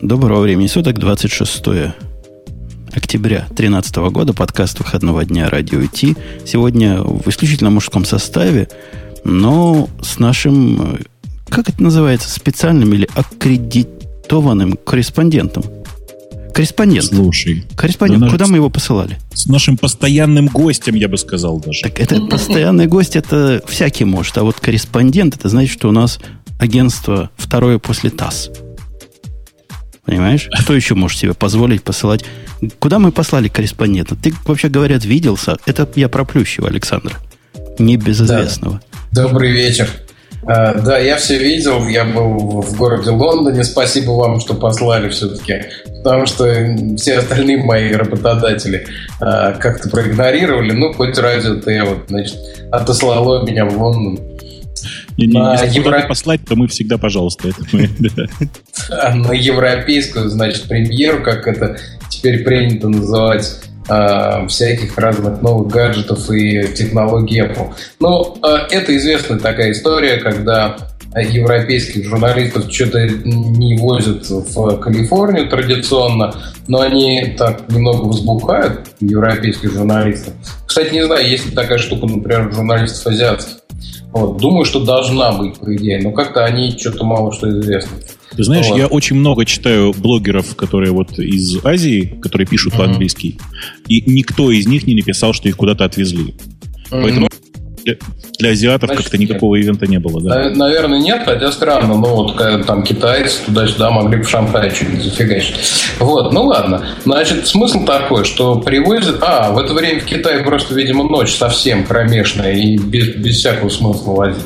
Доброго времени суток, 26 октября 2013 года, подкаст выходного дня Радио ИТ. Сегодня в исключительно мужском составе, но с нашим, как это называется, специальным или аккредитованным корреспондентом. Корреспондент. Слушай. Корреспондент. Да Куда мы его посылали? С нашим постоянным гостем, я бы сказал даже. Так это постоянный гость, это всякий может. А вот корреспондент, это значит, что у нас агентство второе после ТАСС. Понимаешь? Кто еще может себе позволить посылать? Куда мы послали корреспондента? Ты, вообще говорят, виделся. Это я про Плющева, Александра. Небезызвестного. Да. Добрый вечер. А, да, я все видел. Я был в городе Лондоне. Спасибо вам, что послали все-таки. Потому что все остальные мои работодатели а, как-то проигнорировали. Ну, хоть радио Т, вот, значит, отослало меня в Лондон. Не, не, на если Евро... послать, то мы всегда, пожалуйста, это мы. На европейскую, значит, премьеру, как это теперь принято называть, а, всяких разных новых гаджетов и технологий Apple. Ну, а, это известная такая история, когда европейских журналистов что-то не возят в Калифорнию традиционно, но они так немного взбухают, европейских журналистов. Кстати, не знаю, есть ли такая штука, например, журналистов азиатских. Вот. Думаю, что должна быть, по идее, но как-то они что-то мало что известны. Ты знаешь, вот. я очень много читаю блогеров, которые вот из Азии, которые пишут mm-hmm. по-английски, и никто из них не написал, что их куда-то отвезли. Поэтому для, для азиатов как-то никакого нет. ивента не было, да? Наверное, нет, хотя странно. Ну, вот там китайцы туда-сюда могли в Шанхай что-нибудь зафигачить. Вот, ну ладно. Значит, смысл такой, что привозят... А, в это время в Китае просто, видимо, ночь совсем кромешная и без, без всякого смысла возить.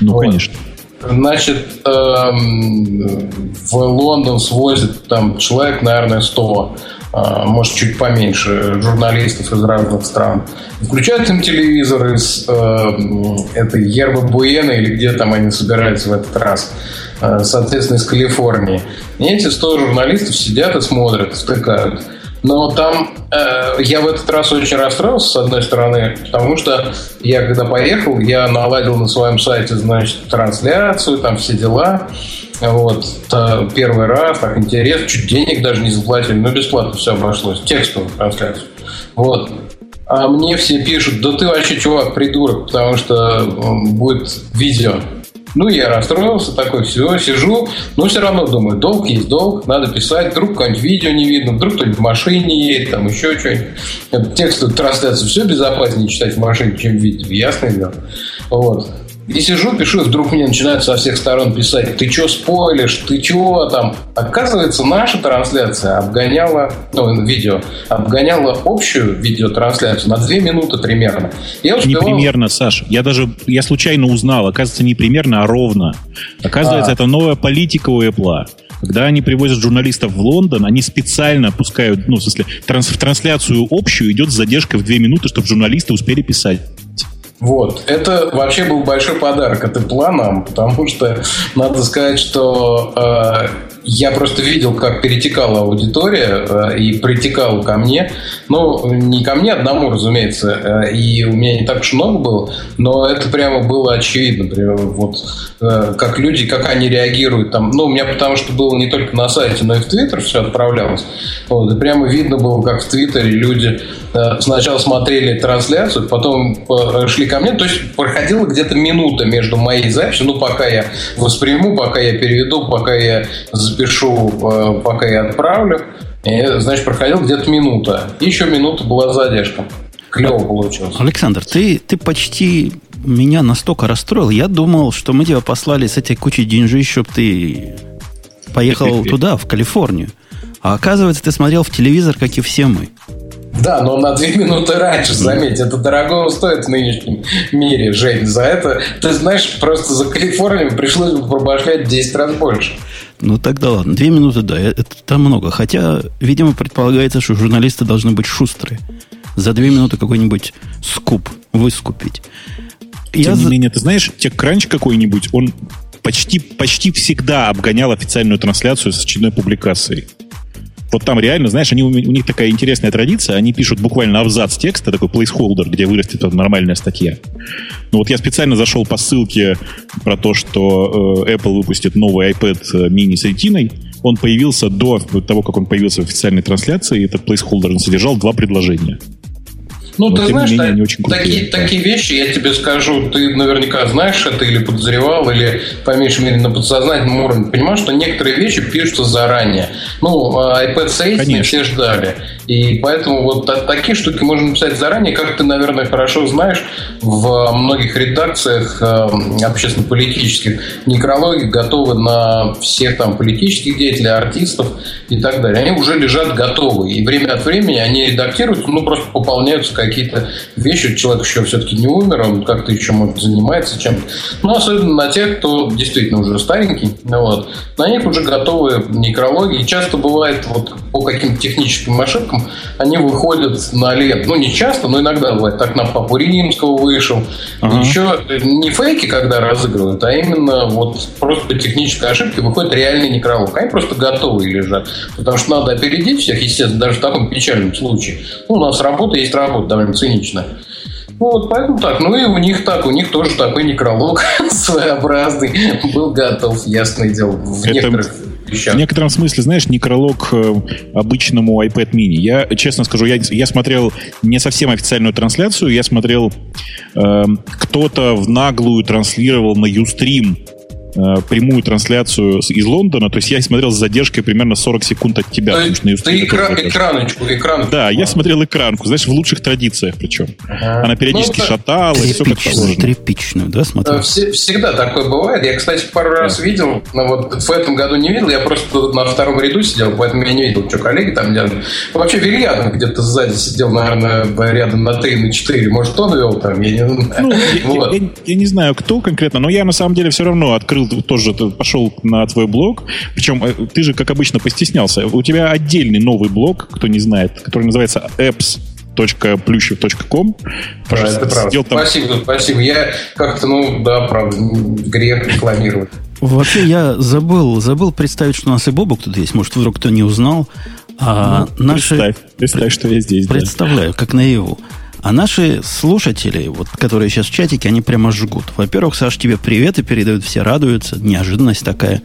Ну, вот. конечно. Значит, эм, в Лондон свозит там человек, наверное, 100 а, может, чуть поменьше журналистов из разных стран. Включают им телевизор из э, этой Ерба Буэна или где там они собираются в этот раз. Э, соответственно, из Калифорнии. И эти 100 журналистов сидят и смотрят, втыкают. Но там э, я в этот раз очень расстроился, с одной стороны, потому что я, когда поехал, я наладил на своем сайте, значит, трансляцию, там все дела. Вот, первый раз, так интересно, чуть денег даже не заплатили, но бесплатно все обошлось, текстовую трансляцию. Вот. А мне все пишут, да ты вообще, чувак, придурок, потому что будет видео. Ну, я расстроился, такой, все, сижу, но все равно думаю, долг есть долг, надо писать, вдруг какое-нибудь видео не видно, вдруг кто-нибудь в машине едет, там еще что-нибудь. Текстовую трансляцию все безопаснее читать в машине, чем в видео, ясное дело. Вот. И сижу, пишу, и вдруг мне начинают со всех сторон писать, ты что спойлишь, ты чего там. Оказывается, наша трансляция обгоняла, ну, видео, обгоняла общую видеотрансляцию на две минуты примерно. Я успевал... Не примерно, Саш. Я даже, я случайно узнал, оказывается, не примерно, а ровно. Оказывается, а. это новая политика у Apple. Когда они привозят журналистов в Лондон, они специально пускают, ну, в смысле, транс, в трансляцию общую идет с задержкой в две минуты, чтобы журналисты успели писать. Вот. Это вообще был большой подарок от Apple нам, потому что надо сказать, что э, я просто видел, как перетекала аудитория э, и притекала ко мне. Ну, не ко мне одному, разумеется, э, и у меня не так уж много было, но это прямо было очевидно. Прямо вот э, как люди, как они реагируют там. Ну, у меня потому что было не только на сайте, но и в Твиттер все отправлялось. Вот, и прямо видно было, как в Твиттере люди сначала смотрели трансляцию, потом шли ко мне. То есть проходила где-то минута между моей записью, ну, пока я восприму, пока я переведу, пока я запишу, э, пока я отправлю. И, значит, проходил где-то минута. И еще минута была задержка. Клево получилось. Александр, ты, ты почти меня настолько расстроил. Я думал, что мы тебя послали с этой кучей деньжей, чтобы ты поехал туда, в Калифорнию. А оказывается, ты смотрел в телевизор, как и все мы. Да, но на две минуты раньше, заметь, это дорого стоит в нынешнем мире, Жень. За это, ты знаешь, просто за Калифорнию пришлось бы пробашлять в 10 раз больше. Ну тогда ладно. Две минуты, да, это, это много. Хотя, видимо, предполагается, что журналисты должны быть шустрые. За две минуты какой-нибудь скуп выскупить. Тем Я не за... менее, ты знаешь, кранч какой-нибудь, он почти, почти всегда обгонял официальную трансляцию с очередной публикацией. Вот там реально, знаешь, они, у них такая интересная традиция, они пишут буквально абзац текста, такой placeholder, где вырастет нормальная статья. Ну вот я специально зашел по ссылке про то, что э, Apple выпустит новый iPad mini с ретиной. он появился до того, как он появился в официальной трансляции, этот placeholder он содержал два предложения. Ну, Но, ты знаешь, менее, так, очень такие, да. такие вещи, я тебе скажу, ты наверняка знаешь это или подозревал, или, по меньшей мере, на подсознательном уровне понимаешь, что некоторые вещи пишутся заранее. Ну, а iPad 6 все ждали. И поэтому вот такие штуки можно написать заранее. Как ты, наверное, хорошо знаешь, в многих редакциях э, общественно-политических некрологи готовы на всех там политических деятелей, артистов и так далее. Они уже лежат готовы. И время от времени они редактируются, ну, просто пополняются какие-то вещи. Человек еще все-таки не умер, он как-то еще, может, занимается чем-то. Ну, особенно на тех, кто действительно уже старенький. Вот. На них уже готовы некрологи. И часто бывает вот по каким-то техническим ошибкам они выходят на лет. Ну, не часто, но иногда бывает. Так на Папу Римского вышел. Ага. Еще не фейки, когда разыгрывают, а именно вот просто по технической ошибке выходит реальный некролог. Они просто готовые лежат. Потому что надо опередить всех, естественно, даже в таком печальном случае. Ну, у нас работа есть работа, довольно циничная. Ну, вот поэтому так. Ну и у них так, у них тоже такой некролог своеобразный был готов, ясное дело, в Это... некоторых вещах. В некотором смысле, знаешь, некролог э, обычному iPad mini. Я, честно скажу, я, я смотрел не совсем официальную трансляцию, я смотрел, э, кто-то в наглую транслировал на Ustream прямую трансляцию из Лондона, то есть я смотрел с задержкой примерно 40 секунд от тебя. Есть ты экра- экраночку, экранку. Да, я смотрел экранку, знаешь, в лучших традициях причем. Ага. Она периодически ну, шаталась, все как положено. Тряпичную, да, смотрел? Э, всегда такое бывает. Я, кстати, пару раз да. видел, но вот в этом году не видел, я просто на втором ряду сидел, поэтому я не видел, что коллеги там делали. Вообще Вильянов где-то сзади сидел, наверное, рядом на 3, на 4. Может, он вел там, я не знаю. Ну, вот. я, я, я не знаю, кто конкретно, но я на самом деле все равно открыл тоже пошел на твой блог, причем э, ты же, как обычно, постеснялся. У тебя отдельный новый блог, кто не знает, который называется apps .плющев.ком. Да, это правда. Там... Спасибо, спасибо. Я как-то, ну, да, правда, грех рекламировать. Вообще, я забыл, забыл представить, что у нас и Бобок тут есть. Может, вдруг кто не узнал. А ну, наши... Представь, представь, что я здесь. Представляю, да. как наяву. А наши слушатели, вот, которые сейчас в чатике, они прямо жгут. Во-первых, Саш, тебе привет и передают, все радуются. Неожиданность такая.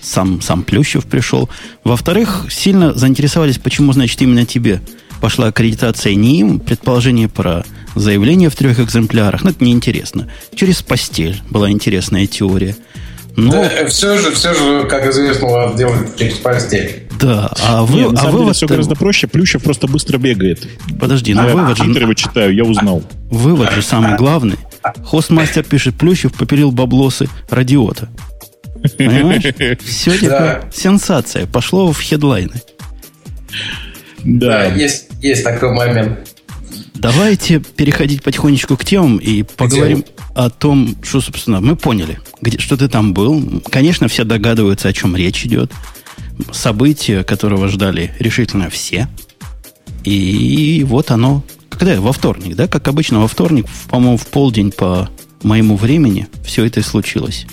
Сам, сам Плющев пришел. Во-вторых, сильно заинтересовались, почему, значит, именно тебе пошла аккредитация не им. Предположение про заявление в трех экземплярах. Ну, это неинтересно. Через постель была интересная теория. Но... Да, все же, все же, как известно, вас делают через постель. Да, а вы... Нет, на а самом деле все гораздо проще. Плющев просто быстро бегает. Подожди, но а, вывод же... его читаю, я узнал. Вывод же самый главный. Хостмастер пишет, Плющев попилил баблосы радиота. Понимаешь? Все типа сенсация. Пошло в хедлайны. Да, есть, есть такой момент. Давайте переходить потихонечку к темам и поговорим Где? о том, что, собственно, мы поняли, где, что ты там был. Конечно, все догадываются, о чем речь идет событие, которого ждали решительно все. И вот оно, когда? Во вторник, да? Как обычно, во вторник, по-моему, в полдень по моему времени все это и случилось.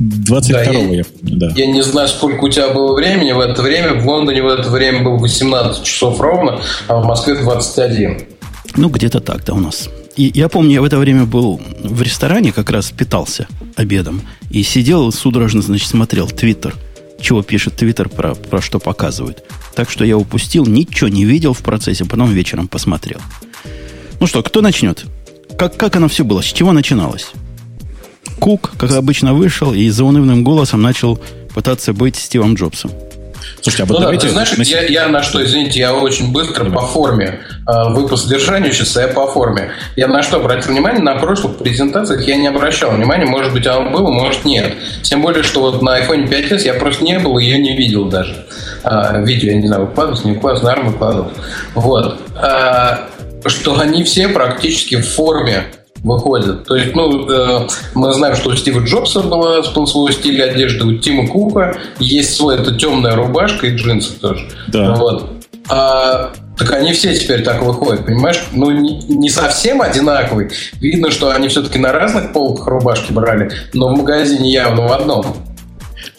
22 да, я, да. я не знаю, сколько у тебя было времени в это время. В Лондоне в это время было 18 часов ровно, а в Москве 21. Ну, где-то так, да, у нас. И я помню, я в это время был в ресторане, как раз питался обедом, и сидел судорожно, значит, смотрел Твиттер – чего пишет Твиттер, про, про что показывают. Так что я упустил, ничего не видел в процессе, потом вечером посмотрел. Ну что, кто начнет? Как, как оно все было? С чего начиналось? Кук, как обычно, вышел и заунывным голосом начал пытаться быть Стивом Джобсом. Слушайте, а вот ну, давайте... Да, знаешь, я, я на что, извините, я очень быстро по форме. А, вы по содержанию сейчас, я по форме. Я на что обратил внимание? На прошлых презентациях я не обращал внимания. Может быть, оно было, может, нет. Тем более, что вот на iPhone 5s я просто не был, ее не видел даже. А, видео, я не знаю, выкладывался, не выкладывался, наверное, выкладывал. Вот. А, что они все практически в форме выходят. То есть, ну, э, мы знаем, что у Стива Джобса была, был свой стиль одежды, у Тима Кука есть свой, это темная рубашка и джинсы тоже. Да. Вот. А, так они все теперь так выходят, понимаешь? Ну, не, не совсем одинаковый. Видно, что они все-таки на разных полках рубашки брали, но в магазине явно в одном.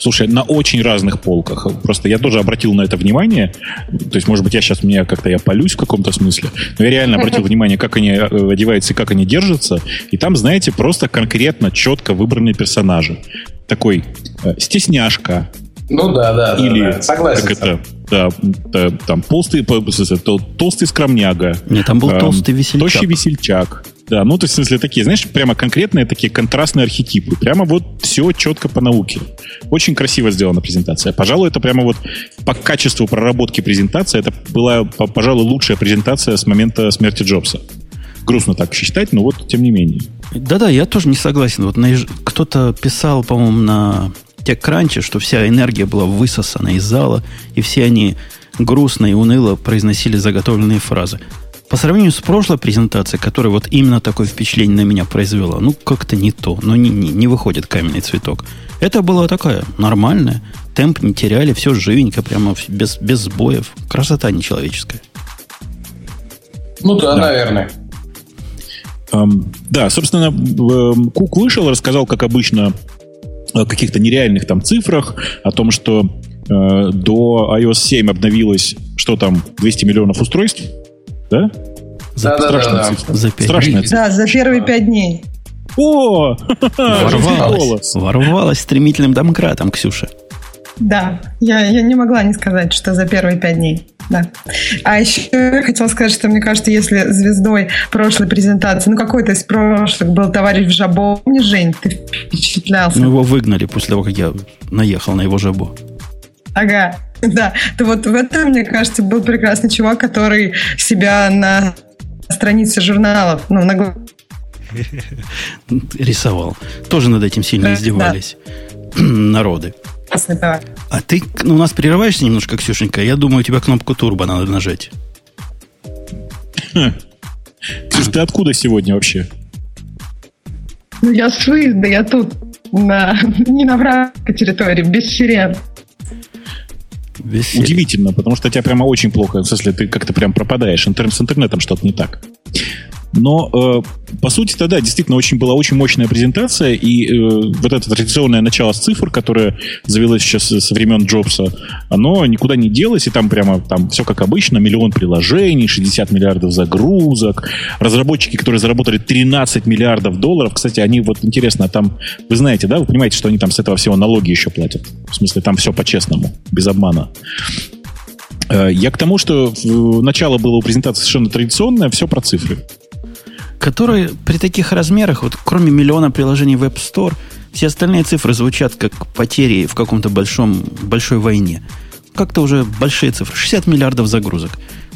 Слушай, на очень разных полках. Просто я тоже обратил на это внимание. То есть, может быть, я сейчас меня как-то я полюсь в каком-то смысле. Но я реально обратил внимание, как они э, одеваются и как они держатся. И там, знаете, просто конкретно, четко выбранные персонажи. Такой э, стесняшка, Ну да, да, Или, да, да. согласен. Как это, да, да, там толстый, толстый скромняга. Нет, там был толстый весельчак. Тощий весельчак. Да, ну, то есть, в смысле, такие, знаешь, прямо конкретные такие контрастные архетипы. Прямо вот все четко по науке. Очень красиво сделана презентация. Пожалуй, это прямо вот по качеству проработки презентации, это была, пожалуй, лучшая презентация с момента смерти Джобса. Грустно так считать, но вот тем не менее. Да-да, я тоже не согласен. Вот на... кто-то писал, по-моему, на TechCrunch, что вся энергия была высосана из зала, и все они грустно и уныло произносили заготовленные фразы. По сравнению с прошлой презентацией, которая вот именно такое впечатление на меня произвела, ну, как-то не то. Ну, не, не, не выходит каменный цветок. Это была такая нормальная. Темп не теряли, все живенько, прямо без, без сбоев. Красота нечеловеческая. Ну да, да. наверное. Да, собственно, Кук вышел, рассказал, как обычно, о каких-то нереальных там цифрах, о том, что э, до iOS 7 обновилось, что там, 200 миллионов устройств, да? За, да, да, да, цифра. За 5 Страшная цифра. Да, за первые пять дней. О! Ворвалась, ворвалась стремительным домкратом, Ксюша. Да, я, я не могла не сказать, что за первые пять дней. Да. А еще я хотела сказать, что мне кажется, если звездой прошлой презентации, ну какой-то из прошлых был товарищ Жабо, помнишь, Жень, ты впечатлялся? Ну его выгнали после того, как я наехал на его Жабо. Ага, да. То вот в этом, мне кажется, был прекрасный чувак, который себя на странице журналов, ну, на рисовал. Тоже над этим сильно издевались да. народы. А ты ну, у нас прерываешься немножко, Ксюшенька. Я думаю, у тебя кнопку турбо надо нажать. Ксюш, ты откуда сегодня вообще? Ну, я с выезда, я тут, на, не на вражеской территории, без сирен. Удивительно, потому что тебя прямо очень плохо, в смысле, ты как-то прям пропадаешь. Интернет, с интернетом что-то не так. Но, э, по сути, тогда действительно очень была очень мощная презентация, и э, вот это традиционное начало с цифр, которое завелось сейчас со времен Джобса, оно никуда не делось, и там прямо там все как обычно, миллион приложений, 60 миллиардов загрузок, разработчики, которые заработали 13 миллиардов долларов, кстати, они вот интересно, там, вы знаете, да, вы понимаете, что они там с этого всего налоги еще платят, в смысле, там все по-честному, без обмана. Э, я к тому, что начало было у презентации совершенно традиционное, все про цифры которые при таких размерах, вот кроме миллиона приложений в App Store, все остальные цифры звучат как потери в каком-то большом, большой войне. Как-то уже большие цифры. 60 миллиардов загрузок.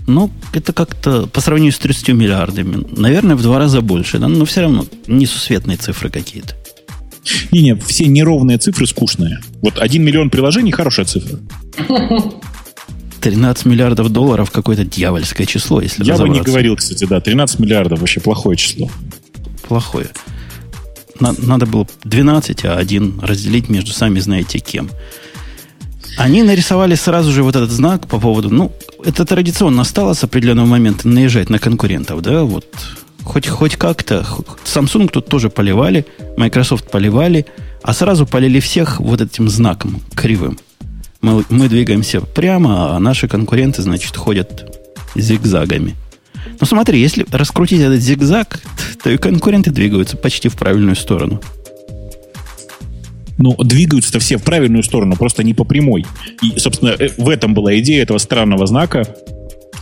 Ну, это как-то по сравнению с 30 миллиардами, наверное, в два раза больше, да? но все равно несусветные цифры какие-то. Не-не, все неровные цифры скучные. Вот 1 миллион приложений – хорошая цифра. 13 миллиардов долларов какое-то дьявольское число, если Я бы не говорил, кстати, да. 13 миллиардов вообще плохое число. Плохое. Надо было 12, а один разделить между сами знаете кем. Они нарисовали сразу же вот этот знак по поводу... Ну, это традиционно стало с определенного момента наезжать на конкурентов, да, вот хоть, хоть как-то. Samsung тут тоже поливали, Microsoft поливали, а сразу полили всех вот этим знаком кривым. Мы, мы двигаемся прямо, а наши конкуренты, значит, ходят зигзагами. Ну смотри, если раскрутить этот зигзаг, то и конкуренты двигаются почти в правильную сторону. Ну, двигаются-то все в правильную сторону, просто не по прямой. И, собственно, э, в этом была идея этого странного знака,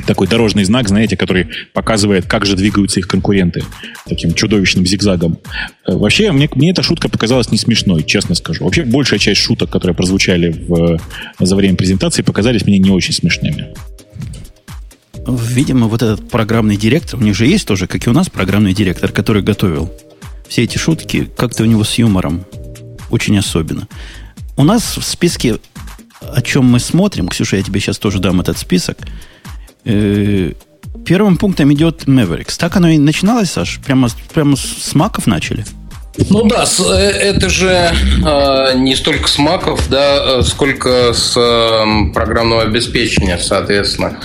такой дорожный знак, знаете, который показывает, как же двигаются их конкуренты таким чудовищным зигзагом. Э, вообще, мне, мне эта шутка показалась не смешной, честно скажу. Вообще, большая часть шуток, которые прозвучали в, за время презентации, показались мне не очень смешными. Видимо, вот этот программный директор, у них же есть тоже, как и у нас, программный директор, который готовил все эти шутки, как-то у него с юмором очень особенно. У нас в списке, о чем мы смотрим, Ксюша, я тебе сейчас тоже дам этот список – Э, первым пунктом идет Mavericks. Так оно и начиналось, Саш? Прямо, прямо с маков начали? Ну да, э, это же э, не столько с маков, да, э, сколько с э, программного обеспечения, соответственно,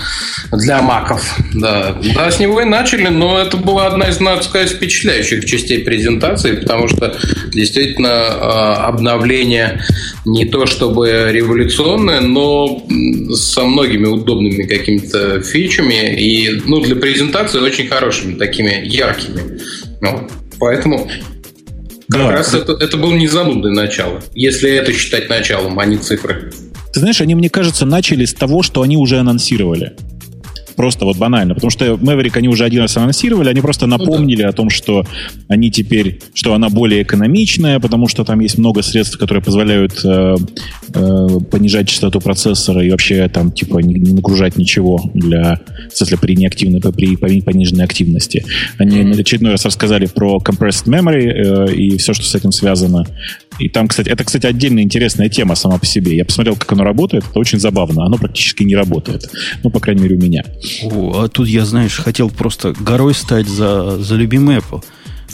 для маков. Да. да, с него и начали, но это была одна из, надо сказать, впечатляющих частей презентации, потому что действительно обновление не то чтобы революционное, но со многими удобными какими-то фичами и ну, для презентации очень хорошими, такими яркими. Ну, поэтому как да. раз это, это было не занудное начало, если это считать началом, а не цифры. Ты знаешь, они, мне кажется, начали с того, что они уже анонсировали. Просто вот банально. Потому что Maverick они уже один раз анонсировали, они просто напомнили ну, да. о том, что они теперь, что она более экономичная, потому что там есть много средств, которые позволяют э, э, понижать частоту процессора и вообще там типа не, не нагружать ничего для, в смысле, при неактивной, при, при пониженной активности. Они mm-hmm. очередной раз рассказали про compressed memory э, и все, что с этим связано. И там, кстати, это, кстати, отдельная интересная тема сама по себе. Я посмотрел, как оно работает. Это очень забавно. Оно практически не работает. Ну, по крайней мере, у меня. О, а тут я, знаешь, хотел просто горой стать за, за любимый Apple.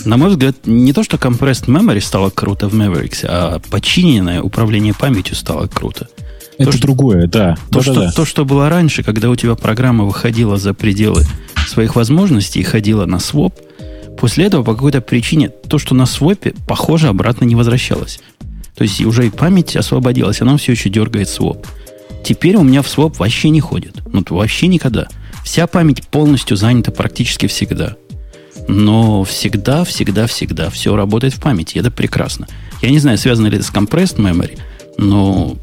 На мой взгляд, не то, что compressed memory стало круто в Mavericks, а подчиненное управление памятью стало круто. Это то, другое, да. То, да, что, да. то, что было раньше, когда у тебя программа выходила за пределы своих возможностей и ходила на своп, После этого по какой-то причине то, что на свопе, похоже, обратно не возвращалось. То есть уже и память освободилась, она все еще дергает своп. Теперь у меня в своп вообще не ходит. Ну, вообще никогда. Вся память полностью занята практически всегда. Но всегда, всегда, всегда все работает в памяти. Это прекрасно. Я не знаю, связано ли это с compressed memory, но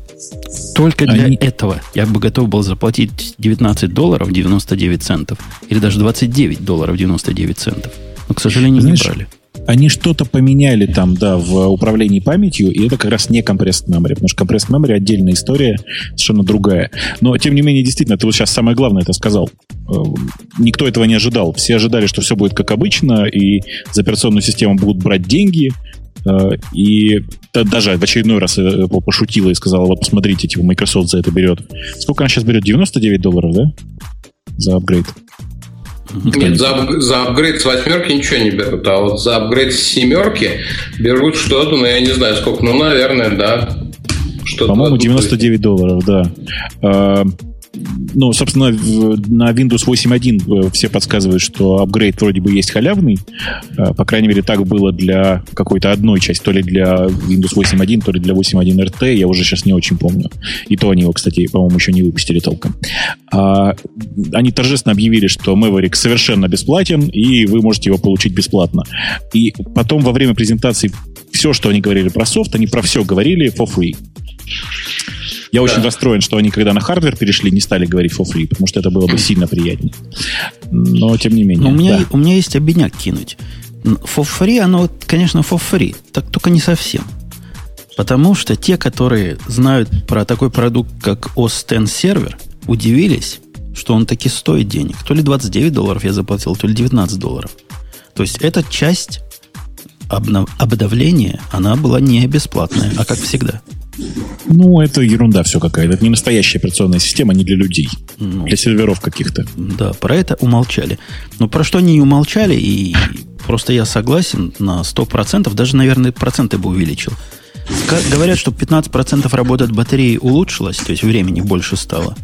только для Они... этого я бы готов был заплатить 19 долларов 99 центов или даже 29 долларов 99 центов. Но, к сожалению, Знаешь, не брали. Они что-то поменяли там, да, в управлении памятью, и это как раз не compressed memory, потому что compressed memory отдельная история, совершенно другая. Но, тем не менее, действительно, ты вот сейчас самое главное это сказал. Э, никто этого не ожидал. Все ожидали, что все будет как обычно, и за операционную систему будут брать деньги, э, и даже в очередной раз Apple пошутила и сказала, вот посмотрите, типа, Microsoft за это берет. Сколько она сейчас берет? 99 долларов, да? За апгрейд. Нет, за, за апгрейд с восьмерки ничего не берут, а вот за апгрейд с семерки берут что-то, но я не знаю сколько, ну, наверное, да. По-моему, 99 долларов, да. Ну, собственно, на Windows 8.1 э, все подсказывают, что апгрейд вроде бы есть халявный. Э, по крайней мере, так было для какой-то одной части, то ли для Windows 8.1, то ли для 8.1 RT, я уже сейчас не очень помню. И то они его, кстати, по-моему, еще не выпустили толком. А, они торжественно объявили, что Maverick совершенно бесплатен, и вы можете его получить бесплатно. И потом во время презентации все, что они говорили про софт, они про все говорили for free. Я да. очень расстроен, что они, когда на hardware перешли, не стали говорить for free, потому что это было бы сильно приятнее. Но, тем не менее. Но у, меня, да. у меня есть обидняк кинуть. For free, оно, конечно, for free, так только не совсем. Потому что те, которые знают про такой продукт, как OS X Server, удивились, что он таки стоит денег. То ли 29 долларов я заплатил, то ли 19 долларов. То есть эта часть обновления, она была не бесплатная, а как всегда. Ну, это ерунда все какая-то. Это не настоящая операционная система, не для людей. Ну, для серверов каких-то. Да, про это умолчали. Но про что они умолчали, и просто я согласен на 100%, даже, наверное, проценты бы увеличил. Говорят, что 15% работы от батареи улучшилось, то есть времени больше стало.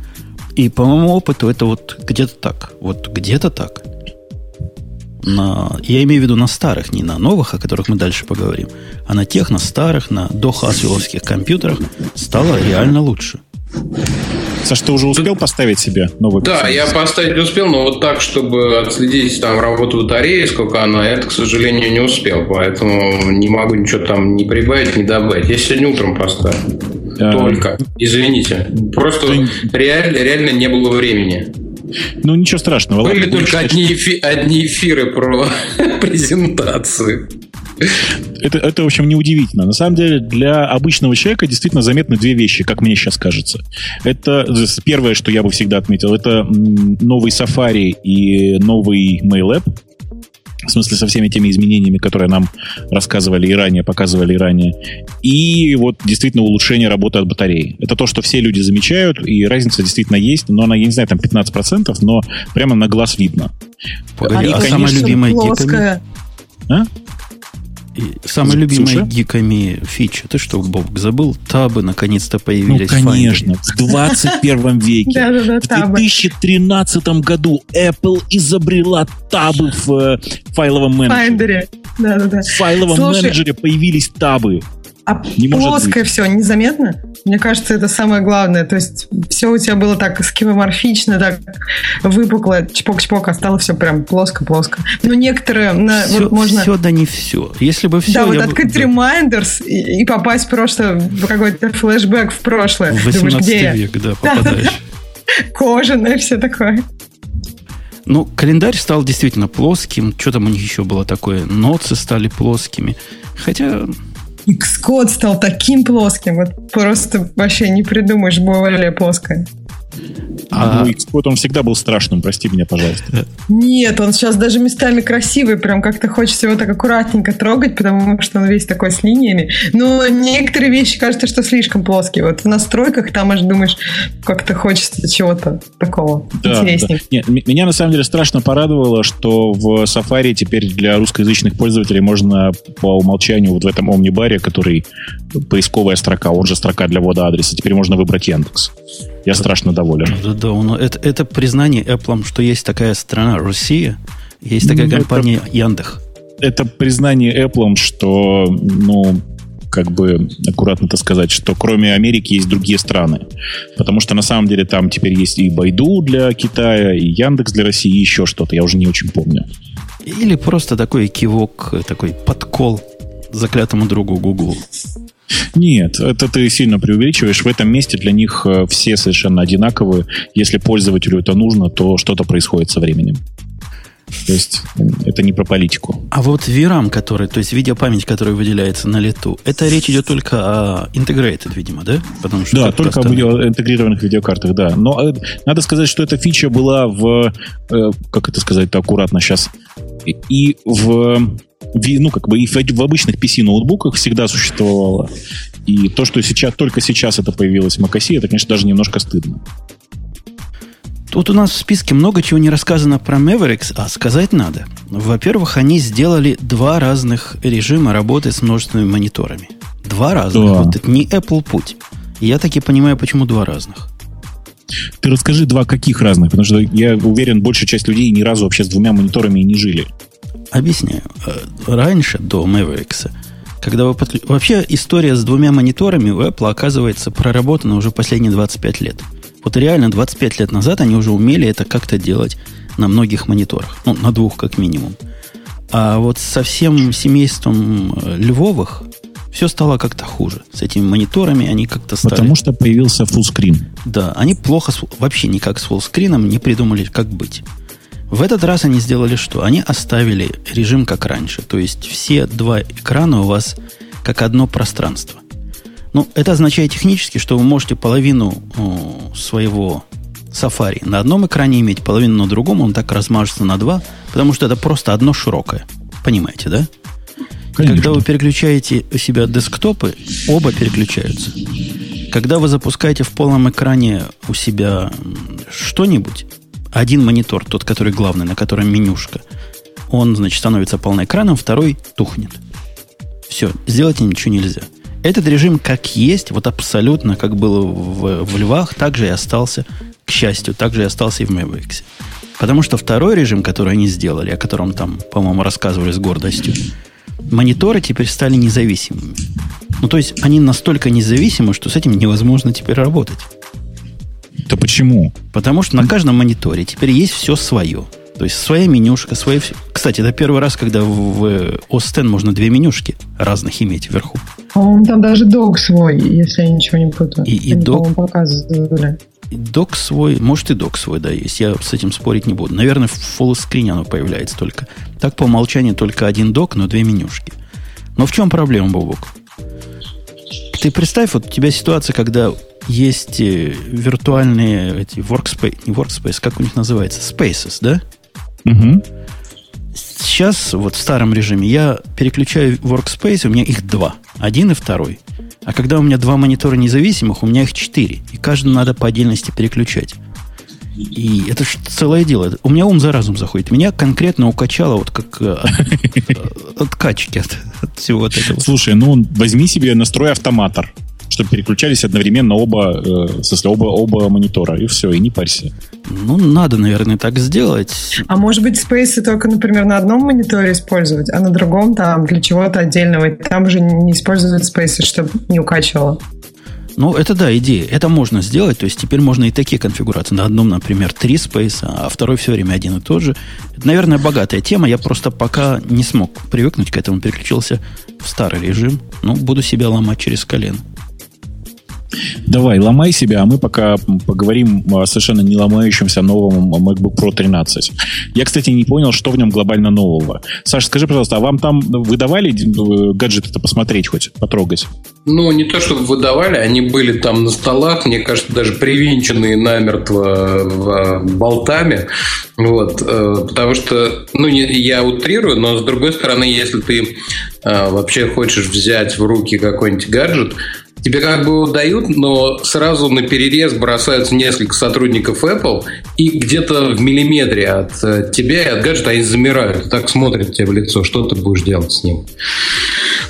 И по моему опыту это вот где-то так. Вот где-то так на, я имею в виду на старых, не на новых, о которых мы дальше поговорим, а на тех, на старых, на дохасвилловских компьютерах стало реально лучше. Саш, ты уже успел поставить себе новый Да, я поставить не успел, но вот так, чтобы отследить там работу батареи, сколько она, это, к сожалению, не успел. Поэтому не могу ничего там не прибавить, не добавить. Я сегодня утром поставил. А... Только. Извините. Просто реально, реально не было времени. Ну, ничего страшного. Были ладно, только одни, эфи, одни эфиры про презентации. Это, это, в общем, неудивительно. На самом деле, для обычного человека действительно заметны две вещи, как мне сейчас кажется. Это первое, что я бы всегда отметил, это новый Safari и новый Mail App в смысле со всеми теми изменениями, которые нам рассказывали и ранее, показывали и ранее. И вот действительно улучшение работы от батареи. Это то, что все люди замечают, и разница действительно есть, но она, я не знаю, там 15%, но прямо на глаз видно. Погоди, а, а самая любимая гиками? А? Самая любимая Слушай? гиками фича. Ты что, Бог, забыл? Табы наконец-то появились. Ну, конечно. В 21 веке. В 2013 году Apple изобрела табы в э, файловом менеджере. В файловом менеджере появились табы. А не плоское все незаметно? Мне кажется, это самое главное. То есть все у тебя было так скимоморфично, так выпукло, чпок-чпок, а стало все прям плоско-плоско. Но некоторые... На, все, вот можно... все, да не все. Если бы все... Да, вот открыть бы... Reminders и, и попасть просто в какой-то флешбэк в прошлое. В 18 Думаешь, где век, да, попадаешь. Кожаное все такое. Ну, календарь стал действительно плоским. Что там у них еще было такое? Ноцы стали плоскими. Хотя... Xcode стал таким плоским. Вот просто вообще не придумаешь более плоское. А... Ну, Xcode, он всегда был страшным, прости меня, пожалуйста. Нет, он сейчас даже местами красивый, прям как-то хочется его так аккуратненько трогать, потому что он весь такой с линиями. Но некоторые вещи кажется, что слишком плоские. Вот в настройках там аж думаешь, как-то хочется чего-то такого да, интереснее. Да. Нет, меня на самом деле страшно порадовало, что в Safari теперь для русскоязычных пользователей можно по умолчанию вот в этом Omnibar, который поисковая строка, он же строка для ввода адреса, теперь можно выбрать Яндекс. Я страшно доволен. Да, да, он, это, это признание Apple, что есть такая страна Россия, есть такая ну, компания это, Яндекс. Это признание Apple, что, ну, как бы аккуратно это сказать, что кроме Америки есть другие страны. Потому что на самом деле там теперь есть и Байду для Китая, и Яндекс для России, и еще что-то. Я уже не очень помню. Или просто такой кивок, такой подкол заклятому другу Google. Нет, это ты сильно преувеличиваешь. В этом месте для них э, все совершенно одинаковые. Если пользователю это нужно, то что-то происходит со временем. То есть это не про политику. А вот VRAM, который, то есть видеопамять, которая выделяется на лету, это речь идет только о integrated, видимо, да? Потому что да, только о видео, интегрированных видеокартах, да. Но э, надо сказать, что эта фича была в, э, как это сказать-то аккуратно сейчас, и в ну, как бы и в обычных PC-ноутбуках всегда существовало. И то, что сейчас, только сейчас это появилось в macOS, это, конечно, даже немножко стыдно. Тут у нас в списке много чего не рассказано про Mavericks, а сказать надо. Во-первых, они сделали два разных режима работы с множественными мониторами. Два разных. Да. Вот это не Apple путь. Я таки понимаю, почему два разных. Ты расскажи два каких разных, потому что я уверен, большая часть людей ни разу вообще с двумя мониторами и не жили. Объясняю. Э, раньше, до Mavericks, когда вы подклю... Вообще история с двумя мониторами у Apple оказывается проработана уже последние 25 лет. Вот реально 25 лет назад они уже умели это как-то делать на многих мониторах. Ну, на двух как минимум. А вот со всем семейством э, Львовых все стало как-то хуже. С этими мониторами они как-то стали... Потому что появился фуллскрин. Да, они плохо, вообще никак с фуллскрином не придумали, как быть. В этот раз они сделали что? Они оставили режим как раньше. То есть все два экрана у вас как одно пространство. Ну, это означает технически, что вы можете половину своего Safari на одном экране иметь, половину на другом, он так размажется на два, потому что это просто одно широкое. Понимаете, да? Конечно. Когда вы переключаете у себя десктопы, оба переключаются. Когда вы запускаете в полном экране у себя что-нибудь, один монитор, тот, который главный, на котором менюшка, он, значит, становится полноэкраном, второй тухнет. Все, сделать ничего нельзя. Этот режим как есть, вот абсолютно как было в, в львах, так же и остался, к счастью, так же и остался и в Mavericks. Потому что второй режим, который они сделали, о котором там, по-моему, рассказывали с гордостью, мониторы теперь стали независимыми. Ну, то есть они настолько независимы, что с этим невозможно теперь работать. Да почему? Потому что на каждом мониторе теперь есть все свое. То есть своя менюшка, свои... Кстати, это первый раз, когда в X можно две менюшки разных иметь вверху. По-моему, там даже док свой, если я ничего не путаю. И, и док... показывали. И док свой, может и док свой, да, есть. Я с этим спорить не буду. Наверное, в фуллскрине оно появляется только. Так по умолчанию только один док, но две менюшки. Но в чем проблема, Бобок? Ты представь, вот у тебя ситуация, когда есть э, виртуальные эти workspace, не workspace, как у них называется, spaces, да? Угу. Сейчас, вот в старом режиме, я переключаю workspace, у меня их два. Один и второй. А когда у меня два монитора независимых, у меня их четыре. И каждый надо по отдельности переключать. И это же целое дело. У меня ум за разум заходит. Меня конкретно укачало вот как э, от, качки от, всего этого. Слушай, ну возьми себе настрой автоматор чтобы переключались одновременно оба, э, в смысле, оба, оба монитора, и все, и не парься. Ну, надо, наверное, так сделать. А может быть, спейсы только, например, на одном мониторе использовать, а на другом там для чего-то отдельного. Там уже не используют спейсы, чтобы не укачивало. Ну, это да, идея. Это можно сделать. То есть теперь можно и такие конфигурации. На одном, например, три спейса, а второй все время один и тот же. Это, наверное, богатая тема. Я просто пока не смог привыкнуть к этому. Переключился в старый режим. Ну, буду себя ломать через колено. Давай, ломай себя, а мы пока поговорим о совершенно не ломающемся новом MacBook Pro 13. Я, кстати, не понял, что в нем глобально нового. Саша, скажи, пожалуйста, а вам там выдавали э, гаджеты-то посмотреть хоть, потрогать? Ну, не то, чтобы выдавали, они были там на столах, мне кажется, даже привинченные намертво болтами. Вот, э, потому что, ну, я утрирую, но с другой стороны, если ты э, вообще хочешь взять в руки какой-нибудь гаджет, Тебе как бы удают, но сразу на перерез бросаются несколько сотрудников Apple, и где-то в миллиметре от э, тебя и от гаджета они замирают, так смотрят тебе в лицо, что ты будешь делать с ним.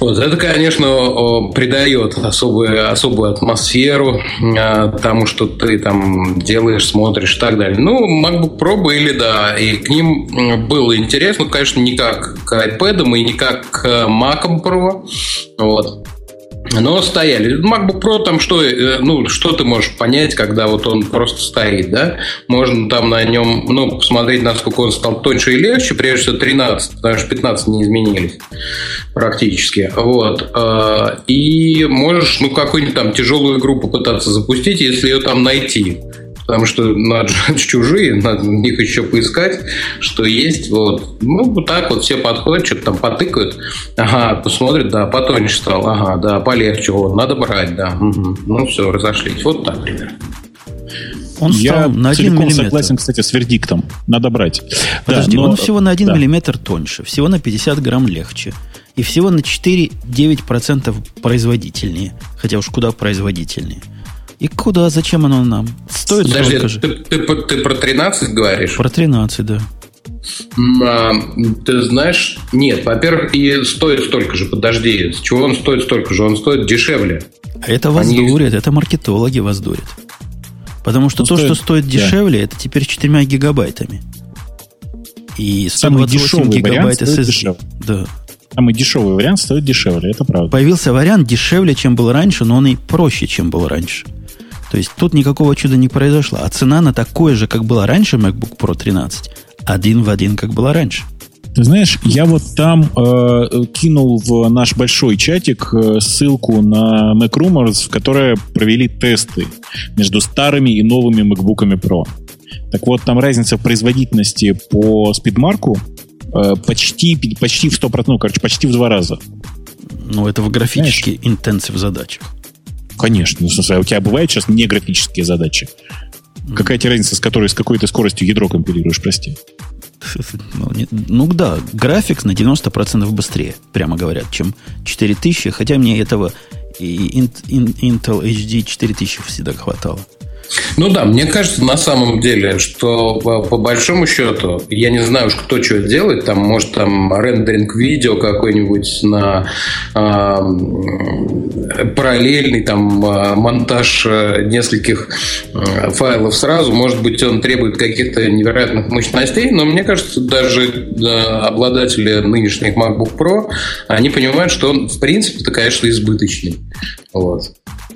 Вот, это, конечно, придает особую, особую атмосферу а, тому, что ты там делаешь, смотришь и так далее. Ну, MacBook Pro были, да, и к ним было интересно, конечно, не как к iPad и не как к Mac Pro. Вот. Но стояли. MacBook Pro там что, э, ну, что ты можешь понять, когда вот он просто стоит, да? Можно там на нем, ну, посмотреть, насколько он стал тоньше и легче, прежде всего 13, потому что 15 не изменились практически. Вот. Э, и можешь, ну, какую-нибудь там тяжелую игру попытаться запустить, если ее там найти потому что надо чужие, надо их еще поискать, что есть. Вот. Ну, вот так вот все подходят, что-то там потыкают. Ага, посмотрят, да, потоньше стал, ага, да, полегче, вот, надо брать, да. Угу. Ну, все, разошлись. Вот так примерно. Он Я на 1 миллиметр. согласен, кстати, с вердиктом. Надо брать. Подожди, да, но... он всего на 1 да. миллиметр тоньше, всего на 50 грамм легче. И всего на 4-9% производительнее. Хотя уж куда производительнее. И куда, зачем оно нам? Стоит Подожди, ты, ты, ты, ты про 13 говоришь? Про 13, да. А, ты знаешь, нет, во-первых, и стоит столько же, подожди, с чего он стоит столько же? Он стоит дешевле. А это вас Они... дурят, это маркетологи вас дурят. Потому что ну, то, стоит, что стоит дешевле, да. это теперь 4 гигабайтами. И 128 гигабайт SSD. Да. Самый дешевый вариант стоит дешевле, это правда. Появился вариант дешевле, чем был раньше, но он и проще, чем был раньше. То есть тут никакого чуда не произошло. А цена на такое же, как была раньше MacBook Pro 13, один в один, как была раньше. Ты знаешь, я вот там э, кинул в наш большой чатик э, ссылку на Mac Rumors, в которой провели тесты между старыми и новыми MacBook Pro. Так вот, там разница в производительности по спидмарку э, почти, почти в 100%, ну, короче, почти в два раза. Ну, это в графически интенсив задачах. Конечно. Ну, смысле, а у тебя бывают сейчас не графические задачи? Какая тебе разница, с которой, с какой ты скоростью ядро компилируешь, прости? Ну, не, ну да, график на 90% быстрее, прямо говорят, чем 4000, хотя мне этого и Intel HD 4000 всегда хватало. Ну да, мне кажется на самом деле, что по, по большому счету, я не знаю уж кто что делает, там может там рендеринг видео какой-нибудь на э, параллельный там а, монтаж э, нескольких э, файлов сразу, может быть он требует каких-то невероятных мощностей, но мне кажется даже э, обладатели нынешних MacBook Pro, они понимают, что он в принципе-то, конечно, избыточный. Вот.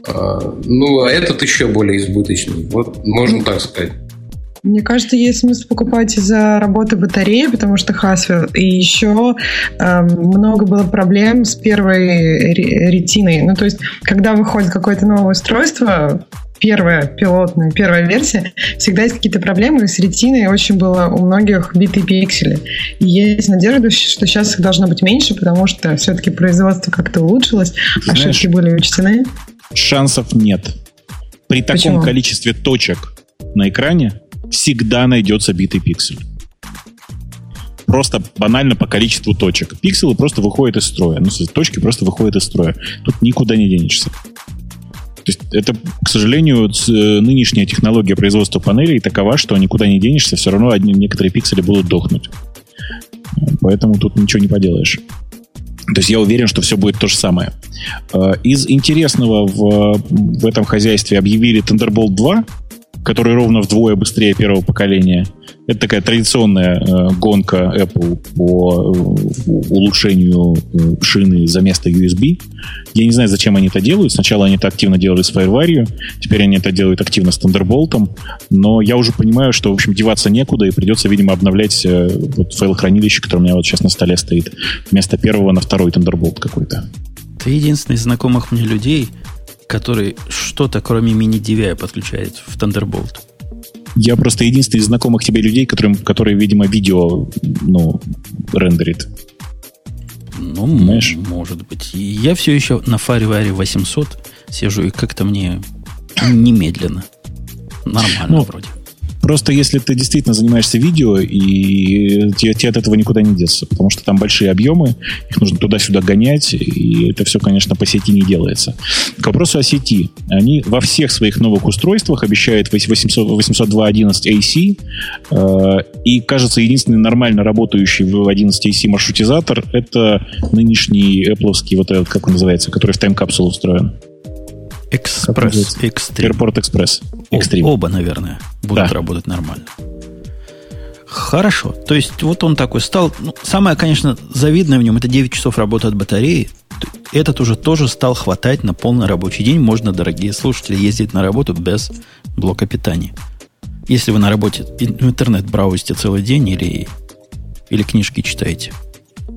А, ну, а этот еще более избыточный. Вот можно так сказать. Мне кажется, есть смысл покупать из-за работы батареи, потому что Haswell. И еще э, много было проблем с первой ретиной. Ну, то есть, когда выходит какое-то новое устройство, первая пилотная, первая версия, всегда есть какие-то проблемы, и с ретиной очень было у многих битые пиксели. И есть надежда, что сейчас их должно быть меньше, потому что все-таки производство как-то улучшилось, Знаешь, ошибки были учтены шансов нет. При таком Почему? количестве точек на экране всегда найдется битый пиксель. Просто банально по количеству точек. Пикселы просто выходят из строя. Ну, точки просто выходят из строя. Тут никуда не денешься. То есть это, к сожалению, э, нынешняя технология производства панелей такова, что никуда не денешься, все равно одни, некоторые пиксели будут дохнуть. Поэтому тут ничего не поделаешь. То есть я уверен, что все будет то же самое. Э, из интересного в, в этом хозяйстве объявили Thunderbolt 2. который ровно вдвое быстрее первого поколения. Это такая традиционная э, гонка Apple по э, улучшению э, шины за место USB. Я не знаю, зачем они это делают. Сначала они это активно делали с FireWire, теперь они это делают активно с Thunderbolt. Но я уже понимаю, что, в общем, деваться некуда, и придется, видимо, обновлять вот файл-хранилище, которое у меня вот сейчас на столе стоит. Вместо первого на второй Thunderbolt какой-то. Ты единственный из знакомых мне людей, который что-то кроме мини-DVI подключает в Thunderbolt. Я просто единственный из знакомых тебе людей, которым, которые, видимо, видео ну, рендерит. Ну, Знаешь? может быть. Я все еще на FireWire 800 сижу, и как-то мне немедленно. Нормально ну, вроде. Просто если ты действительно занимаешься видео, и тебе, тебе от этого никуда не деться, потому что там большие объемы, их нужно туда-сюда гонять, и это все, конечно, по сети не делается. К вопросу о сети. Они во всех своих новых устройствах обещают 802.11 AC, э, и, кажется, единственный нормально работающий в 11 AC маршрутизатор — это нынешний Apple, вот этот, как он называется, который в тайм-капсулу устроен. Экспресс. Экстрим. Airport Express. Extreme. Оба, наверное, будут да. работать нормально. Хорошо. То есть вот он такой стал. Ну, самое, конечно, завидное в нем это 9 часов работы от батареи. Этот уже тоже стал хватать на полный рабочий день. Можно, дорогие слушатели, ездить на работу без блока питания. Если вы на работе в интернет браузите целый день или, или книжки читаете.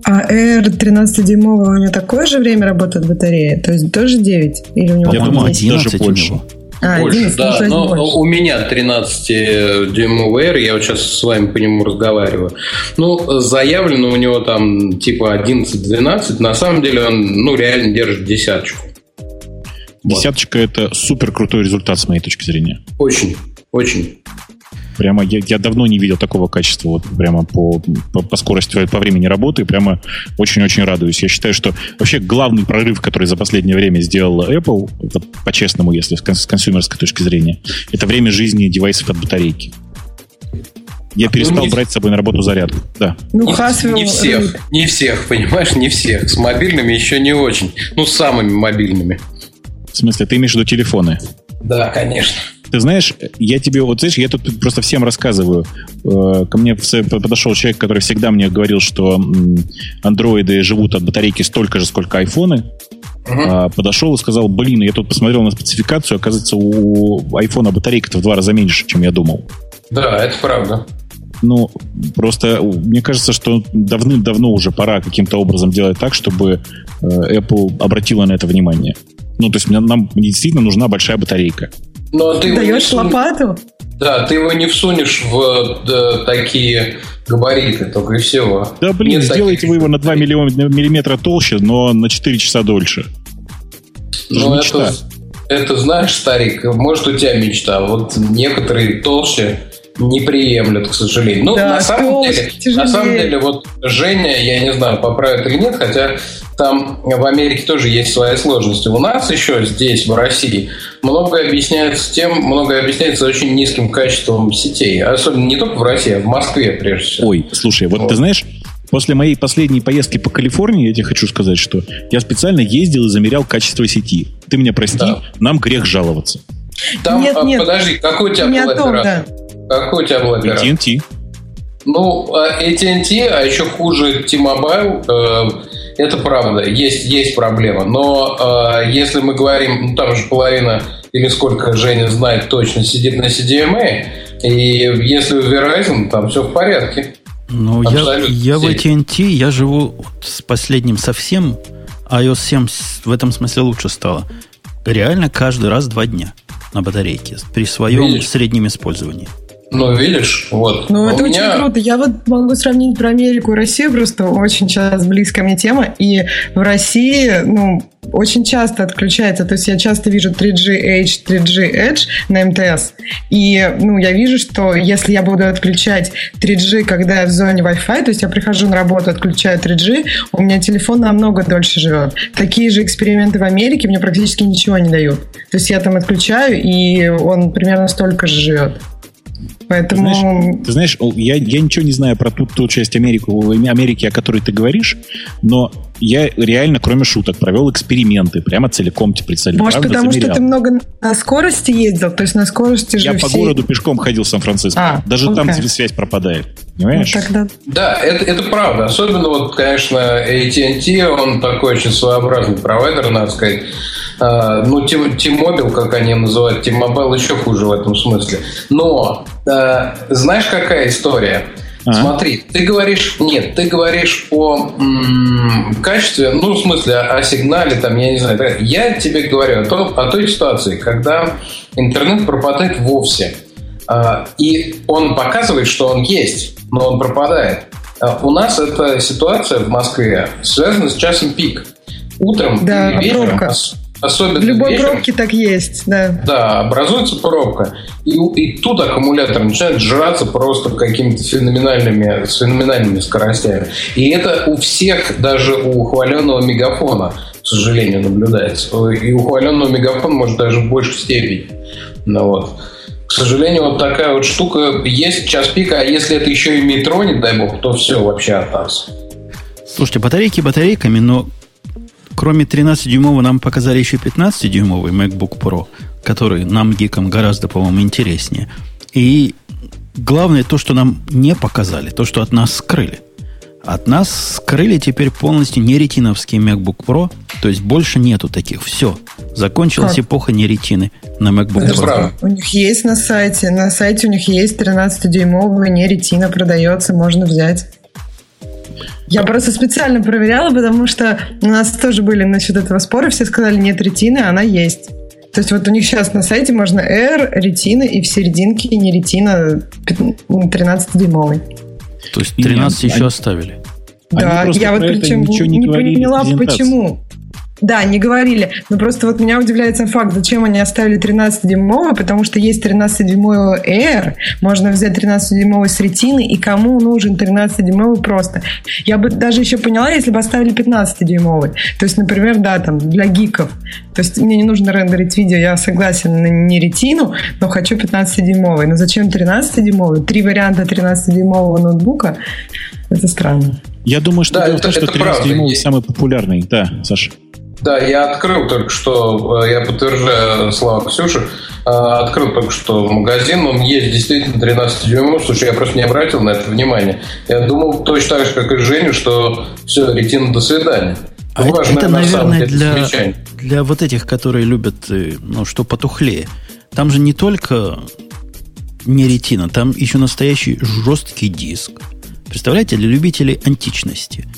А R 13-дюймовый у него такое же время работает батарея? То есть тоже 9? Или у него Я думаю, 11 даже больше. у него. А, больше, 11, да. Но больше. у меня 13-дюймовый R, я вот сейчас с вами по нему разговариваю. Ну, заявлено у него там типа 11-12. На самом деле он, ну, реально держит десяточку. Десяточка вот. это супер крутой результат с моей точки зрения. Очень, очень. Прямо я, я давно не видел такого качества вот прямо по, по, по скорости, по времени работы. Прямо очень-очень радуюсь. Я считаю, что вообще главный прорыв, который за последнее время сделала Apple, вот по-честному, если с консюмерской точки зрения, это время жизни девайсов от батарейки. Я а перестал ну, не... брать с собой на работу зарядку. Да. Ну, не, не всех. Не всех, понимаешь, не всех. С мобильными еще не очень. Ну, с самыми мобильными. В смысле, ты имеешь в виду телефоны? Да, конечно. Ты знаешь, я тебе, вот знаешь, я тут просто всем рассказываю. Э, ко мне подошел человек, который всегда мне говорил, что андроиды живут от батарейки столько же, сколько айфоны. Uh-huh. Подошел и сказал, блин, я тут посмотрел на спецификацию, оказывается, у айфона батарейка-то в два раза меньше, чем я думал. Да, это правда. Ну, просто мне кажется, что давным-давно уже пора каким-то образом делать так, чтобы э, Apple обратила на это внимание. Ну, то есть нам действительно нужна большая батарейка. Но ты Даешь не лопату? Да, ты его не всунешь в да, такие габариты, только и всего. Да блин, Нет сделайте таких... вы его на 2 миллиметра толще, но на 4 часа дольше. Ну, это, это, знаешь, старик, может, у тебя мечта. Вот некоторые толще не приемлют, к сожалению. Ну, да, на самом деле, на самом деле, вот Женя, я не знаю, поправит или нет, хотя там в Америке тоже есть свои сложности. У нас еще здесь, в России, многое объясняется тем, многое объясняется очень низким качеством сетей. Особенно не только в России, а в Москве, прежде всего. Ой, слушай, вот, вот. ты знаешь, После моей последней поездки по Калифорнии, я тебе хочу сказать, что я специально ездил и замерял качество сети. Ты меня прости, да. нам грех жаловаться. Там, нет, а, нет. подожди, какой у тебя был оператор? Да. Какой у тебя был оператор? AT&T. Ну, AT&T, а еще хуже T-Mobile, э, это правда, есть, есть проблема. Но э, если мы говорим, ну там же половина или сколько Женя знает точно сидит на CDMA, и если в Verizon, там все в порядке. Ну, я, я в AT&T, я живу с последним совсем, iOS 7 в этом смысле лучше стало. Реально каждый раз два дня на батарейке при своем Видишь? среднем использовании. Ну, видишь, вот. Ну, а это меня... очень круто. Я вот могу сравнить про Америку и Россию, просто очень сейчас близкая мне тема. И в России, ну, очень часто отключается. То есть я часто вижу 3G H, 3G Edge на МТС. И, ну, я вижу, что если я буду отключать 3G, когда я в зоне Wi-Fi, то есть я прихожу на работу, отключаю 3G, у меня телефон намного дольше живет. Такие же эксперименты в Америке мне практически ничего не дают. То есть я там отключаю, и он примерно столько же живет. Поэтому... Ты знаешь, ты знаешь я, я ничего не знаю про ту, ту часть Америки, Америки, о которой ты говоришь, но я реально, кроме шуток, провел эксперименты, прямо целиком представили. Может, правда, потому замерял. что ты много на скорости ездил? То есть на скорости же Я все... по городу пешком ходил в Сан-Франциско. А, Даже окей. там связь пропадает. Понимаешь? Ну, тогда... Да, это, это правда. Особенно вот, конечно, AT&T, он такой очень своеобразный провайдер, надо сказать. Uh, ну, T-Mobile, как они называют, T-Mobile еще хуже в этом смысле. Но, uh, знаешь, какая история? А? Смотри, ты говоришь, нет, ты говоришь о м- качестве, ну, в смысле, о, о сигнале, там, я не знаю. Я тебе говорю о, том, о той ситуации, когда интернет пропадает вовсе. А, и он показывает, что он есть, но он пропадает. А, у нас эта ситуация в Москве связана с часом пик. Утром да, и вечером, пробка. Особенно в любой вечером, пробке так есть, да. Да, образуется пробка. И, и тут аккумулятор начинает жраться просто какими-то феноменальными, с феноменальными скоростями. И это у всех, даже у ухваленного мегафона, к сожалению, наблюдается. И у ухваленного мегафона может даже в большей степени. Ну, вот. К сожалению, вот такая вот штука есть час пика, а если это еще и метро, не дай бог, то все вообще от нас. Слушайте, батарейки батарейками, но Кроме 13-дюймового нам показали еще 15-дюймовый MacBook Pro, который нам, гикам, гораздо, по-моему, интереснее. И главное то, что нам не показали, то, что от нас скрыли. От нас скрыли теперь полностью не ретиновский MacBook Pro, то есть больше нету таких. Все. Закончилась как? эпоха не ретины на MacBook Это Pro. Правда. У них есть на сайте. На сайте у них есть 13-дюймовый не ретина продается, можно взять. Я просто специально проверяла, потому что у нас тоже были насчет этого споры, все сказали, нет ретины, она есть. То есть вот у них сейчас на сайте можно R, ретина и в серединке не ретина 13-дюймовый. То есть 13 Нет, еще они... оставили? Да, я вот причем не, не поняла, почему. Да, не говорили. Но просто вот меня удивляет сам факт, зачем они оставили 13-дюймовый, потому что есть 13-дюймовый Air, можно взять 13-дюймовый с ретины, и кому нужен 13-дюймовый просто. Я бы даже еще поняла, если бы оставили 15-дюймовый. То есть, например, да, там, для гиков. То есть, мне не нужно рендерить видео, я согласен на не ретину, но хочу 15-дюймовый. Но зачем 13-дюймовый? Три варианта 13-дюймового ноутбука. Это странно. Я думаю, что да, дело в том, что 13-дюймовый самый популярный. Да, Саша. Да, я открыл только что, э, я подтверждаю слова Ксюши, э, открыл только что магазин, он есть действительно 13 дюймов. Слушай, я просто не обратил на это внимание. Я думал точно так же, как и Женя, что все, ретина, до свидания. А ну, важно, это, наверное, для, для вот этих, которые любят, э, ну, что потухлее. Там же не только не ретина, там еще настоящий жесткий диск. Представляете, для любителей античности –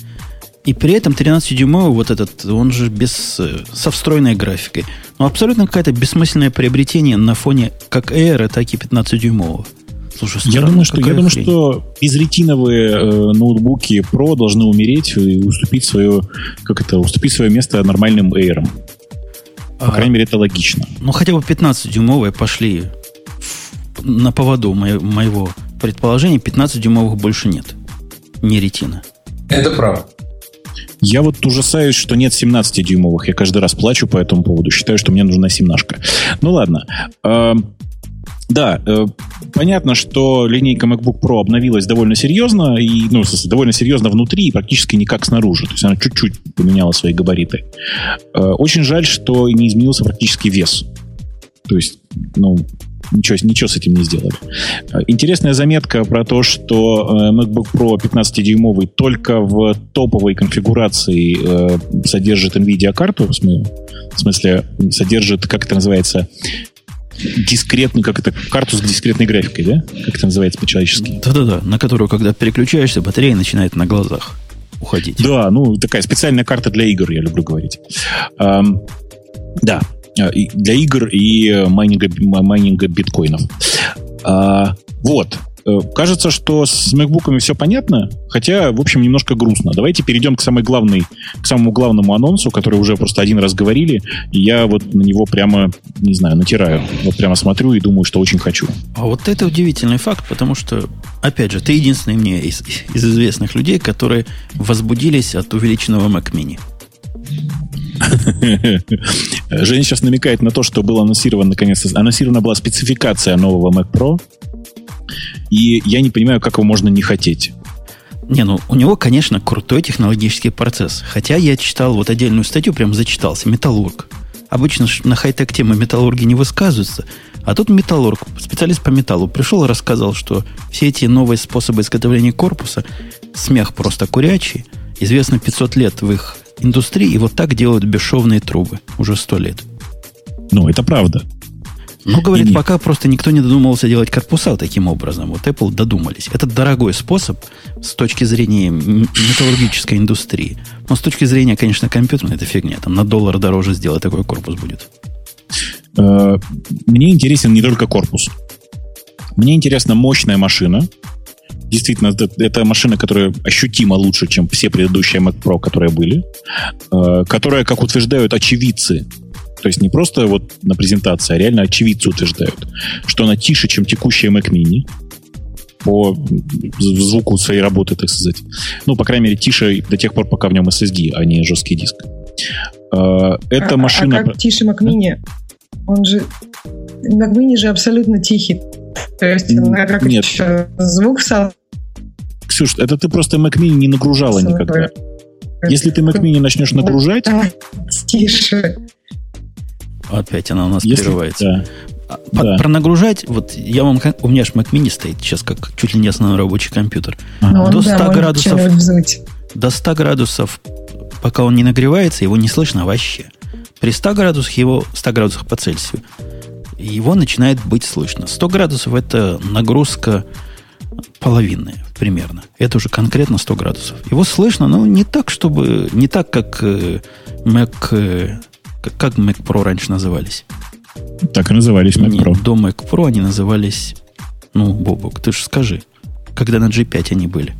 и при этом 13-дюймовый вот этот, он же без, э, со встроенной графикой. Ну, абсолютно какое-то бессмысленное приобретение на фоне как Air, так и 15-дюймового. Слушай, я думаю, что, я думаю, что безретиновые э, ноутбуки Pro должны умереть и уступить свое, как это, уступить свое место нормальным Air. По а, крайней мере, это логично. Ну, хотя бы 15-дюймовые пошли в, на поводу мо- моего предположения. 15-дюймовых больше нет. Не ретина. Это правда. Я вот ужасаюсь, что нет 17-дюймовых. Я каждый раз плачу по этому поводу. Считаю, что мне нужна 17 Ну ладно. Да, э, понятно, что линейка MacBook Pro обновилась довольно серьезно, и, ну, довольно серьезно внутри и практически никак снаружи. То есть она чуть-чуть поменяла свои габариты. Э, очень жаль, что не изменился практически вес. То есть, ну, ничего, ничего с этим не сделали. Интересная заметка про то, что э, MacBook Pro 15-дюймовый только в топовой конфигурации э, содержит NVIDIA-карту, в смысле, содержит, как это называется, дискретную, как это, карту с дискретной графикой, да? Как это называется по-человечески? Да-да-да, на которую, когда переключаешься, батарея начинает на глазах уходить. Да, ну, такая специальная карта для игр, я люблю говорить. Эм, да, Э, для игр и э, майнинга, майнинга биткоинов. А, вот. Э, кажется, что с MacBook'ами все понятно, хотя, в общем, немножко грустно. Давайте перейдем к, самой главной, к самому главному анонсу, который уже просто один раз говорили, и я вот на него прямо, не знаю, натираю. Вот прямо смотрю и думаю, что очень хочу. А вот это удивительный факт, потому что, опять же, ты единственный мне из, из известных людей, которые возбудились от увеличенного Mac Mini. Женя сейчас намекает на то, что был анонсирован наконец анонсирована была спецификация нового Mac Pro, и я не понимаю, как его можно не хотеть. Не, ну у него, конечно, крутой технологический процесс. Хотя я читал вот отдельную статью, прям зачитался, металлург. Обычно на хай-тек темы металлурги не высказываются, а тут металлург, специалист по металлу, пришел и рассказал, что все эти новые способы изготовления корпуса, смех просто курячий, известно 500 лет в их индустрии, и вот так делают бесшовные трубы уже 100 лет. Ну, это правда. Ну, говорит, пока просто никто не додумался делать корпуса таким образом. Вот Apple додумались. Это дорогой способ с точки зрения металлургической индустрии. Но с точки зрения, конечно, компьютерной, это фигня. Там на доллар дороже сделать такой корпус будет. Э, мне интересен не только корпус. Мне интересна мощная машина. Действительно, это машина, которая ощутимо лучше, чем все предыдущие Mac Pro, которые были. Э, которая, как утверждают очевидцы, то есть не просто вот на презентации, а реально очевидцы утверждают, что она тише, чем текущая Mac Mini по звуку своей работы, так сказать. Ну, по крайней мере, тише до тех пор, пока в нем SSD, а не жесткий диск. А, эта а, машина... А как тише Mac Mini? Он же... Mac Mini же абсолютно тихий. То есть, как Нет. звук сам... Ксюш, это ты просто Mac Mini не нагружала никогда. Если ты Mac Mini начнешь нагружать... Тише. Опять она у нас Если, прерывается. Да. По, да. Про нагружать, вот я вам, у меня же Mac Mini стоит сейчас как чуть ли не основной рабочий компьютер. Ага. До 100 да, градусов, до 100 градусов, пока он не нагревается, его не слышно вообще. При 100 градусах его, 100 градусах по Цельсию, его начинает быть слышно. 100 градусов это нагрузка половинная примерно. Это уже конкретно 100 градусов. Его слышно, но не так, чтобы... Не так, как э, Mac э, как, Mac Pro раньше назывались? Так и назывались Mac Нет, Pro. До Mac Pro они назывались... Ну, Бобок, ты же скажи. Когда на G5 они были.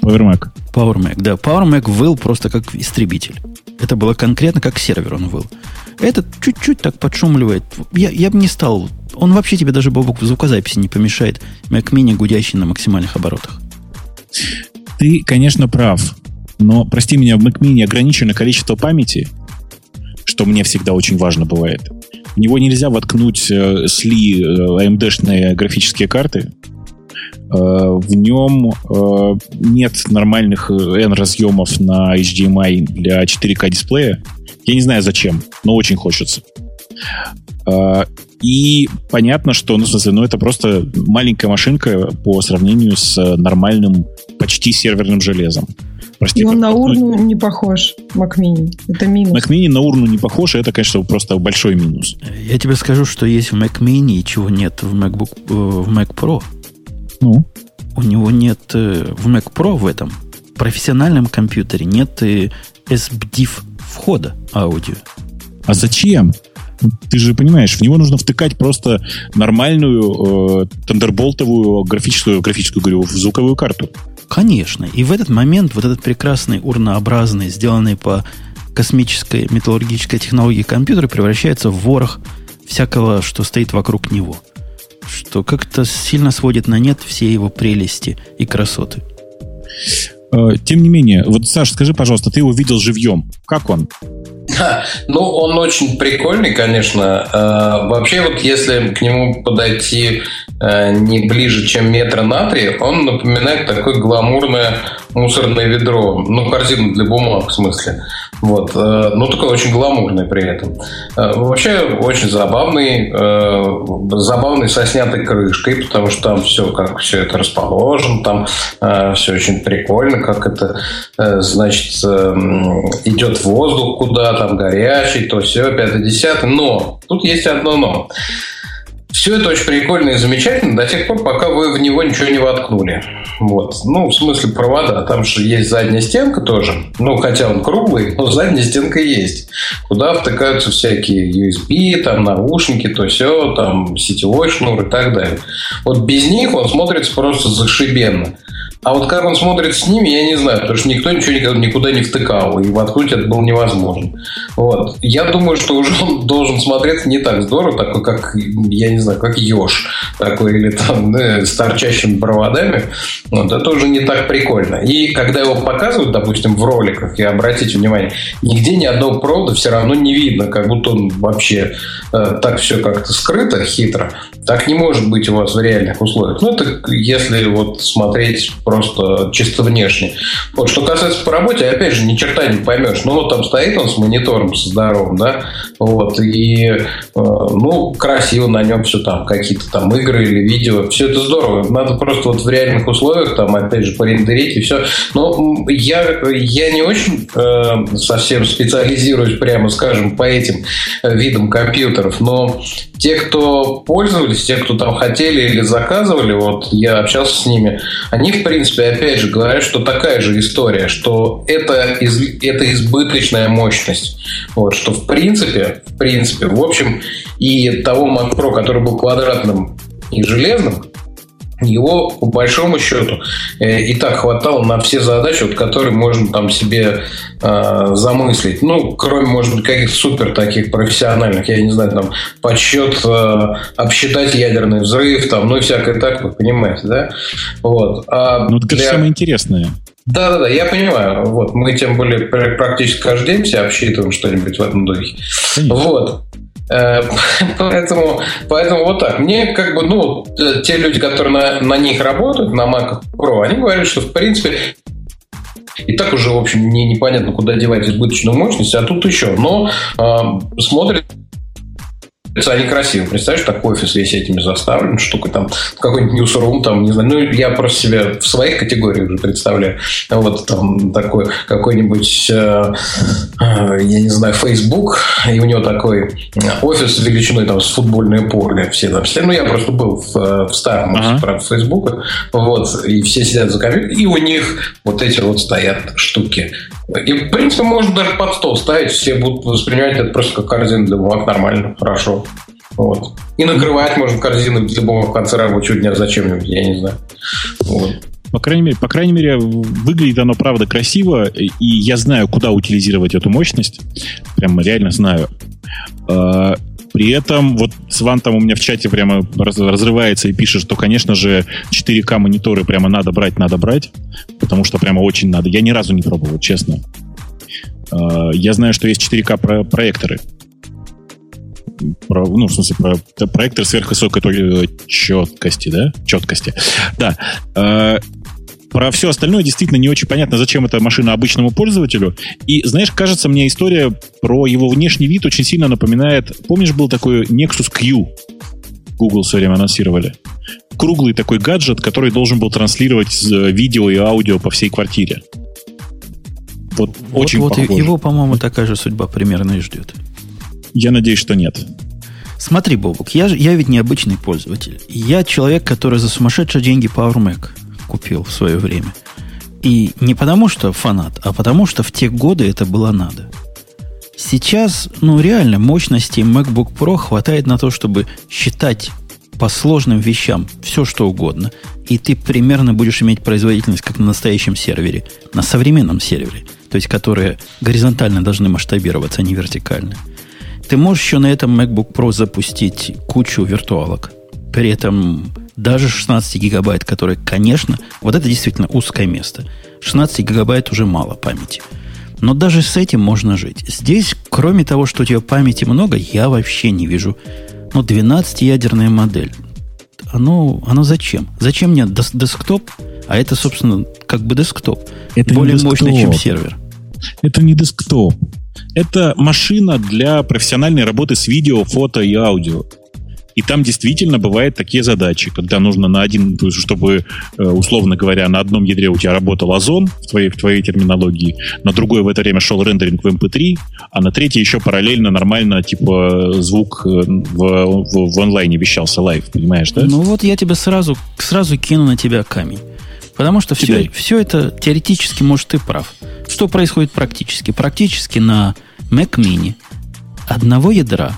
Power Mac. Power Mac, да. Power Mac выл просто как истребитель. Это было конкретно как сервер он выл. Этот чуть-чуть так подшумливает. Я, я бы не стал... Он вообще тебе даже, Бобок, в звукозаписи не помешает. Mac Mini, гудящий на максимальных оборотах. Ты, конечно, прав. Но, прости меня, в Mac Mini ограниченное количество памяти, что мне всегда очень важно бывает. В него нельзя воткнуть э, SLI э, AMD-шные графические карты. Э, в нем э, нет нормальных N-разъемов на HDMI для 4К дисплея. Я не знаю зачем, но очень хочется. Э, и понятно, что, ну, в смысле, ну, это просто маленькая машинка по сравнению с нормальным, почти серверным железом. Прости, и он на урну не похож, Mac Mini. Это минус. Mac Mini на урну не похож, и это, конечно, просто большой минус. Я тебе скажу, что есть в Mac Mini, и чего нет в MacBook, э, в Mac Pro. Ну? У него нет э, в Mac Pro в этом профессиональном компьютере нет SBDIF входа аудио. А зачем? Ты же понимаешь, в него нужно втыкать просто нормальную э, тандерболтовую графическую, графическую, говорю, звуковую карту. Конечно. И в этот момент вот этот прекрасный урнообразный, сделанный по космической металлургической технологии компьютер превращается в ворох всякого, что стоит вокруг него. Что как-то сильно сводит на нет все его прелести и красоты. Э, тем не менее, вот, Саш, скажи, пожалуйста, ты его видел живьем. Как он? Ну, он очень прикольный, конечно. Э, вообще, вот если к нему подойти Э, не ближе, чем метра на три, он напоминает такое гламурное мусорное ведро, ну, корзину для бумаг, в смысле. Вот. Э, ну, такой очень гламурный при этом. Вообще, очень забавный, забавный со снятой крышкой, потому что там все, как все это расположено, там все очень прикольно, как это, значит, идет воздух куда, там горячий, то все, пятое, десятое. Но тут есть одно но. Все это очень прикольно и замечательно до тех пор, пока вы в него ничего не воткнули. Вот. Ну, в смысле провода. Там же есть задняя стенка тоже. Ну, хотя он круглый, но задняя стенка есть. Куда втыкаются всякие USB, там наушники, то все, там сетевой шнур и так далее. Вот без них он смотрится просто зашибенно. А вот как он смотрит с ними, я не знаю, потому что никто ничего никогда, никуда не втыкал, и воткнуть это было невозможно. Вот. Я думаю, что уже он должен смотреться не так здорово, такой, как, я не знаю, как еж такой, или там, ну, с торчащими проводами. Вот. Это уже не так прикольно. И когда его показывают, допустим, в роликах, и обратите внимание, нигде ни одного провода все равно не видно, как будто он вообще э, так все как-то скрыто, хитро. Так не может быть у вас в реальных условиях. Ну, это если вот смотреть просто чисто внешне. Вот, что касается по работе, опять же, ни черта не поймешь. Ну, вот там стоит он с монитором со здоровым, да, вот, и, э, ну, красиво на нем все там, какие-то там игры или видео, все это здорово. Надо просто вот в реальных условиях там, опять же, порендерить и все. Но я, я не очень э, совсем специализируюсь, прямо скажем, по этим видам компьютеров, но те, кто пользовались, те, кто там хотели или заказывали, вот я общался с ними, они, в принципе, опять же говорят, что такая же история, что это, из, это избыточная мощность. Вот, что в принципе, в принципе, в общем, и того Mac Pro, который был квадратным и железным, его, по большому счету, э, и так хватало на все задачи, вот, которые можно там себе э, замыслить. Ну, кроме, может быть, каких-то супер таких профессиональных, я не знаю, там, подсчет, э, обсчитать ядерный взрыв, там, ну и всякое так, вы понимаете, да? Вот. А ну, это для... самое интересное. Да, да, да, я понимаю. Вот, мы тем более практически каждый день все обсчитываем что-нибудь в этом духе. Конечно. Вот. Э, поэтому, поэтому вот так. Мне как бы, ну, те люди, которые на, на них работают, на Mac Pro, они говорят, что в принципе и так уже, в общем, мне непонятно, куда девать избыточную мощность, а тут еще. Но э, смотрит они красивые. Представляешь, такой офис весь этими заставлен, штука там, какой-нибудь newsroom, там, не знаю, ну, я просто себе в своих категориях уже представляю. Вот там такой какой-нибудь, э, э, я не знаю, Facebook, и у него такой офис величиной там с футбольное поле, все там все. Ну, я просто был в, э, в старом офисе, uh-huh. правда, Facebook, вот, и все сидят за компьютером, и у них вот эти вот стоят штуки. И, в принципе, можно даже под стол ставить, все будут воспринимать это просто как корзину для бумаг, нормально, хорошо. Вот. И накрывать можно корзину для бумаг в конце рабочего дня зачем-нибудь, я не знаю. Вот. По крайней мере, по крайней мере, выглядит оно правда красиво, и я знаю, куда утилизировать эту мощность. Прям реально знаю. А, при этом вот Сван там у меня в чате прямо разрывается и пишет, что, конечно же, 4К мониторы прямо надо брать, надо брать, потому что прямо очень надо. Я ни разу не пробовал, честно. А, я знаю, что есть 4К проекторы. Про, ну, в смысле, про, проектор сверхвысокой четкости, да? Четкости. Да. Про все остальное действительно не очень понятно, зачем эта машина обычному пользователю. И, знаешь, кажется, мне история про его внешний вид очень сильно напоминает... Помнишь, был такой Nexus Q? Google в свое время анонсировали. Круглый такой гаджет, который должен был транслировать видео и аудио по всей квартире. Вот, вот очень вот похоже. Его, по-моему, такая же судьба примерно и ждет. Я надеюсь, что нет. Смотри, Бобук, я, я ведь необычный пользователь. Я человек, который за сумасшедшие деньги Power Mac купил в свое время. И не потому, что фанат, а потому, что в те годы это было надо. Сейчас, ну, реально, мощности MacBook Pro хватает на то, чтобы считать по сложным вещам все, что угодно. И ты примерно будешь иметь производительность, как на настоящем сервере, на современном сервере, то есть которые горизонтально должны масштабироваться, а не вертикально. Ты можешь еще на этом MacBook Pro запустить кучу виртуалок. При этом даже 16 гигабайт, которые, конечно, вот это действительно узкое место. 16 гигабайт уже мало памяти. Но даже с этим можно жить. Здесь, кроме того, что у тебя памяти много, я вообще не вижу. Ну, 12-ядерная модель. Оно, оно зачем? Зачем мне десктоп? А это, собственно, как бы десктоп. Это более мощный, чем сервер. Это не десктоп. Это машина для профессиональной работы с видео, фото и аудио. И там действительно бывают такие задачи, когда нужно на один, чтобы, э, условно говоря, на одном ядре у тебя работал озон в твоей, в твоей терминологии, на другой в это время шел рендеринг в MP3, а на третий еще параллельно нормально, типа, звук э, в, в, в онлайне вещался live, понимаешь, да? Ну вот я тебе сразу, сразу кину на тебя камень. Потому что все, все это теоретически, может, ты прав. Что происходит практически? Практически на Mac Mini одного ядра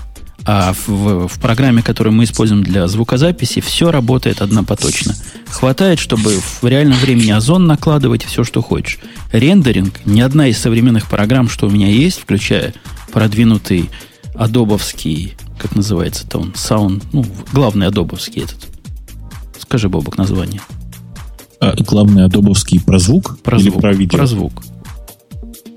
а в, в программе, которую мы используем для звукозаписи, все работает однопоточно. Хватает, чтобы в реальном времени озон накладывать все, что хочешь. Рендеринг, ни одна из современных программ, что у меня есть, включая продвинутый адобовский, как называется-то он, саунд, ну, главный адобовский этот. Скажи, Бобок, название. А, главный адобовский про звук? Про звук. Или про видео? Про звук.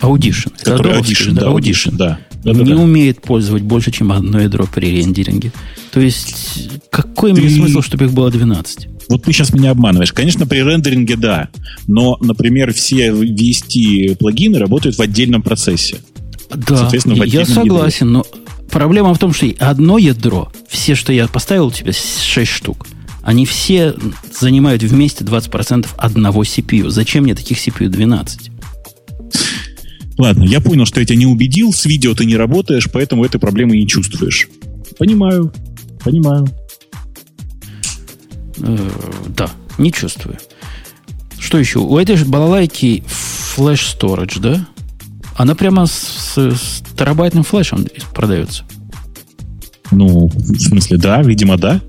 Audition. Который Audition, да, Audition, да. да, не да. умеет пользовать больше, чем одно ядро при рендеринге. То есть, какой Ты... мне смысл, чтобы их было 12? Вот ты сейчас меня обманываешь. Конечно, при рендеринге да, но, например, все VST плагины работают в отдельном процессе. Да, я согласен, ядре. но проблема в том, что одно ядро, все, что я поставил у тебя, 6 штук, они все занимают вместе 20% одного CPU. Зачем мне таких CPU 12? Ладно, я понял, что я тебя не убедил, с видео ты не работаешь, поэтому этой проблемы не чувствуешь. Понимаю, понимаю. Э, да, не чувствую. Что еще? У этой же балалайки флеш storage, да? Она прямо с, с терабайтным флешем продается. Ну, в смысле, да, видимо, да.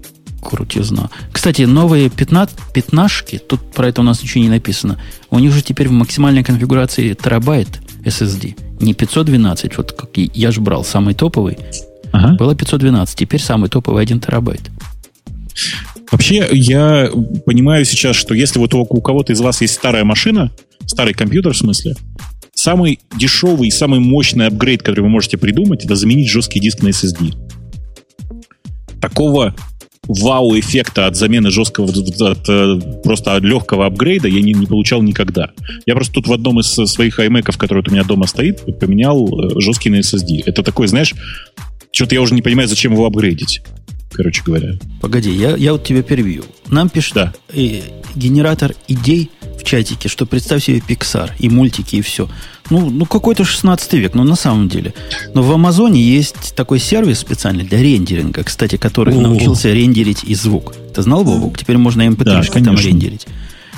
Крутизна. Кстати, новые пятна, пятнашки, тут про это у нас ничего не написано, у них же теперь в максимальной конфигурации терабайт SSD. Не 512, вот как я же брал самый топовый. Ага. Было 512, теперь самый топовый 1 терабайт. Вообще, я понимаю сейчас, что если вот у, кого-то из вас есть старая машина, старый компьютер в смысле, самый дешевый и самый мощный апгрейд, который вы можете придумать, это заменить жесткий диск на SSD. Такого вау-эффекта от замены жесткого, от, от, от, просто от легкого апгрейда я не, не получал никогда. Я просто тут в одном из своих iMac, который у меня дома стоит, поменял э, жесткий на SSD. Это такой, знаешь, что-то я уже не понимаю, зачем его апгрейдить короче говоря. Погоди, я, я вот тебя перебью. Нам пишет да. э, генератор идей в чатике, что представь себе Pixar и мультики и все. Ну, ну какой-то 16 век, ну на самом деле. Но в Амазоне есть такой сервис специальный для рендеринга, кстати, который О-о-о. научился рендерить и звук. Ты знал, Бобук? Теперь можно mp да, там рендерить.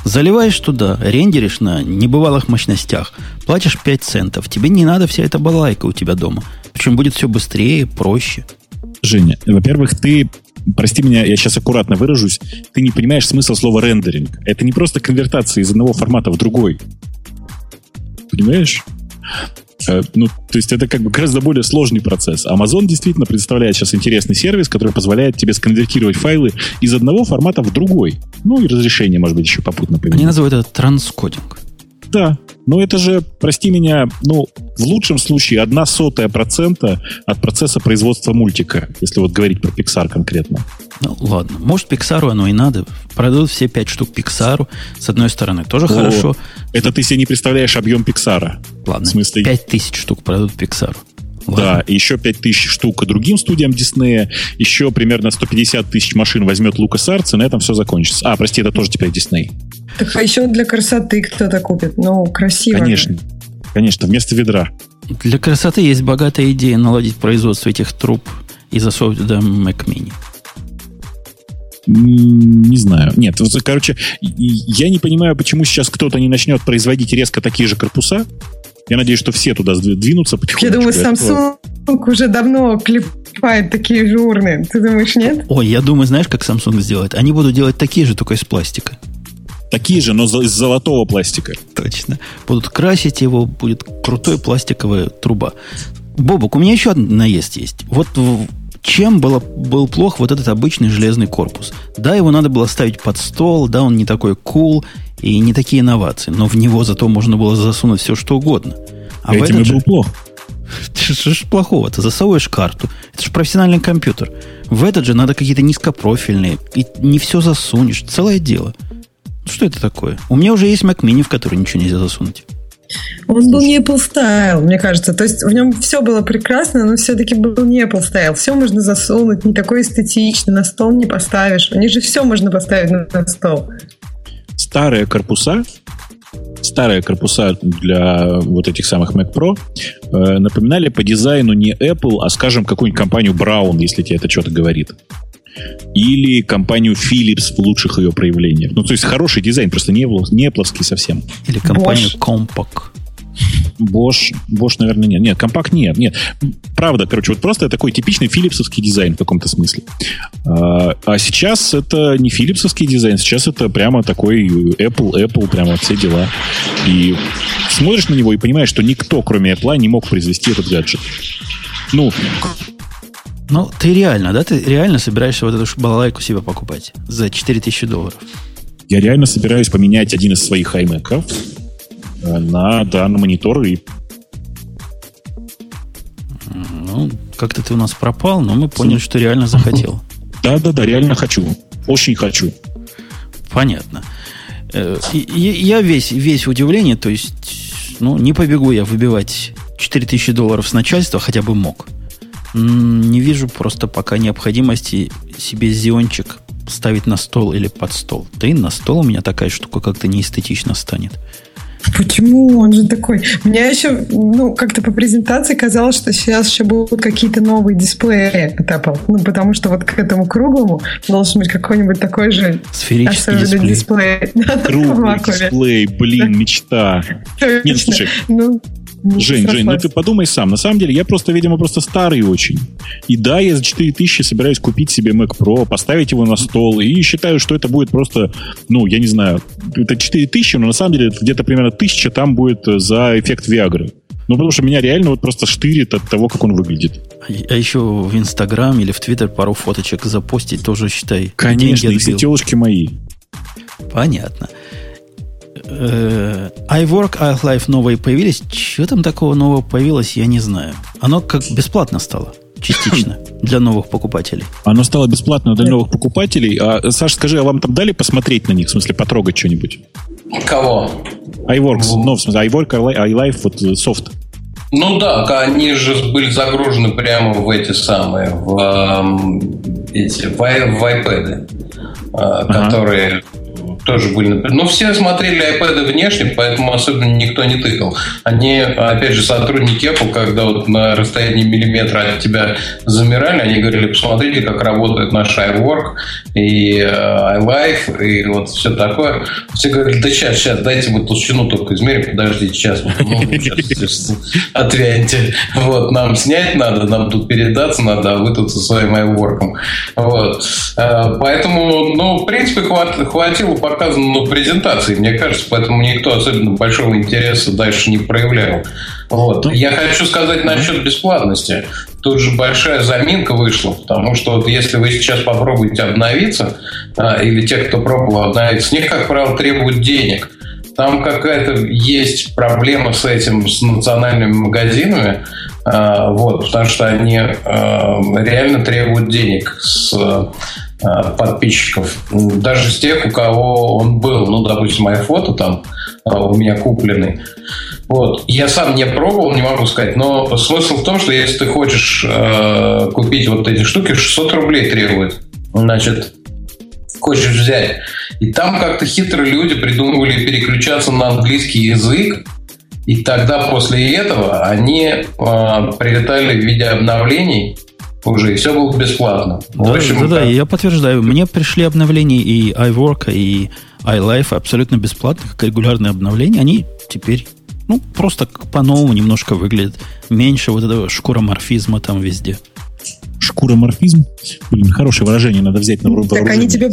Заливаешь туда, рендеришь на небывалых мощностях, платишь 5 центов. Тебе не надо вся эта балайка у тебя дома. Причем будет все быстрее, проще. Женя, во-первых, ты прости меня, я сейчас аккуратно выражусь, ты не понимаешь смысл слова рендеринг. Это не просто конвертация из одного формата в другой. Понимаешь? Э, ну, то есть это как бы гораздо более сложный процесс. Amazon действительно предоставляет сейчас интересный сервис, который позволяет тебе сконвертировать файлы из одного формата в другой. Ну и разрешение, может быть, еще попутно поменять. Они называют это транскодинг. Да, но это же, прости меня, ну, в лучшем случае одна сотая процента от процесса производства мультика, если вот говорить про Pixar конкретно. Ну, ладно. Может, Pixar оно и надо. Продадут все пять штук Pixar. С одной стороны, тоже О, хорошо. Это ты себе не представляешь объем Pixar. Ладно, в смысле... 5 тысяч штук продадут Pixar. Ладно. Да, и еще 5 тысяч штук другим студиям Диснея, еще примерно 150 тысяч машин возьмет LucasArts, и на этом все закончится. А, прости, это тоже теперь Дисней. Так а еще для красоты кто-то купит. Ну, красиво. Конечно. Конечно, вместо ведра. Для красоты есть богатая идея наладить производство этих труб и засовывать туда Mac Mini. Не знаю. Нет, короче, я не понимаю, почему сейчас кто-то не начнет производить резко такие же корпуса. Я надеюсь, что все туда двинутся потихоньку. Я думаю, Samsung уже давно клепает такие же урны. Ты думаешь, нет? Ой, я думаю, знаешь, как Samsung сделает? Они будут делать такие же, только из пластика. Такие же, но из золотого пластика. Точно. Будут красить его, будет крутой пластиковая труба. Бобок, у меня еще одна есть есть. Вот чем было, был плох вот этот обычный железный корпус? Да, его надо было ставить под стол, да, он не такой cool и не такие инновации, но в него зато можно было засунуть все, что угодно. А Этим и был плох. Что ж плохого? Ты засовываешь карту. Это же профессиональный компьютер. В этот же надо какие-то низкопрофильные. И не все засунешь. Целое дело. Что это такое? У меня уже есть Mac Mini, в который ничего нельзя засунуть. Он был не Apple Style, мне кажется. То есть в нем все было прекрасно, но все-таки был не Apple Style. Все можно засунуть, не такой эстетичный, на стол не поставишь. У них же все можно поставить на, на стол. Старые корпуса старые корпуса для вот этих самых Mac Pro э, напоминали по дизайну не Apple, а, скажем, какую-нибудь компанию Brown, если тебе это что-то говорит или компанию Philips в лучших ее проявлениях. Ну, то есть хороший дизайн, просто не, не плоский совсем. Или компанию Bosch. Compaq. Bosch, Bosch, наверное, нет. Нет, компакт нет, нет. Правда, короче, вот просто такой типичный филипсовский дизайн в каком-то смысле. А, а сейчас это не филипсовский дизайн, сейчас это прямо такой Apple, Apple, прямо все дела. И смотришь на него и понимаешь, что никто, кроме Apple, не мог произвести этот гаджет. Ну, ну, ты реально, да? Ты реально собираешься вот эту балалайку себе покупать за 4000 долларов? Я реально собираюсь поменять один из своих iMac э, на данный монитор и Ну, как-то ты у нас пропал, но мы поняли, что реально захотел. Да-да-да, реально хочу. Очень хочу. Понятно. Э, я весь, весь в удивлении, то есть, ну, не побегу я выбивать 4000 долларов с начальства, хотя бы мог. Не вижу просто пока необходимости себе зиончик ставить на стол или под стол. Да и на стол у меня такая штука как-то неэстетично станет. Почему? Он же такой. Меня еще, ну, как-то по презентации казалось, что сейчас еще будут какие-то новые дисплеи от Apple. Ну, потому что вот к этому круглому должен быть какой-нибудь такой же Сферический дисплей. дисплей. Круглый дисплей, блин, мечта. Нет, слушай, ну, Жень, Жень, ну ты подумай сам. На самом деле, я просто, видимо, просто старый очень. И да, я за 4000 собираюсь купить себе Mac Pro, поставить его на стол, и считаю, что это будет просто, ну, я не знаю, это 4000, но на самом деле где-то примерно 1000 там будет за эффект Viagra. Ну, потому что меня реально вот просто штырит от того, как он выглядит. А еще в Инстаграм или в Твиттер пару фоточек запостить тоже, считай, Конечно, и телушки мои. Понятно э, iWork, iLife новые появились. Что там такого нового появилось, я не знаю. Оно как бесплатно стало частично для новых покупателей. Оно стало бесплатно для новых покупателей. А, Саша, скажи, а вам там дали посмотреть на них, в смысле потрогать что-нибудь? Кого? iWorks, ну, в смысле, iWork, iLife, вот э, софт. Ну да, они же были загружены прямо в эти самые, в, эти, в, в iPad, ага. которые тоже были. Ну, все смотрели iPad внешне, поэтому особенно никто не тыкал. Они, опять же, сотрудники Apple, когда вот на расстоянии миллиметра от тебя замирали, они говорили, посмотрите, как работает наш iWork и э, iLife, и вот все такое. Все говорили, да сейчас, сейчас, дайте мы толщину только измерим, подождите, сейчас, ну, сейчас отвяньте. Вот, нам снять надо, нам тут передаться надо, а вы тут со своим iWork. Вот. Э, поэтому, ну, в принципе, хватило показано на презентации, мне кажется, поэтому никто особенно большого интереса дальше не проявлял. Вот. Я хочу сказать насчет бесплатности. Тут же большая заминка вышла, потому что вот если вы сейчас попробуете обновиться, а, или те, кто пробовал обновиться, с них, как правило, требуют денег. Там какая-то есть проблема с этим, с национальными магазинами, а, вот, потому что они а, реально требуют денег с подписчиков. Даже с тех, у кого он был. Ну, допустим, мои фото там э, у меня куплены. Вот. Я сам не пробовал, не могу сказать, но смысл в том, что если ты хочешь э, купить вот эти штуки, 600 рублей требует. Значит, хочешь взять. И там как-то хитрые люди придумывали переключаться на английский язык, и тогда после этого они э, прилетали в виде обновлений уже, и все было бесплатно. Да, в общем, да, да, я подтверждаю. Мне пришли обновления и iWork, и iLife абсолютно бесплатно, как регулярные обновления. Они теперь ну, просто по-новому немножко выглядят. Меньше вот этого шкуроморфизма там везде. Шкуроморфизм? Блин, хорошее выражение, надо взять на вооружение. Так они тебе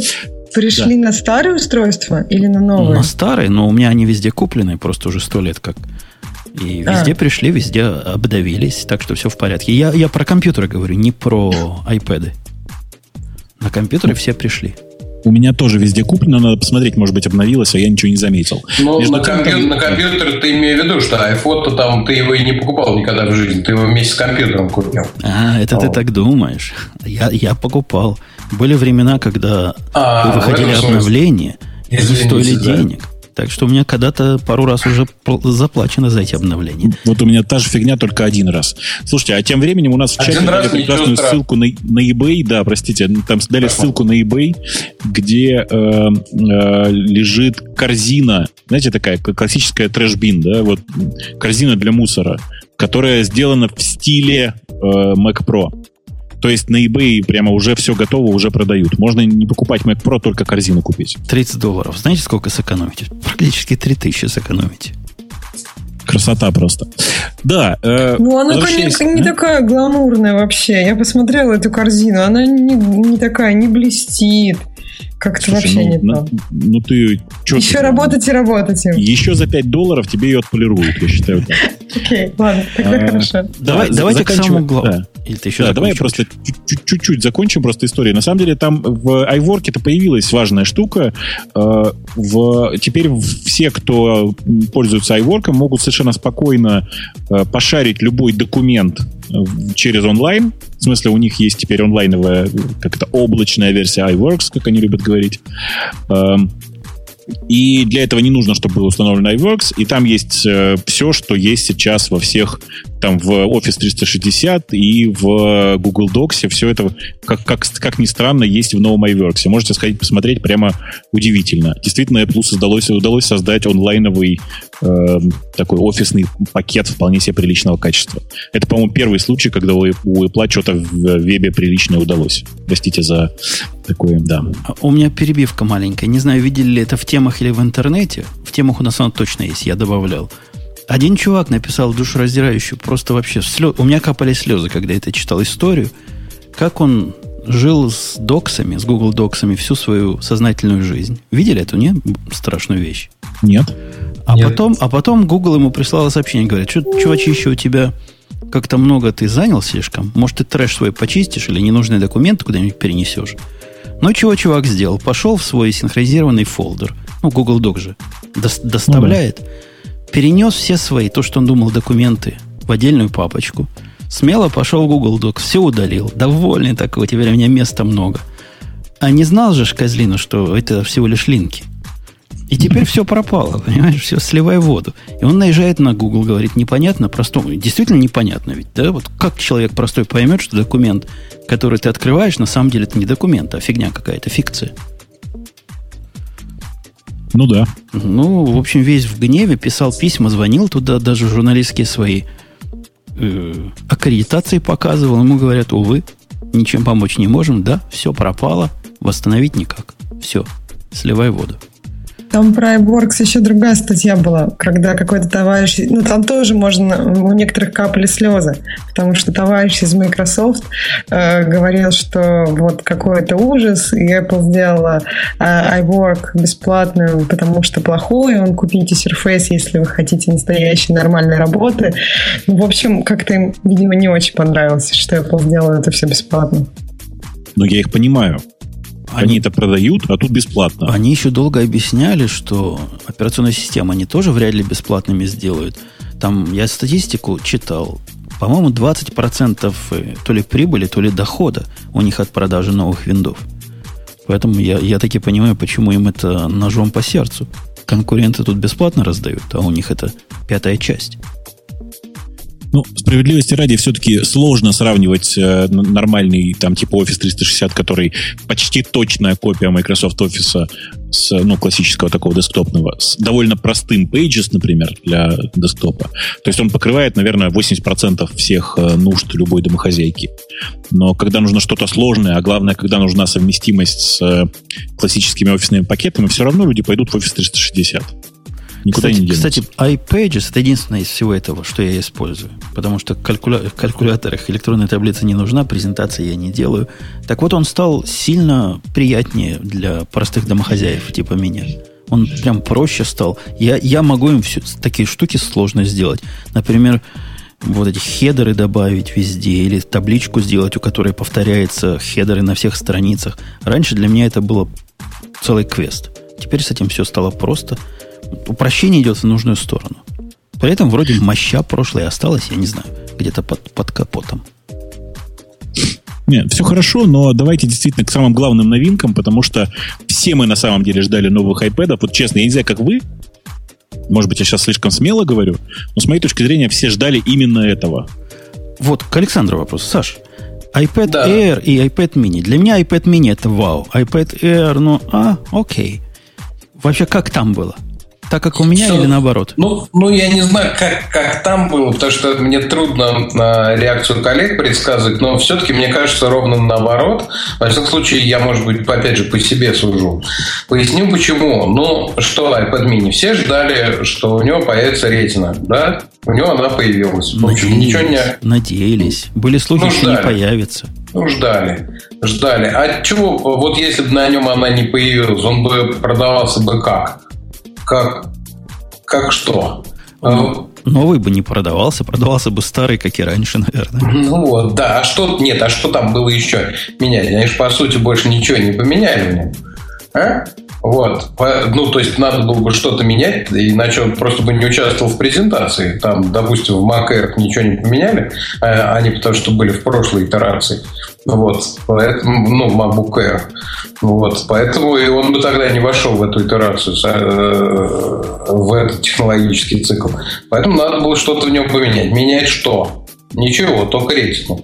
пришли да. на старые устройства или на новые? На старые, но у меня они везде куплены, просто уже сто лет как и а. везде пришли, везде обдавились, так что все в порядке. Я, я про компьютеры говорю, не про iPad. На компьютеры все пришли. У меня тоже везде куплено, надо посмотреть, может быть, обновилось, а я ничего не заметил. Ну, на, компью... на компьютере ты имеешь в виду, что iPhone-то там ты его и не покупал никогда в жизни, ты его вместе с компьютером купил. А, это О. ты так думаешь. Я, я покупал. Были времена, когда а, выходили обновления, и они стоили да. денег. Так что у меня когда-то пару раз уже заплачено за эти обновления. Вот у меня та же фигня, только один раз. Слушайте, а тем временем у нас в чате дали прекрасную ссылку на, на eBay, да, простите, там дали ссылку на eBay, где э, э, лежит корзина, знаете, такая классическая трэш-бин, да, вот корзина для мусора, которая сделана в стиле э, Mac Pro. То есть на eBay прямо уже все готово, уже продают. Можно не покупать Mac Pro, только корзину купить. 30 долларов. Знаете, сколько сэкономите? Практически 3000 сэкономите. Красота просто. Да. Э, ну, она, конечно, не такая гламурная вообще. Я посмотрела эту корзину. Она не, не такая, не блестит. Как-то вообще ну, не ну, то. Ну, ты... Еще ты, работать и работать. Еще за 5 долларов тебе ее отполируют, я считаю. Окей, ладно, тогда а, хорошо. Давай, да, давайте к самому главному. Давай просто чуть-чуть закончим просто историю. На самом деле там в iWork это появилась важная штука. Э, в, теперь все, кто пользуется iWork, могут совершенно спокойно э, пошарить любой документ э, через онлайн. В смысле, у них есть теперь онлайновая, как это, облачная версия iWorks, как они любят говорить. Эм, и для этого не нужно, чтобы был установлен iWorks. И там есть э, все, что есть сейчас во всех там в Office 360 и в Google Docs. Все это, как, как, как ни странно, есть в новом iWorks. Можете сходить посмотреть, прямо удивительно. Действительно, Apple удалось, удалось создать онлайновый э, такой офисный пакет вполне себе приличного качества. Это, по-моему, первый случай, когда у, у Apple что-то в вебе приличное удалось. Простите за такое, да. У меня перебивка маленькая. Не знаю, видели ли это в темах или в интернете. В темах у нас оно точно есть, я добавлял. Один чувак написал душераздирающую, просто вообще слез... У меня капали слезы, когда я это читал историю, как он жил с доксами, с Google доксами всю свою сознательную жизнь. Видели эту, не? Страшную вещь. Нет. А, Нет. Потом, а потом Google ему прислало сообщение, говорит, что, чувачище, у тебя как-то много ты занял слишком, может, ты трэш свой почистишь или ненужные документы куда-нибудь перенесешь. Ну, чего чувак сделал? Пошел в свой синхронизированный фолдер, ну, Google Doc же, доставляет, ну, да перенес все свои, то, что он думал, документы в отдельную папочку. Смело пошел в Google Docs, все удалил. Довольный такой, теперь у меня места много. А не знал же Козлину, что это всего лишь линки. И теперь все пропало, понимаешь, все сливай воду. И он наезжает на Google, говорит, непонятно, простому. Действительно непонятно ведь, да? Вот как человек простой поймет, что документ, который ты открываешь, на самом деле это не документ, а фигня какая-то, фикция. Ну да. Ну, в общем, весь в гневе, писал письма, звонил туда, даже журналистские свои э, аккредитации показывал. Ему говорят, увы, ничем помочь не можем, да, все пропало, восстановить никак. Все, сливай воду. Там про iWorks еще другая статья была, когда какой-то товарищ... Ну, там тоже можно... У некоторых капали слезы, потому что товарищ из Microsoft э, говорил, что вот какой-то ужас, и Apple сделала э, iWork бесплатным, потому что плохой, он купите Surface, если вы хотите настоящей нормальной работы. Ну, в общем, как-то им, видимо, не очень понравилось, что Apple сделала это все бесплатно. Но я их понимаю. Они, это продают, а тут бесплатно. Они еще долго объясняли, что операционную систему они тоже вряд ли бесплатными сделают. Там я статистику читал. По-моему, 20% э, то ли прибыли, то ли дохода у них от продажи новых виндов. Поэтому я, я таки понимаю, почему им это ножом по сердцу. Конкуренты тут бесплатно раздают, а у них это пятая часть. Ну, справедливости ради, все-таки сложно сравнивать э, нормальный, там, типа Office 360, который почти точная копия Microsoft Office с, ну, классического такого десктопного, с довольно простым Pages, например, для десктопа. То есть он покрывает, наверное, 80% всех э, нужд любой домохозяйки. Но когда нужно что-то сложное, а главное, когда нужна совместимость с э, классическими офисными пакетами, все равно люди пойдут в Office 360. Никуда кстати, не денется. Кстати, iPages это единственное из всего этого, что я использую. Потому что калькуля... в калькуляторах электронная таблица не нужна, презентации я не делаю. Так вот, он стал сильно приятнее для простых домохозяев, типа меня. Он прям проще стал. Я, я могу им все, такие штуки сложно сделать. Например, вот эти хедеры добавить везде, или табличку сделать, у которой повторяется хедеры на всех страницах. Раньше для меня это было целый квест. Теперь с этим все стало просто упрощение идет в нужную сторону. При этом вроде моща прошлой осталась, я не знаю, где-то под, под капотом. Нет, все хорошо, но давайте действительно к самым главным новинкам, потому что все мы на самом деле ждали новых iPad. Вот честно, я не знаю, как вы, может быть, я сейчас слишком смело говорю, но с моей точки зрения все ждали именно этого. Вот, к Александру вопрос. Саш, iPad да. Air и iPad mini. Для меня iPad mini это вау. iPad Air, ну, а, окей. Вообще, как там было? Так как у меня Все, или наоборот? Ну, ну, я не знаю, как, как там было, потому что мне трудно на реакцию коллег предсказывать, но все-таки мне кажется ровно наоборот. Во всяком случае, я, может быть, опять же, по себе сужу. Поясню, почему. Ну, что iPad mini? Все ждали, что у него появится ретина, да? У него она появилась. Общем, ничего не... Надеялись. Были слухи, ну, что не появится. Ну, ждали. Ждали. А чего, вот если бы на нем она не появилась, он бы продавался бы как? Как, как что? Ну, новый бы не продавался, продавался бы старый, как и раньше, наверное. Ну вот, да. А что, нет, а что там было еще менять? Они же, по сути, больше ничего не поменяли в нем. А? Вот. Ну, то есть, надо было бы что-то менять, иначе он просто бы не участвовал в презентации. Там, допустим, в Mac ничего не поменяли, а они потому что были в прошлой итерации. Вот. Поэтому, ну, MacBook Air. Вот. Поэтому и он бы тогда не вошел в эту итерацию, э, в этот технологический цикл. Поэтому надо было что-то в нем поменять. Менять что? Ничего, только рейтинг.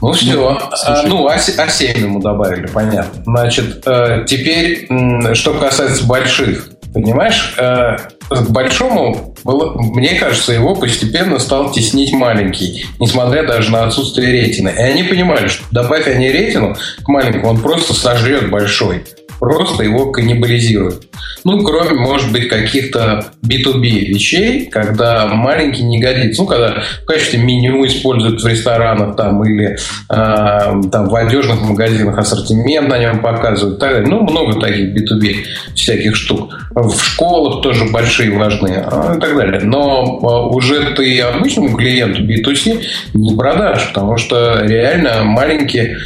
Ну все. А, ну, А7 ему добавили, понятно. Значит, э, теперь, что касается больших, понимаешь, э, к большому, было, мне кажется, его постепенно стал теснить маленький, несмотря даже на отсутствие рейтина. И они понимали, что добавь они рейтину к маленькому, он просто сожрет большой просто его каннибализируют. Ну, кроме, может быть, каких-то B2B вещей, когда маленький не годится. Ну, когда в качестве меню используют в ресторанах там, или э, там, в одежных магазинах ассортимент на нем показывают. Так далее. Ну, много таких B2B всяких штук. В школах тоже большие важны а, и так далее. Но а, уже ты обычному клиенту B2C не продашь, потому что реально маленькие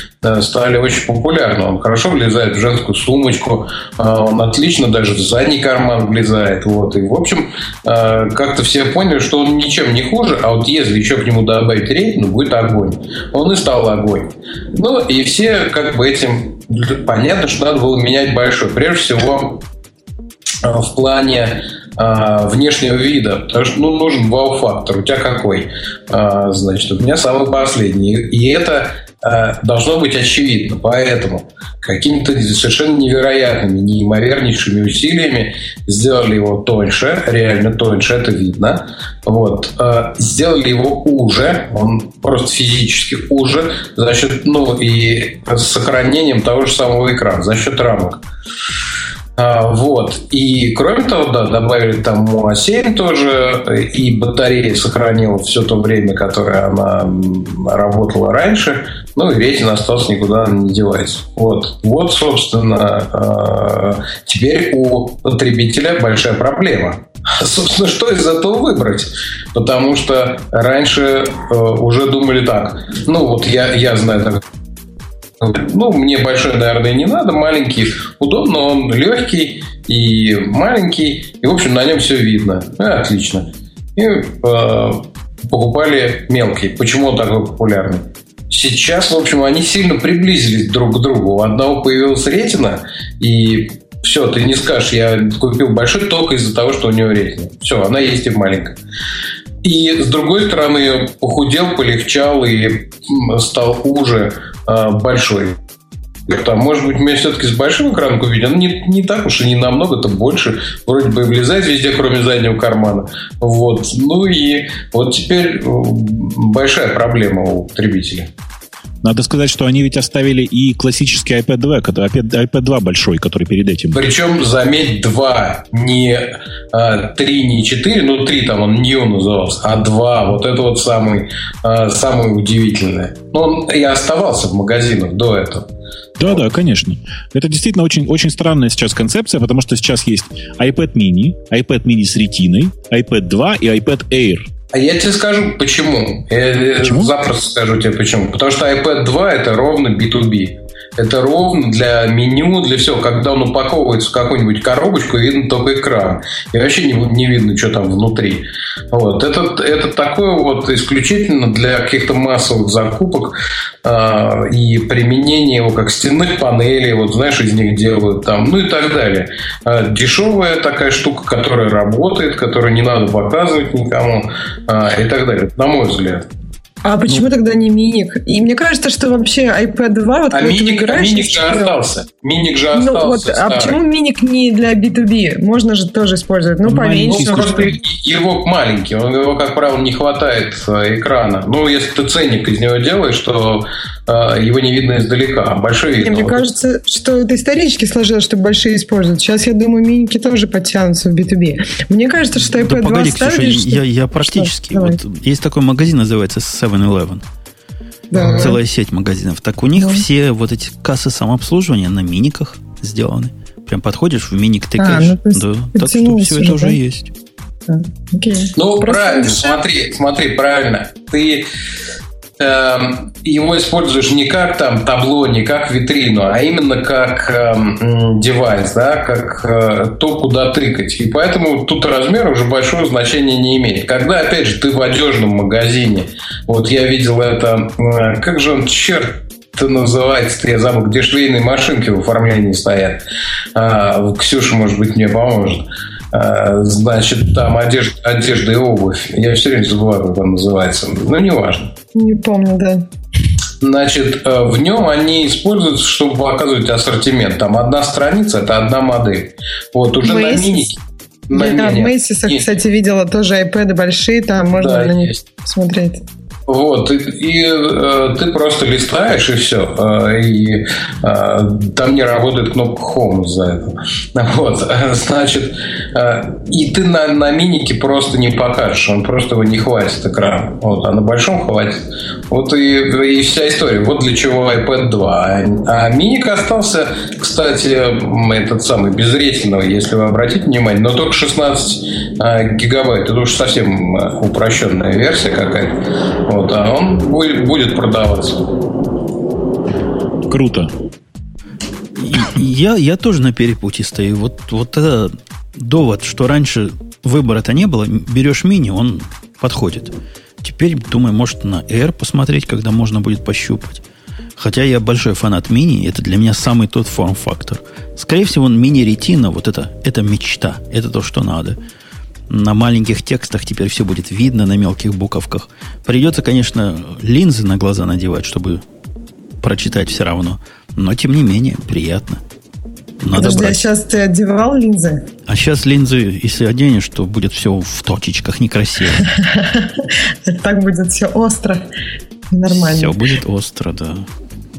стали очень популярны. Он хорошо влезает в женскую сумочку, а, он отлично даже в задний карман влезает. Вот. И, в общем, а, как-то все поняли, что он ничем не хуже, а вот если еще к нему добавить рейтинг, будет огонь. Он и стал огонь. Ну, и все как бы этим... Понятно, что надо было менять большой. Прежде всего, в плане внешнего вида, потому что ну, нужен вау-фактор. У тебя какой? значит, у меня самый последний. И это Э, должно быть очевидно. Поэтому какими-то совершенно невероятными, неимовернейшими усилиями сделали его тоньше, реально тоньше, это видно. Вот. Э, сделали его уже, он просто физически уже за счет, ну и сохранением того же самого экрана, за счет рамок. А, вот. И кроме того, да, добавили там МУА-7 тоже, и батарея сохранила все то время, которое она работала раньше. Ну и рейтинг остался никуда не девается. Вот. Вот, собственно, а, теперь у потребителя большая проблема. Собственно, что из этого выбрать? Потому что раньше э, уже думали так. Ну, вот я, я знаю так ну, мне большой, наверное, не надо. Маленький удобно, он легкий и маленький. И, в общем, на нем все видно. Ну, отлично. И э, покупали мелкий. Почему он такой популярный? Сейчас, в общем, они сильно приблизились друг к другу. У одного появилась ретина, и все, ты не скажешь, я купил большой только из-за того, что у него ретина. Все, она есть и в маленьком. И с другой стороны, похудел, полегчал и стал уже большой. Там, может быть, мне все-таки с большим экраном купить, он не, не так уж и не намного-то больше. Вроде бы влезает везде, кроме заднего кармана. Вот. Ну и вот теперь большая проблема у потребителя. Надо сказать, что они ведь оставили и классический iPad 2, iPad, iPad 2 большой, который перед этим. Причем, заметь, 2, не а, 3, не 4, ну 3 там он New назывался, а 2, вот это вот самый, а, самое удивительное. Но он и оставался в магазинах до этого. Да, да, конечно. Это действительно очень, очень странная сейчас концепция, потому что сейчас есть iPad mini, iPad mini с ретиной, iPad 2 и iPad Air. А я тебе скажу, почему. Я почему? запросто скажу тебе почему. Потому что iPad 2 это ровно B2B. Это ровно для меню, для всего. Когда он упаковывается в какую-нибудь коробочку, видно только экран. И вообще не, не видно, что там внутри. Вот. Это, это такое вот исключительно для каких-то массовых закупок э, и применения его как стенных панелей, вот знаешь, из них делают там, ну и так далее. Э, дешевая такая штука, которая работает, которую не надо показывать никому э, и так далее, на мой взгляд. А почему ну, тогда не миник? И мне кажется, что вообще iPad 2... Вот а миник, а миник же остался. Миник же остался. Ну, вот, а почему миник не для B2B? Можно же тоже использовать. Ну, поменьше. Ну, просто его маленький. Он, его, как правило, не хватает э, экрана. Ну, если ты ценник из него делаешь, то э, его не видно издалека. А большой видно. Мне кажется, что это исторически сложилось, чтобы большие использовать. Сейчас, я думаю, миники тоже подтянутся в B2B. Мне кажется, что iPad да 2 погоди, Ксюша, я, я практически... Вот, есть такой магазин, называется 7-Eleven. Да. Целая сеть магазинов. Так у них да. все вот эти кассы самообслуживания на миниках сделаны. Прям подходишь в миник, тыкаешь. А, ну, да, так что все это уже есть. Okay. Ну, Просто правильно, смотри, смотри, правильно. Ты его используешь не как там табло, не как витрину, а именно как э, девайс, да, как э, то, куда тыкать. И поэтому тут размер уже большое значение не имеет. Когда, опять же, ты в одежном магазине, вот я видел это, э, как же он, черт, это называется, я забыл, где швейные машинки в оформлении стоят. А, Ксюша, может быть, мне поможет. А, значит, там одежда, одежда и обувь. Я все время забываю, как он называется. Но неважно. Не помню, да. Значит, э, в нем они используются, чтобы показывать ассортимент. Там одна страница, это одна модель. Вот уже Macy's. на минике. На, Я в Мейсисах, кстати, видела тоже iPad большие, там можно да, на них есть. посмотреть. Вот, и, и э, ты просто листаешь, и все. Э, и э, там не работает кнопка Home из-за этого. Вот, значит, э, и ты на, на минике просто не покажешь, он просто его не хватит экран. Вот, а на большом хватит. Вот и, и вся история. Вот для чего iPad 2. А, а миник остался, кстати, этот самый без рейтинговый, если вы обратите внимание, но только 16 э, гигабайт. Это уж совсем э, упрощенная версия какая-то. Вот, а он будет, продаваться. Круто. Я, я тоже на перепутье стою. Вот, вот это довод, что раньше выбора-то не было, берешь мини, он подходит. Теперь, думаю, может на Air посмотреть, когда можно будет пощупать. Хотя я большой фанат мини, это для меня самый тот форм-фактор. Скорее всего, мини-ретина, вот это, это мечта, это то, что надо на маленьких текстах теперь все будет видно на мелких буковках. Придется, конечно, линзы на глаза надевать, чтобы прочитать все равно. Но, тем не менее, приятно. Надо Подожди, а брать. а сейчас ты одевал линзы? А сейчас линзы, если оденешь, то будет все в точечках, некрасиво. Так будет все остро и нормально. Все будет остро, да.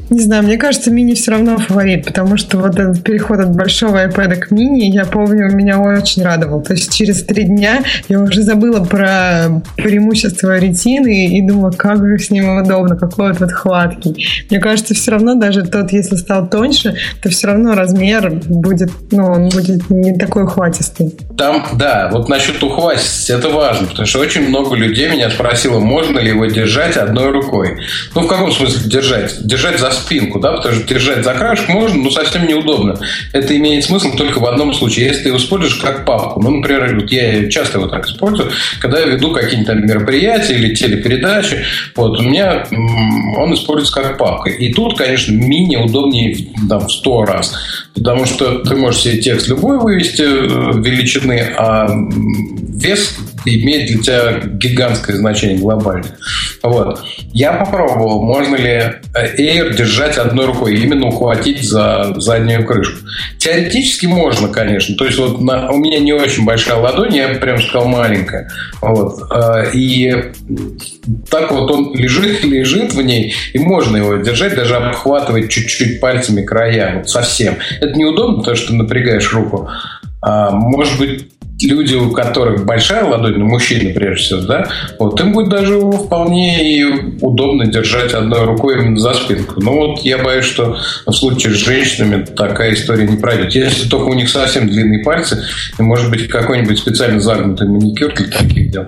Не знаю, мне кажется, мини все равно фаворит, потому что вот этот переход от большого iPad к мини, я помню, меня очень радовал. То есть через три дня я уже забыла про преимущество ретины и думала, как же с ним удобно, какой вот хваткий. Мне кажется, все равно даже тот, если стал тоньше, то все равно размер будет, ну, он будет не такой ухватистый. Там, да, вот насчет ухватистости, это важно, потому что очень много людей меня спросило, можно ли его держать одной рукой. Ну, в каком смысле держать? Держать за спинку, да, потому что держать за краешек можно, но совсем неудобно. Это имеет смысл только в одном случае, если ты его используешь как папку. Ну, например, вот я часто его так использую, когда я веду какие-то мероприятия или телепередачи, вот, у меня он используется как папка. И тут, конечно, мини удобнее там, в сто раз, потому что ты можешь себе текст любой вывести э, величины, а вес имеет для тебя гигантское значение глобально. Вот. Я попробовал, можно ли э, Air держать одной рукой, именно ухватить за заднюю крышку. Теоретически можно, конечно. То есть вот на, у меня не очень большая ладонь, я прям сказал маленькая. Вот. Э, и так вот он лежит, лежит в ней, и можно его держать, даже обхватывать чуть-чуть пальцами края, вот совсем. Это неудобно, потому что напрягаешь руку. А, может быть, люди, у которых большая ладонь, ну, мужчины прежде всего, да, вот им будет даже вполне удобно держать одной рукой именно за спинку. Но вот я боюсь, что в случае с женщинами такая история не пройдет. Если только у них совсем длинные пальцы, и, может быть, какой-нибудь специально загнутый маникюр для таких дел.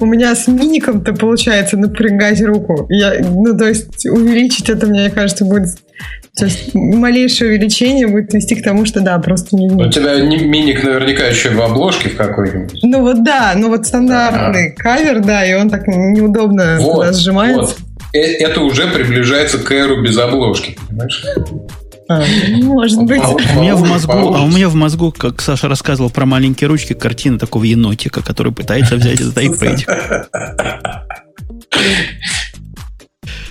У меня с миником-то получается напрягать руку. Я, ну, то есть увеличить это, мне кажется, будет то есть малейшее увеличение будет вести к тому, что да, просто не У тебя миник наверняка еще в обложке в какой-нибудь. Ну вот да, ну вот стандартный А-а-а. кавер, да, и он так неудобно вот, сжимается. Вот. Э, это уже приближается к эру без обложки, понимаешь? А, может быть. У меня в мозгу, а у меня в мозгу, как Саша рассказывал про маленькие ручки, картина такого енотика, который пытается взять этот iPad.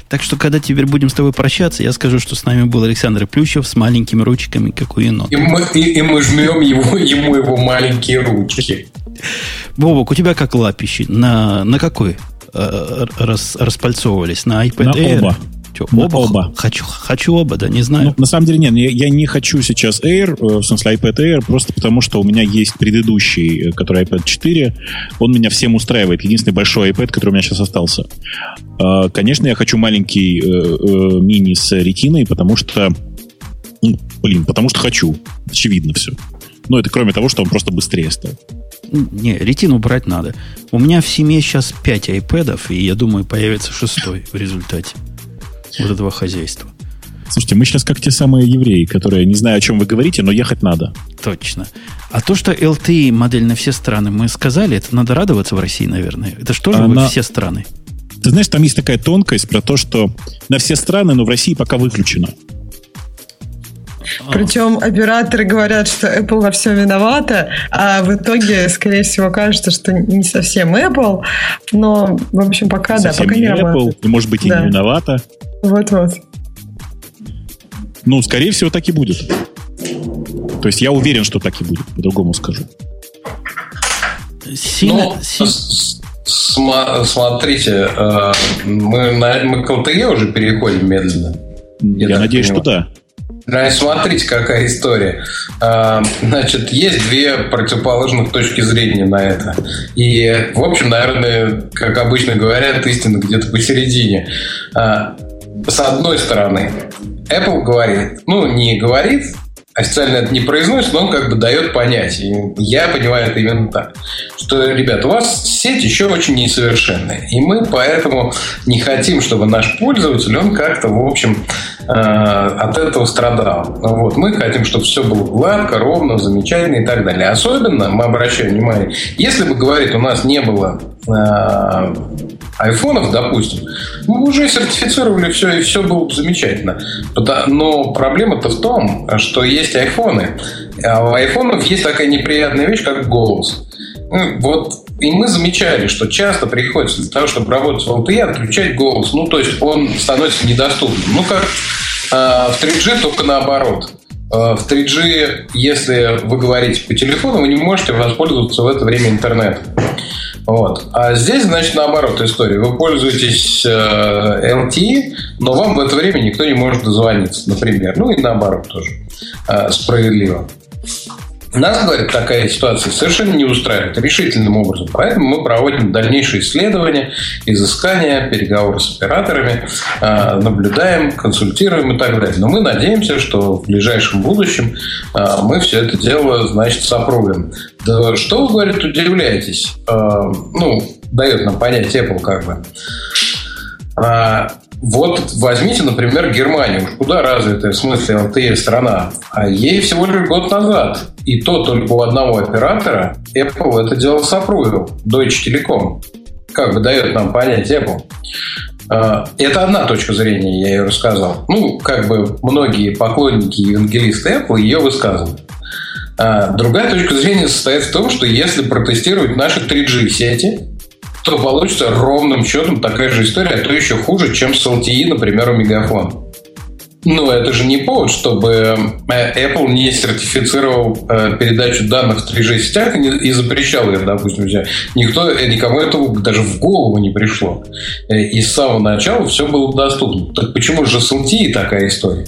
Так что, когда теперь будем с тобой прощаться, я скажу, что с нами был Александр Плющев с маленькими ручками, как у енота. И мы, и, и мы жмем его, ему его маленькие ручки. Бобок, у тебя как лапищи? На, на какой э, рас, распальцовывались? На iPad на Air? Оба. Что, оба? оба. Хочу, хочу оба, да, не знаю. Ну, на самом деле нет, я, я не хочу сейчас Air, э, в смысле iPad Air, просто потому что у меня есть предыдущий, э, который iPad 4, он меня всем устраивает. Единственный большой iPad, который у меня сейчас остался. А, конечно, я хочу маленький э, мини с ретиной, потому что ну, блин, потому что хочу. Очевидно все. Ну, это кроме того, что он просто быстрее стал. Не, ретину брать надо. У меня в семье сейчас 5 iPad, и я думаю, появится шестой в результате вот этого хозяйства. Слушайте, мы сейчас как те самые евреи, которые не знаю, о чем вы говорите, но ехать надо. Точно. А то, что LTE модель на все страны, мы сказали, это надо радоваться в России, наверное. Это что же Она... все страны? Ты знаешь, там есть такая тонкость про то, что на все страны, но в России пока выключено. Причем операторы говорят, что Apple во всем виновата, а в итоге, скорее всего, кажется, что не совсем Apple, но, в общем, пока, совсем да, пока не, не Apple, работает. И, может быть, и да. не виновата. Вот-вот. Ну, скорее всего, так и будет. То есть я уверен, что так и будет, по-другому скажу. Сильно, ну, сильно... См- смотрите, э, мы, на, мы к LTE уже переходим медленно. Я, я надеюсь, понимаю. что да. Да, смотрите, какая история. Э, значит, есть две противоположных точки зрения на это. И, в общем, наверное, как обычно говорят, истина где-то посередине. Э, с одной стороны, Apple говорит, ну, не говорит, официально это не произносит, но он как бы дает понять. И я понимаю это именно так. Что, ребят, у вас сеть еще очень несовершенная. И мы поэтому не хотим, чтобы наш пользователь, он как-то, в общем, от этого страдал. Вот. Мы хотим, чтобы все было гладко, ровно, замечательно и так далее. Особенно мы обращаем внимание, если бы, говорит, у нас не было э, айфонов, допустим, мы уже сертифицировали все, и все было бы замечательно. Но проблема-то в том, что есть айфоны. А у айфонов есть такая неприятная вещь, как голос. Вот и мы замечали, что часто приходится для того, чтобы работать в LTE, отключать голос. Ну, то есть он становится недоступным. Ну, как э, в 3G, только наоборот. Э, в 3G, если вы говорите по телефону, вы не можете воспользоваться в это время интернетом. Вот. А здесь, значит, наоборот история. Вы пользуетесь э, LTE, но вам в это время никто не может дозвониться, например. Ну и наоборот тоже. Э, справедливо. Нас, говорит, такая ситуация совершенно не устраивает решительным образом. Поэтому мы проводим дальнейшие исследования, изыскания, переговоры с операторами, а, наблюдаем, консультируем и так далее. Но мы надеемся, что в ближайшем будущем а, мы все это дело, значит, сопрувим. Да что вы, говорит, удивляетесь? А, ну, дает нам понять Apple как бы. Вот возьмите, например, Германию. Куда развитая в смысле LTE страна? А ей всего лишь год назад. И то только у одного оператора Apple это дело сопрувил. Deutsche Telekom. Как бы дает нам понять Apple. А, это одна точка зрения, я ее рассказал. Ну, как бы многие поклонники и евангелисты Apple ее высказывают. А другая точка зрения состоит в том, что если протестировать наши 3G сети, то получится ровным счетом такая же история, а то еще хуже, чем с LTE, например, у Мегафон. Ну, это же не повод, чтобы э, Apple не сертифицировал э, передачу данных в 3G сетях и, запрещал ее, допустим. Никто, э, никому этого даже в голову не пришло. И с самого начала все было доступно. Так почему же с LTE такая история?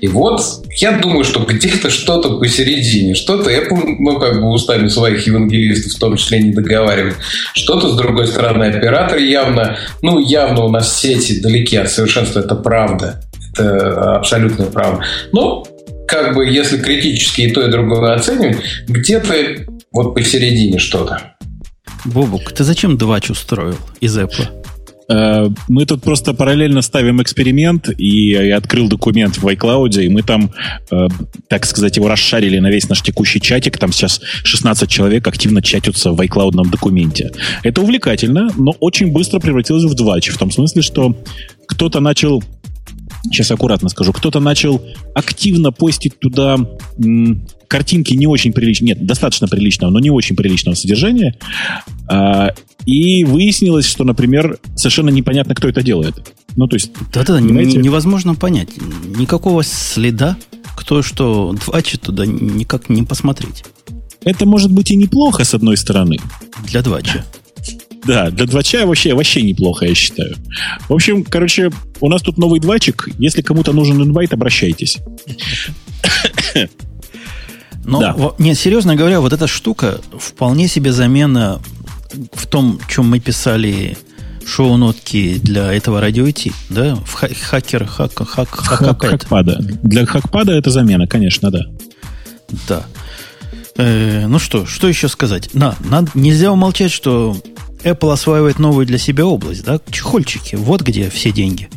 И вот я думаю, что где-то что-то посередине, что-то Apple, ну, как бы устами своих евангелистов в том числе не договаривает. Что-то, с другой стороны, операторы явно, ну, явно у нас сети далеки от совершенства, это правда это абсолютно право. Но, как бы, если критически и то, и другое оценивать, где-то вот посередине что-то. Бобук, ты зачем двач устроил из Apple? Э, мы тут просто параллельно ставим эксперимент, и я открыл документ в iCloud, и мы там, э, так сказать, его расшарили на весь наш текущий чатик. Там сейчас 16 человек активно чатятся в iCloud документе. Это увлекательно, но очень быстро превратилось в двач. В том смысле, что кто-то начал сейчас аккуратно скажу, кто-то начал активно постить туда м, картинки не очень приличного, нет, достаточно приличного, но не очень приличного содержания. А, и выяснилось, что, например, совершенно непонятно, кто это делает. Ну, то есть... Да-да, невозможно понять. Никакого следа, кто что двачит туда, никак не посмотреть. Это может быть и неплохо, с одной стороны. Для двача. Да, для двача вообще, вообще неплохо, я считаю. В общем, короче, у нас тут новый двачик. Если кому-то нужен инвайт, обращайтесь. Но, да. не, серьезно говоря, вот эта штука вполне себе замена в том, чем мы писали шоу-нотки для этого радио идти, да? В хакер, хак, хак, хак, хакпада. Для хакпада это замена, конечно, да. Да. Э, ну что, что еще сказать? На, надо, нельзя умолчать, что Apple осваивает новую для себя область, да? Чехольчики. Вот где все деньги.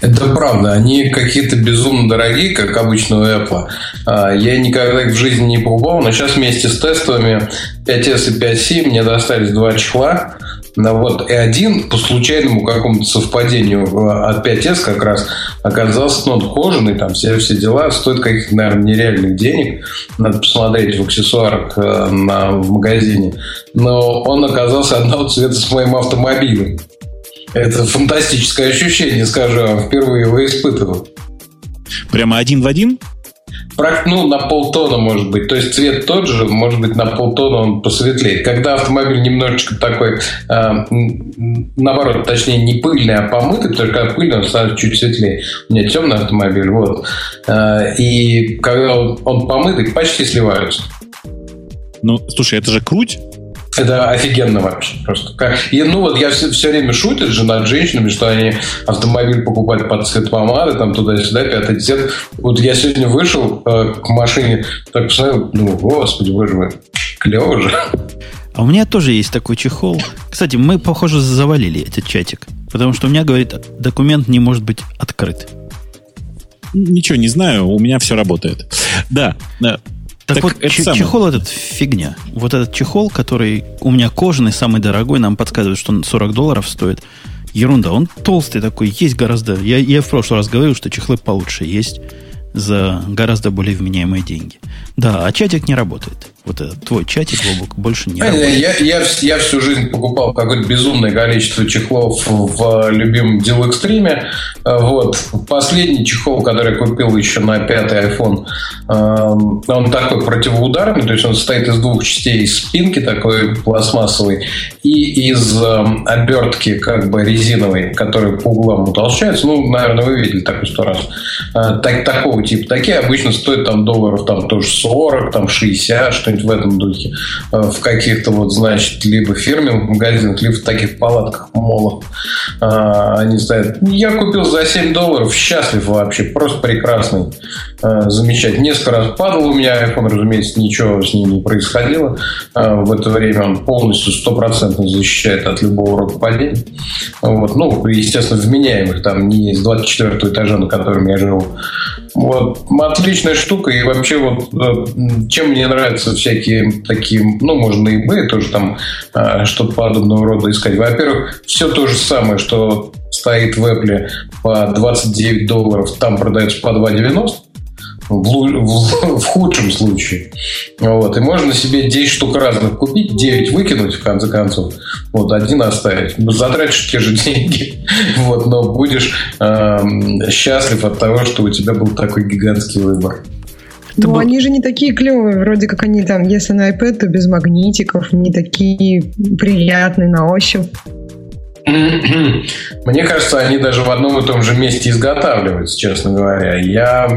Это правда. Они какие-то безумно дорогие, как обычно у Apple. А, я никогда их в жизни не покупал, но сейчас вместе с тестовыми 5S и 5C мне достались два чехла. Ну, вот, и один по случайному какому-то совпадению от 5S как раз оказался ну, кожаный, там все, все дела, стоит каких-то, наверное, нереальных денег. Надо посмотреть в аксессуарах э, на, в магазине. Но он оказался одного цвета с моим автомобилем. Это фантастическое ощущение, скажу впервые его испытывал. Прямо один в один? Ну, на полтона, может быть. То есть цвет тот же, может быть, на полтона он посветлеет. Когда автомобиль немножечко такой, э, наоборот, точнее, не пыльный, а помытый, потому что когда пыльный, он становится чуть светлее. У меня темный автомобиль, вот. Э, и когда он, он помытый, почти сливаются. Ну, слушай, это же круть. Это офигенно вообще просто. И, ну вот я все, все время шутят же над женщинами, что они автомобиль покупают под цвет помады, там туда-сюда, пятый цвет. Вот я сегодня вышел э, к машине, так посмотрел, ну, господи, боже мой, клево же. А у меня тоже есть такой чехол. Кстати, мы, похоже, завалили этот чатик. Потому что у меня, говорит, документ не может быть открыт. Ничего не знаю, у меня все работает. Да, так, так вот, это ч- самое. чехол этот фигня. Вот этот чехол, который у меня кожаный, самый дорогой, нам подсказывает, что он 40 долларов стоит. Ерунда, он толстый такой, есть гораздо... Я, я в прошлый раз говорил, что чехлы получше есть за гораздо более вменяемые деньги. Да, а чатик не работает. Вот этот твой чатик, Бобок, больше не работает. Я, я, я всю жизнь покупал какое-то безумное количество чехлов в любимом Deal Extreme. Вот. Последний чехол, который я купил еще на пятый iPhone, эм, он такой противоударный, то есть он состоит из двух частей, из спинки такой пластмассовой и из эм, обертки как бы резиновой, которая по углам утолщается. Ну, наверное, вы видели такой сто раз. Э, так, такого типа. Такие обычно стоят там долларов там тоже 40, там 60, что-нибудь что-нибудь в этом духе. Э, в каких-то вот, значит, либо фирменных магазинах, либо в таких палатках, молах. А, они стоят. Я купил за 7 долларов, счастлив вообще, просто прекрасный. Э, замечательный. Несколько раз падал у меня iPhone, разумеется, ничего с ним не происходило. Э, в это время он полностью стопроцентно защищает от любого рода падения. Вот. Ну, естественно, вменяемых, там не с 24 этажа, на котором я живу. Вот. Отличная штука. И вообще вот чем мне нравятся всякие такие, ну, можно и eBay тоже там что-то подобного рода искать. Во-первых, все то же самое, что стоит в Apple по 29 долларов, там продается по 2,90 в, в, в худшем случае. Вот. И можно себе 10 штук разных купить, 9 выкинуть, в конце концов, вот, один оставить. Затратишь те же деньги, вот, но будешь э, счастлив от того, что у тебя был такой гигантский выбор. Ну, был... они же не такие клевые, вроде как они там, если на iPad, то без магнитиков, не такие приятные на ощупь. Мне кажется, они даже в одном и том же месте изготавливаются, честно говоря. Я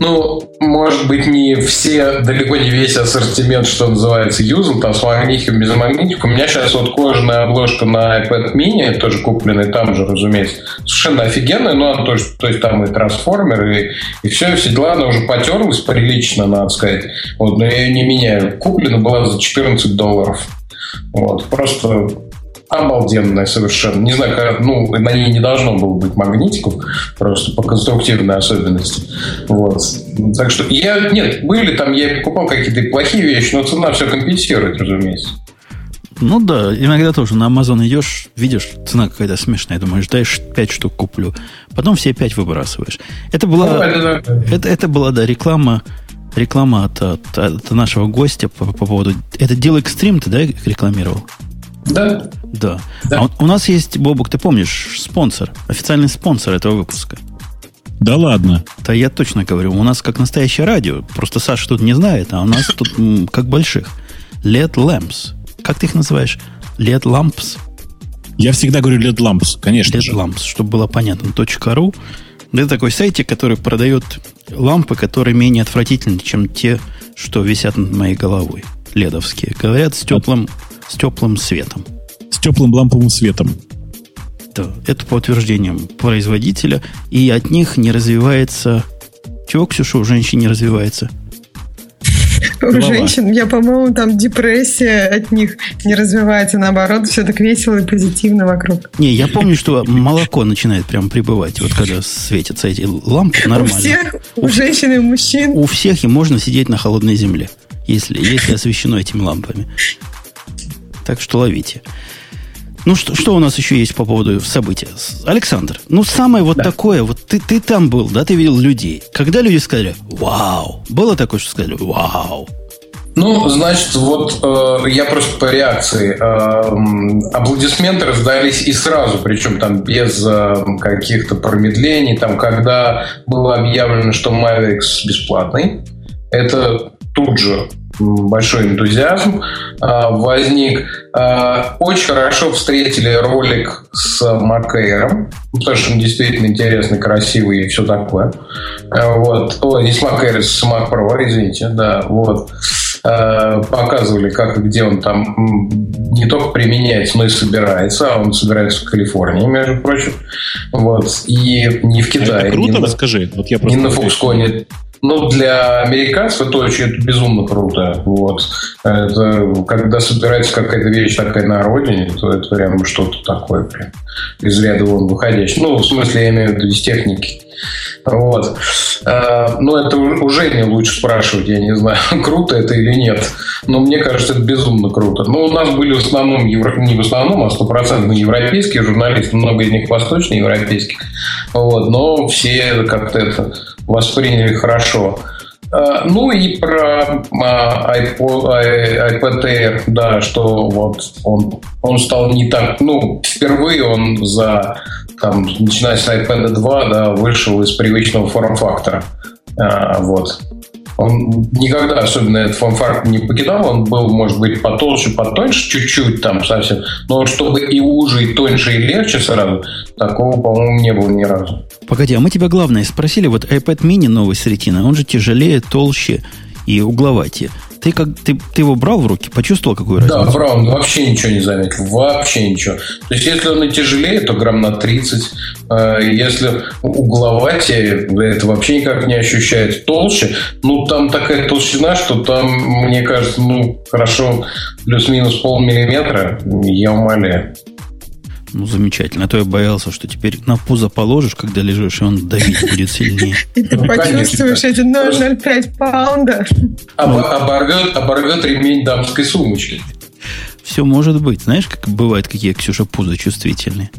ну, может быть, не все, далеко не весь ассортимент, что называется, юзал, там с магнитиком, без магнитика. У меня сейчас вот кожаная обложка на iPad mini, тоже купленная там же, разумеется, совершенно офигенная, но она тоже, то есть там и трансформер, и, и все, и все дела, она уже потерлась прилично, надо сказать. Вот, но я ее не меняю. Куплена была за 14 долларов. Вот, просто обалденная совершенно. Не знаю, как, ну, на ней не должно было быть магнитиков, просто по конструктивной особенности. Вот. Так что я, нет, были там, я покупал какие-то плохие вещи, но цена все компенсирует, разумеется. Ну да, иногда тоже на Amazon идешь, видишь, цена какая-то смешная, думаешь, дай 5 штук куплю. Потом все 5 выбрасываешь. Это была, ну, это, это, это была, да, реклама, реклама от, от, от нашего гостя по, по поводу... Это Deal Extreme ты, да, рекламировал? Да. Да. да. А у нас есть, Бобук, ты помнишь, спонсор, официальный спонсор этого выпуска. Да ладно. Да я точно говорю. У нас как настоящее радио. Просто Саша тут не знает, а у нас тут как больших. LED Lamps. Как ты их называешь? LED Lamps? Я всегда говорю LED Lamps, конечно LED же. Lamps, чтобы было понятно. .ru. Это такой сайтик, который продает лампы, которые менее отвратительны, чем те, что висят над моей головой. Ледовские. Говорят, с теплым с теплым светом. С теплым ламповым светом. Да, это по утверждениям производителя. И от них не развивается... Чего, Ксюша, у женщин не развивается? У женщин, я, по-моему, там депрессия от них не развивается, наоборот, все так весело и позитивно вокруг. Не, я помню, что молоко начинает прям прибывать, вот когда светятся эти лампы, нормально. У всех, у, у женщин и мужчин. У всех и можно сидеть на холодной земле, если, если освещено этими лампами. Так что ловите. Ну, что, что у нас еще есть по поводу события? Александр, ну, самое вот да. такое, вот ты, ты там был, да, ты видел людей. Когда люди сказали «Вау!» Было такое, что сказали «Вау!» Ну, значит, вот э, я просто по реакции. Э, аплодисменты раздались и сразу, причем там без э, каких-то промедлений. Там, когда было объявлено, что Mavic бесплатный, это тут же большой энтузиазм а, возник. А, очень хорошо встретили ролик с Макэйром, потому что он действительно интересный, красивый и все такое. А, вот. О, не с Макэйром, с Pro, извините, да, вот. Показывали, как и где он там не только применяется, но и собирается. А он собирается в Калифорнии, между прочим. Вот. И не в Китае. Это круто, не расскажи. Вот я не на Foxconn ну, для американцев это очень безумно круто. Вот. Это, когда собирается какая-то вещь такая на родине, то это прям что-то такое прям из ряда вон выходящее. Ну, в смысле, я имею в виду из техники. Вот. А, но это уже не лучше спрашивать, я не знаю, круто это или нет. Но мне кажется, это безумно круто. Ну, у нас были в основном, евро... не в основном, а стопроцентно европейские журналисты, много из них восточноевропейских. Вот. Но все как-то это восприняли хорошо. А, ну и про iPod, iPad Air, да, что вот он, он стал не так, ну, впервые он за, там, начиная с iPad 2, да, вышел из привычного форм-фактора. А, вот. Он никогда особенно этот форм-фактор не покидал, он был, может быть, потолще, потоньше чуть-чуть там совсем, но чтобы и уже, и тоньше, и легче сразу, такого, по-моему, не было ни разу. Погоди, а мы тебя главное спросили, вот iPad mini новый с ретиной, он же тяжелее, толще и угловатее. Ты, как, ты, ты его брал в руки, почувствовал какую разницу? Да, брал, вообще ничего не заметил, вообще ничего. То есть, если он и тяжелее, то грамм на 30. А если угловатее, это вообще никак не ощущается. Толще, ну, там такая толщина, что там, мне кажется, ну, хорошо, плюс-минус полмиллиметра, я умоляю. Ну, замечательно. А то я боялся, что теперь на пузо положишь, когда лежишь, и он давить будет сильнее. И ты почувствуешь эти 0,05 паунда. Оборвет, оборвет ремень дамской сумочки. Все может быть. Знаешь, как бывает, какие Ксюша пузо чувствительные?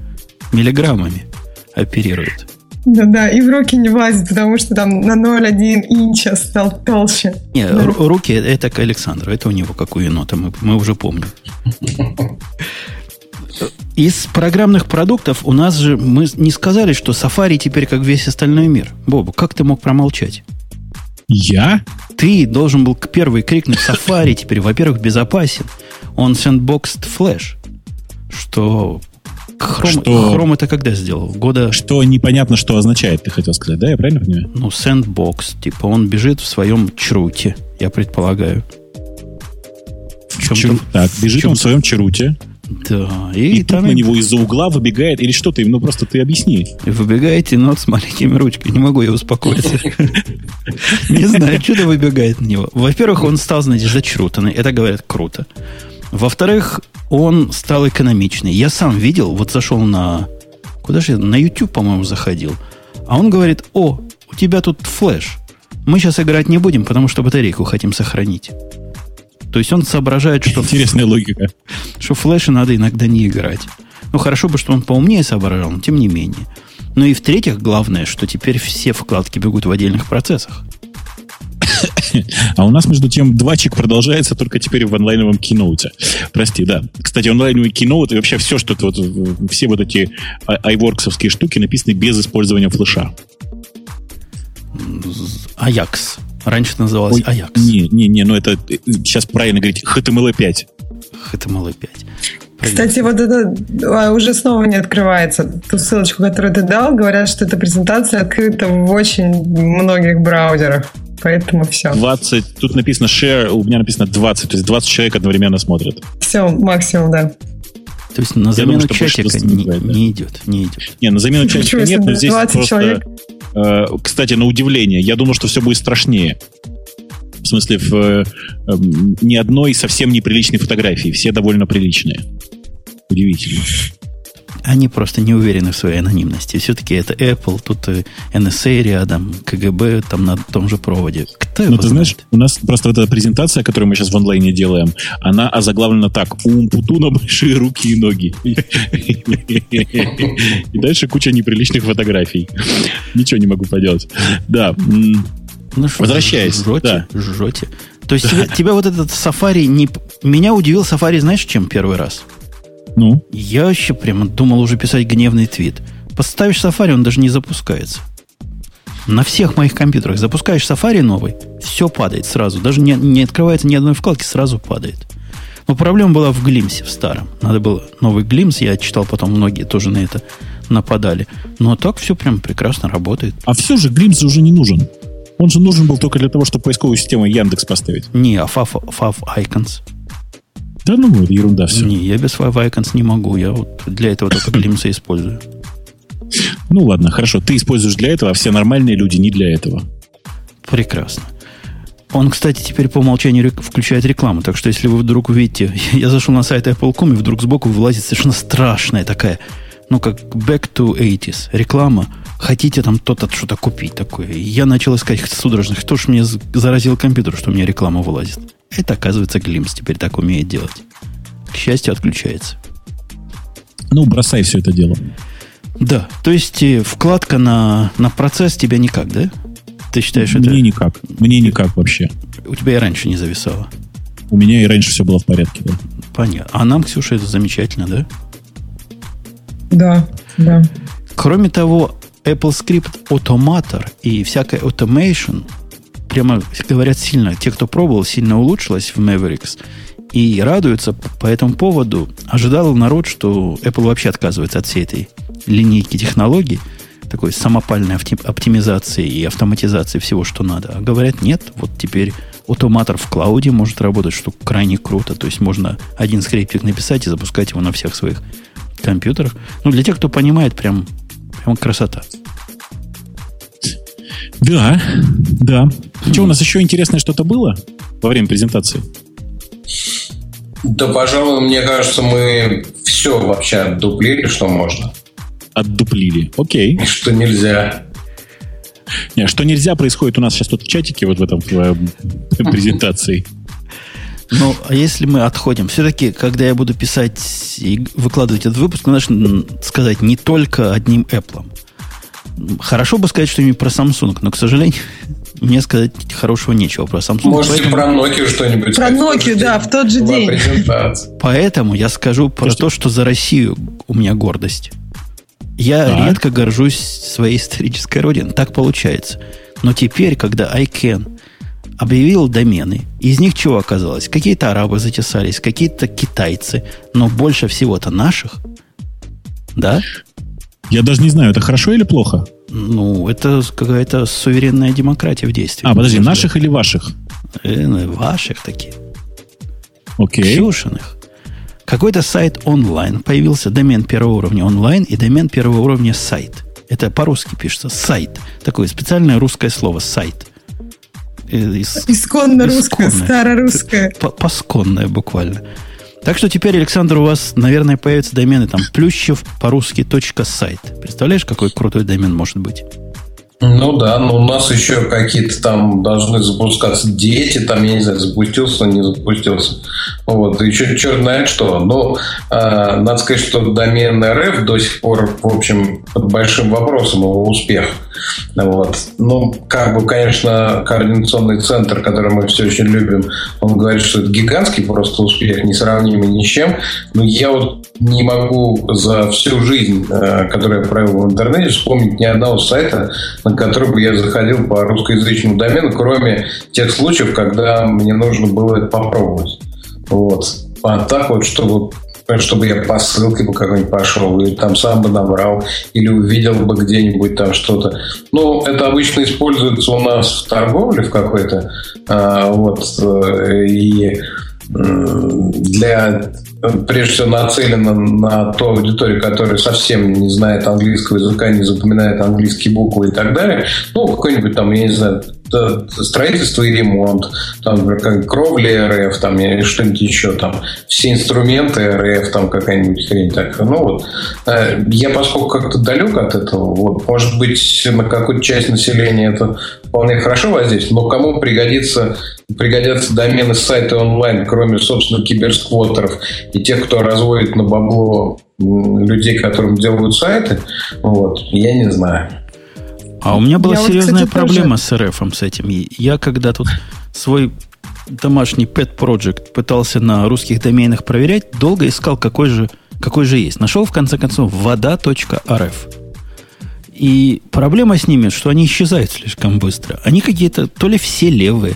Миллиграммами оперируют. Да-да, и в руки не влазит, потому что там на 0,1 инча стал толще. Не, да. руки это к Александру, это у него как у енота, мы, мы уже помним. Из программных продуктов у нас же мы не сказали, что Safari теперь как весь остальной мир. Боба, как ты мог промолчать? Я? Ты должен был первый крикнуть Safari теперь, во-первых, безопасен. Он sandboxed Flash. Что Chrome, что, Chrome это когда сделал? Года... Что непонятно, что означает, ты хотел сказать, да? Я правильно понимаю? Ну, sandbox. Типа он бежит в своем чруте, я предполагаю. В чем так, бежит в чем он в своем чаруте. Да. И, и тут на него из-за угла выбегает, или что ты, ну просто ты объясни. Выбегает енот с маленькими ручками. Не могу я успокоиться. Не знаю, что-то выбегает на него. Во-первых, он стал, знаете, зачрутанный. Это, говорят, круто. Во-вторых, он стал экономичный. Я сам видел, вот зашел на... Куда же я? На YouTube, по-моему, заходил. А он говорит, о, у тебя тут флеш. Мы сейчас играть не будем, потому что батарейку хотим сохранить. То есть он соображает, что... Интересная логика. Что флеши надо иногда не играть. Ну, хорошо бы, что он поумнее соображал, но тем не менее. Ну и в-третьих, главное, что теперь все вкладки бегут в отдельных процессах. А у нас, между тем, двачик продолжается только теперь в онлайновом киноуте. Прости, да. Кстати, онлайновый киноут и вообще все, что вот, все вот эти iWorksовские штуки написаны без использования флеша. Аякс. Раньше это называлось Ой, Ajax. Не, не, не, ну это сейчас правильно говорить HTML5. HTML5. Кстати, вот это а, уже снова не открывается. Ту ссылочку, которую ты дал, говорят, что эта презентация открыта в очень многих браузерах. Поэтому все. 20, тут написано share, у меня написано 20, то есть 20 человек одновременно смотрят. Все, максимум, да. То есть на замену думаю, чатика не, не, не идет, не идет. Не, на замену чатика нет, но здесь просто... Человек? Э, кстати, на удивление, я думал, что все будет страшнее. В смысле, в, э, э, ни одной совсем неприличной фотографии. Все довольно приличные. Удивительно. Они просто не уверены в своей анонимности. Все-таки это Apple, тут NSA рядом, КГБ там на том же проводе. Кто Ну, ты знаешь, у нас просто эта презентация, которую мы сейчас в онлайне делаем, она озаглавлена так. У Умпутуна большие руки и ноги. И дальше куча неприличных фотографий. Ничего не могу поделать. Да. Ну, Возвращаясь. Жжете, да. жжете. То есть тебя, тебя вот этот сафари не... Меня удивил сафари, знаешь, чем первый раз? Ну? Я вообще прямо думал уже писать гневный твит. Поставишь Safari, он даже не запускается. На всех моих компьютерах запускаешь Safari новый, все падает сразу. Даже не, не открывается ни одной вкладки, сразу падает. Но проблема была в Глимсе, в старом. Надо было новый Глимс, я читал потом, многие тоже на это нападали. Но так все прям прекрасно работает. А все же Глимс уже не нужен. Он же нужен был только для того, чтобы поисковую систему Яндекс поставить. Не, а Fav, Fav Icons. Да ну, это ерунда все. Не, я без Five Icons не могу. Я вот для этого только Glimpse использую. Ну ладно, хорошо. Ты используешь для этого, а все нормальные люди не для этого. Прекрасно. Он, кстати, теперь по умолчанию включает рекламу. Так что, если вы вдруг увидите... Я зашел на сайт Apple.com, и вдруг сбоку вылазит совершенно страшная такая, ну, как Back to 80s реклама. Хотите там то-то что-то купить такое. Я начал искать судорожных. Кто ж мне заразил компьютер, что у меня реклама вылазит? Это, оказывается, Глимс теперь так умеет делать. К счастью, отключается. Ну, бросай все это дело. Да, то есть э, вкладка на, на процесс тебя никак, да? Ты считаешь Мне это... Мне никак. Мне никак вообще. У тебя и раньше не зависало. У меня и раньше все было в порядке, да. Понятно. А нам, Ксюша, это замечательно, да? Да, да. Кроме того, Apple Script Automator и всякая automation прямо говорят сильно, те, кто пробовал, сильно улучшилось в Mavericks. И радуются по этому поводу. Ожидал народ, что Apple вообще отказывается от всей этой линейки технологий, такой самопальной оптимизации и автоматизации всего, что надо. А говорят, нет, вот теперь автоматор в клауде может работать, что крайне круто. То есть можно один скриптик написать и запускать его на всех своих компьютерах. Ну, для тех, кто понимает, прям, прям красота. Да, да. Что, у нас еще интересное что-то было во время презентации? Да, пожалуй, мне кажется, мы все вообще отдуплили, что можно. Отдуплили, окей. И что нельзя. Не, что нельзя происходит у нас сейчас тут в чатике, вот в этом в, э, презентации. Ну, а если мы отходим, все-таки, когда я буду писать и выкладывать этот выпуск, надо сказать не только одним Apple. Хорошо бы сказать что-нибудь про Samsung, но, к сожалению, мне сказать хорошего нечего про Samsung. Может, поэтому... про Nokia что-нибудь Про Nokia, да, в тот же день. Поэтому я скажу про то, что за Россию у меня гордость. Я а? редко горжусь своей исторической родиной. Так получается. Но теперь, когда ICANN объявил домены, из них чего оказалось? Какие-то арабы затесались, какие-то китайцы, но больше всего-то наших. Да? Я даже не знаю, это хорошо или плохо? Ну, это какая-то суверенная демократия в действии. А, подожди, наших или ваших? Э, ну, ваших таких. Окей. Ксюшиных. Какой-то сайт онлайн появился, домен первого уровня онлайн и домен первого уровня сайт. Это по-русски пишется сайт. Такое специальное русское слово сайт. Э, ис... Исконно русское, старорусское. Посконное буквально. Так что теперь, Александр, у вас, наверное, появятся домены там плющев по-русски сайт. Представляешь, какой крутой домен может быть? Ну да, но у нас еще какие-то там должны запускаться дети, там, я не знаю, запустился, не запустился. Вот, еще черт знает что. Ну, э, надо сказать, что домен РФ до сих пор, в общем, под большим вопросом его успех. Вот. Ну, как бы, конечно, координационный центр, который мы все очень любим, он говорит, что это гигантский просто успех, несравнимый ни с чем. Но я вот не могу за всю жизнь, э, которую я провел в интернете, вспомнить ни одного сайта, на который бы я заходил по русскоязычному домену, кроме тех случаев, когда мне нужно было это попробовать. Вот. А так вот, чтобы чтобы я по ссылке бы какой-нибудь пошел, или там сам бы набрал, или увидел бы где-нибудь там что-то. Ну, это обычно используется у нас в торговле в какой-то, а, вот, э, и для прежде всего нацелена на ту аудиторию, которая совсем не знает английского языка, не запоминает английские буквы и так далее. Ну, какой-нибудь там, я не знаю, строительство и ремонт, там, как кровли РФ, там, или что-нибудь еще, там, все инструменты РФ, там, какая-нибудь хрень так. Ну, вот. Э, я, поскольку как-то далек от этого, вот, может быть, на какую-то часть населения это вполне хорошо воздействует, но кому пригодится пригодятся домены сайта онлайн, кроме, собственно, киберсквотеров и тех, кто разводит на бабло людей, которым делают сайты, вот, я не знаю. А у меня была я серьезная вот, кстати, проблема тоже... с РФ с этим. Я когда тут свой домашний pet project пытался на русских доменах проверять, долго искал, какой же, какой же есть. Нашел, в конце концов, вода.рф. И проблема с ними, что они исчезают слишком быстро. Они какие-то, то ли все левые,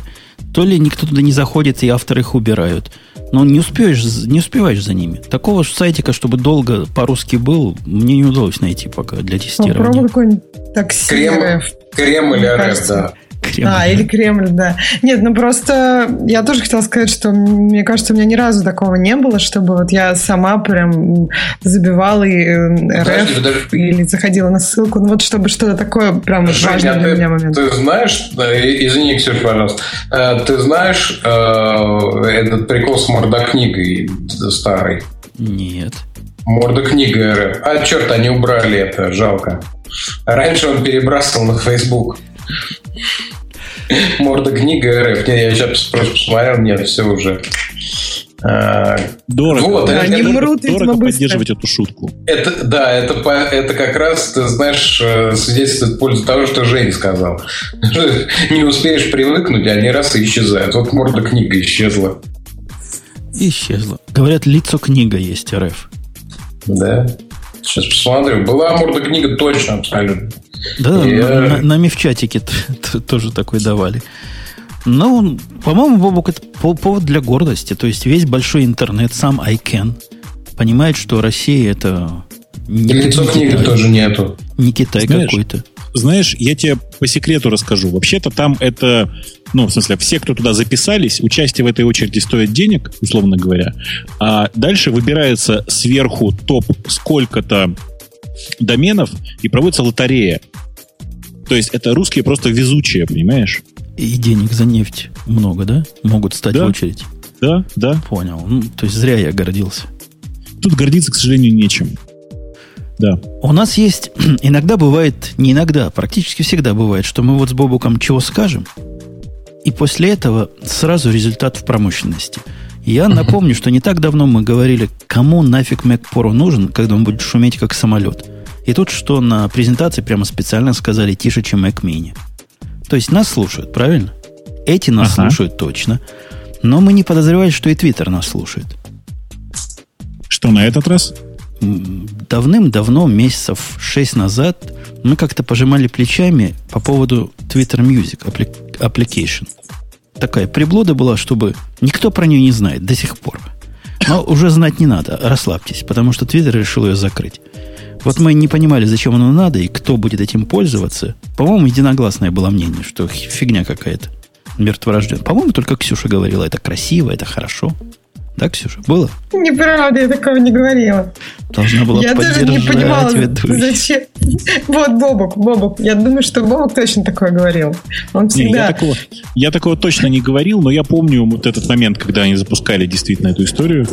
то ли никто туда не заходит, и авторы их убирают. Но не успеешь, не успеваешь за ними. Такого сайтика, чтобы долго по-русски был, мне не удалось найти пока для тестирования. Попробуй какой-нибудь такси. Крем, крем или РФ, да. Кремль. А, или Кремль, да. Нет, ну просто я тоже хотела сказать, что мне кажется, у меня ни разу такого не было, чтобы вот я сама прям забивала и э, РФ подожди, или заходила на ссылку. Ну вот чтобы что-то такое прям Женя, важное для ты, меня момент. Ты знаешь, извини, Ксюша, пожалуйста, э, ты знаешь э, этот прикол с мордокнигой старый? Нет. Мордокнига РФ. А, черт, они убрали это, жалко. Раньше он перебрасывал на Facebook. Морда книга РФ. Не, я сейчас просто посмотрел, нет, все уже. А, дорого. Вот, Они это, мрут, дорого поддерживать эту шутку. Это, да, это, это как раз, ты знаешь, э, свидетельствует в пользу того, что Женя сказал. Не успеешь привыкнуть, они раз и исчезают. Вот морда книга исчезла. Исчезла. Говорят, лицо книга есть РФ. Да. Сейчас посмотрю. Была морда книга точно, абсолютно. Да, и, на, на, на мифчатике тоже такой давали. Ну, по-моему, Бобок, это повод для гордости. То есть весь большой интернет, сам ICANN, понимает, что Россия это... Не, лицо книги Китай, тоже нету. Не Китай какой-то. Знаешь, я тебе по секрету расскажу. Вообще-то там это, ну, в смысле, все, кто туда записались, участие в этой очереди стоит денег, условно говоря. А дальше выбирается сверху топ сколько-то доменов и проводится лотерея. То есть это русские просто везучие, понимаешь? И денег за нефть много, да? Могут стать да. в очередь. Да, да. Понял. Ну, то есть зря я гордился. Тут гордиться, к сожалению, нечем. Да. У нас есть, иногда бывает, не иногда, практически всегда бывает, что мы вот с Бобуком чего скажем, и после этого сразу результат в промышленности. Я напомню, что не так давно мы говорили, кому нафиг Mac Pro нужен, когда он будет шуметь как самолет. И тут что на презентации прямо специально сказали тише, чем Mac Mini. То есть нас слушают, правильно? Эти нас ага. слушают точно. Но мы не подозревали, что и Twitter нас слушает. Что на этот раз? Давным-давно, месяцев шесть назад, мы как-то пожимали плечами по поводу Twitter Music Application. Такая приблуда была, чтобы никто про нее не знает до сих пор. Но уже знать не надо, расслабьтесь, потому что Twitter решил ее закрыть. Вот мы не понимали, зачем оно надо и кто будет этим пользоваться. По-моему, единогласное было мнение, что фигня какая-то. Мертворожден. По-моему, только Ксюша говорила, это красиво, это хорошо. Да, Ксюша, было? Неправда, я такого не говорила. Должна была Я даже не понимала, зачем. Вот Бобок, Бобок. Я думаю, что Бобок точно такое говорил. Он всегда... Не, я, такого, я такого точно не говорил, но я помню вот этот момент, когда они запускали действительно эту историю.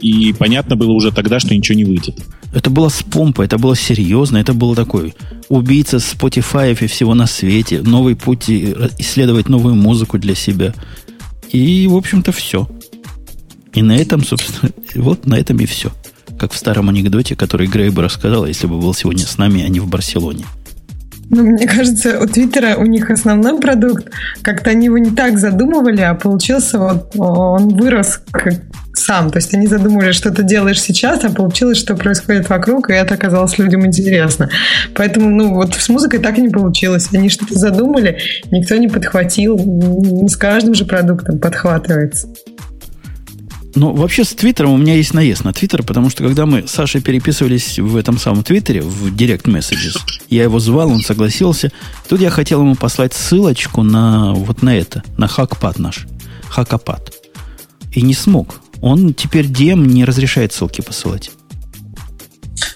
И понятно было уже тогда, что ничего не выйдет. Это было с помпой, это было серьезно, это было такой убийца Spotify и всего на свете, новый путь исследовать новую музыку для себя. И, в общем-то, все. И на этом, собственно, вот на этом и все. Как в старом анекдоте, который Грей бы рассказал, если бы был сегодня с нами, а не в Барселоне. Ну, мне кажется, у Твиттера у них основной продукт, как-то они его не так задумывали, а получился вот, он вырос как сам. То есть они задумывали, что ты делаешь сейчас, а получилось, что происходит вокруг, и это оказалось людям интересно. Поэтому, ну, вот с музыкой так и не получилось. Они что-то задумали, никто не подхватил. Не с каждым же продуктом подхватывается. Ну, вообще с Твиттером у меня есть наезд на Твиттер, потому что когда мы с Сашей переписывались в этом самом Твиттере, в Direct Messages, я его звал, он согласился. Тут я хотел ему послать ссылочку на вот на это, на хакпад наш, хакапад. И не смог. Он теперь DM не разрешает ссылки посылать.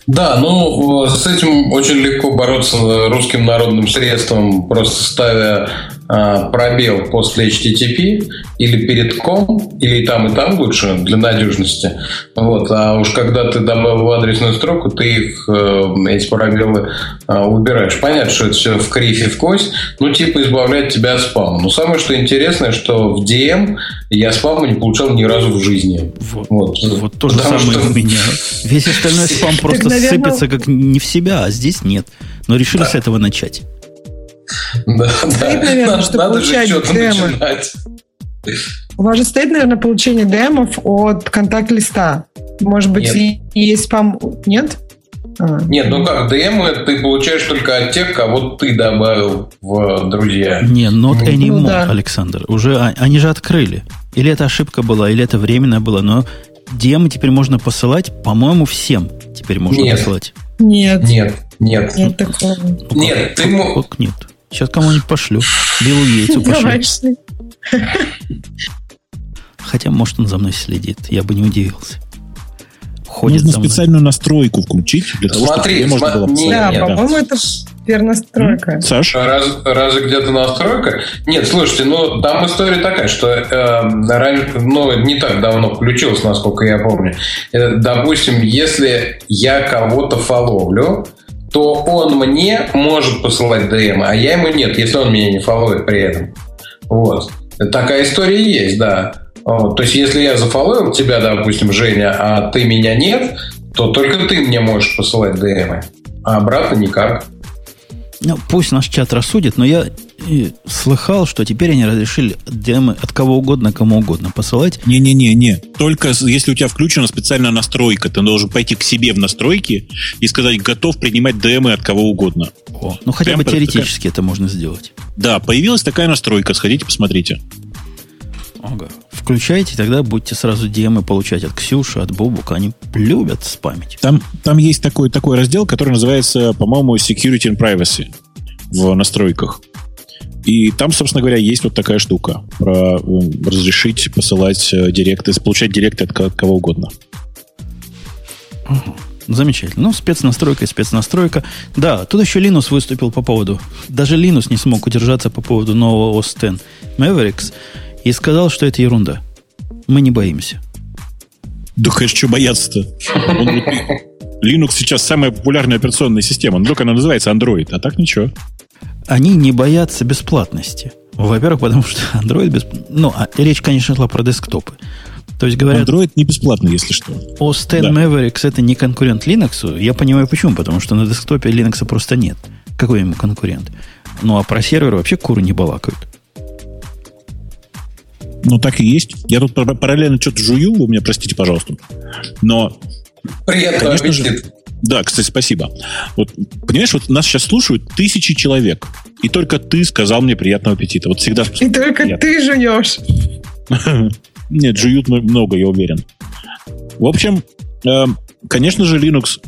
Да, ну, с этим очень легко бороться русским народным средством, просто ставя пробел после HTTP или перед ком, или там, и там лучше для надежности. Вот. А уж когда ты добавил в адресную строку, ты их, э, эти пробелы убираешь. Понятно, что это все в крифе в кость, ну, типа избавляет тебя от спама. Но самое, что интересное, что в DM я спама не получал ни разу в жизни. Вот, вот. вот то же самое что... у меня. Весь остальной спам просто сыпется как не в себя, а здесь нет. Но решили с этого начать. Да, стоит, да. наверное, надо, что надо получать. Начинать. У вас же стоит, наверное, получение демов от контакт-листа. Может быть, Нет. есть спам... Нет? А. Нет, ну как, демы ты получаешь только от тех, кого ты добавил в друзья. Не, not anymore, ну, да. Александр. Уже а, они же открыли. Или это ошибка была, или это временно было, но демы теперь можно посылать, по-моему, всем теперь можно Нет. посылать. Нет. Нет, нет. Нет такого. Нет, ты... Как нет? Сейчас кому-нибудь пошлю. Биллу Йейтсу пошлю. Хотя, может, он за мной следит. Я бы не удивился. Ходит Нужно специальную настройку включить для того, Смотри, чтобы можно было нет, Да, по-моему, это пернастройка. М? Саш? Раз, разве где-то настройка? Нет, слушайте, ну там история такая, что э, ну, не так давно включилась, насколько я помню. Э, допустим, если я кого-то фоловлю, то он мне может посылать DM, а я ему нет, если он меня не фолловит при этом. Вот. Такая история есть, да. Вот. То есть, если я зафолловил тебя, допустим, Женя, а ты меня нет, то только ты мне можешь посылать DM, а обратно никак. Ну, пусть наш чат рассудит, но я слыхал, что теперь они разрешили демы от кого угодно, кому угодно посылать. Не-не-не-не. Только если у тебя включена специальная настройка, ты должен пойти к себе в настройки и сказать, готов принимать демы от кого угодно. О, ну хотя Прям бы теоретически такая... это можно сделать. Да, появилась такая настройка, сходите посмотрите. Ага. Включайте, тогда будете сразу демы получать от Ксюши, от Бобука. Они любят спамить. Там, там есть такой, такой раздел, который называется, по-моему, Security and Privacy в настройках. И там, собственно говоря, есть вот такая штука про разрешить посылать э, директы, получать директы от кого угодно. Замечательно. Ну, спецнастройка и спецнастройка. Да, тут еще Linux выступил по поводу... Даже Linux не смог удержаться по поводу нового OS X Mavericks и сказал, что это ерунда. Мы не боимся. Да, конечно, что бояться-то? Linux сейчас самая популярная операционная система. Ну, только она называется Android, а так ничего они не боятся бесплатности. Во-первых, потому что Android бесплатный. Ну, а речь, конечно, шла про десктопы. То есть говорят... Android не бесплатный, если что. OS X да. Mavericks это не конкурент Linux. Я понимаю почему. Потому что на десктопе Linux просто нет. Какой ему конкурент? Ну, а про сервер вообще куры не балакают. Ну, так и есть. Я тут параллельно что-то жую, вы меня простите, пожалуйста. Но... Приятного конечно же, да, кстати, спасибо. Вот, понимаешь, вот нас сейчас слушают тысячи человек. И только ты сказал мне приятного аппетита. Вот всегда... И только приятно. ты жуешь. Нет, жуют много, я уверен. В общем, эм, конечно же, Linux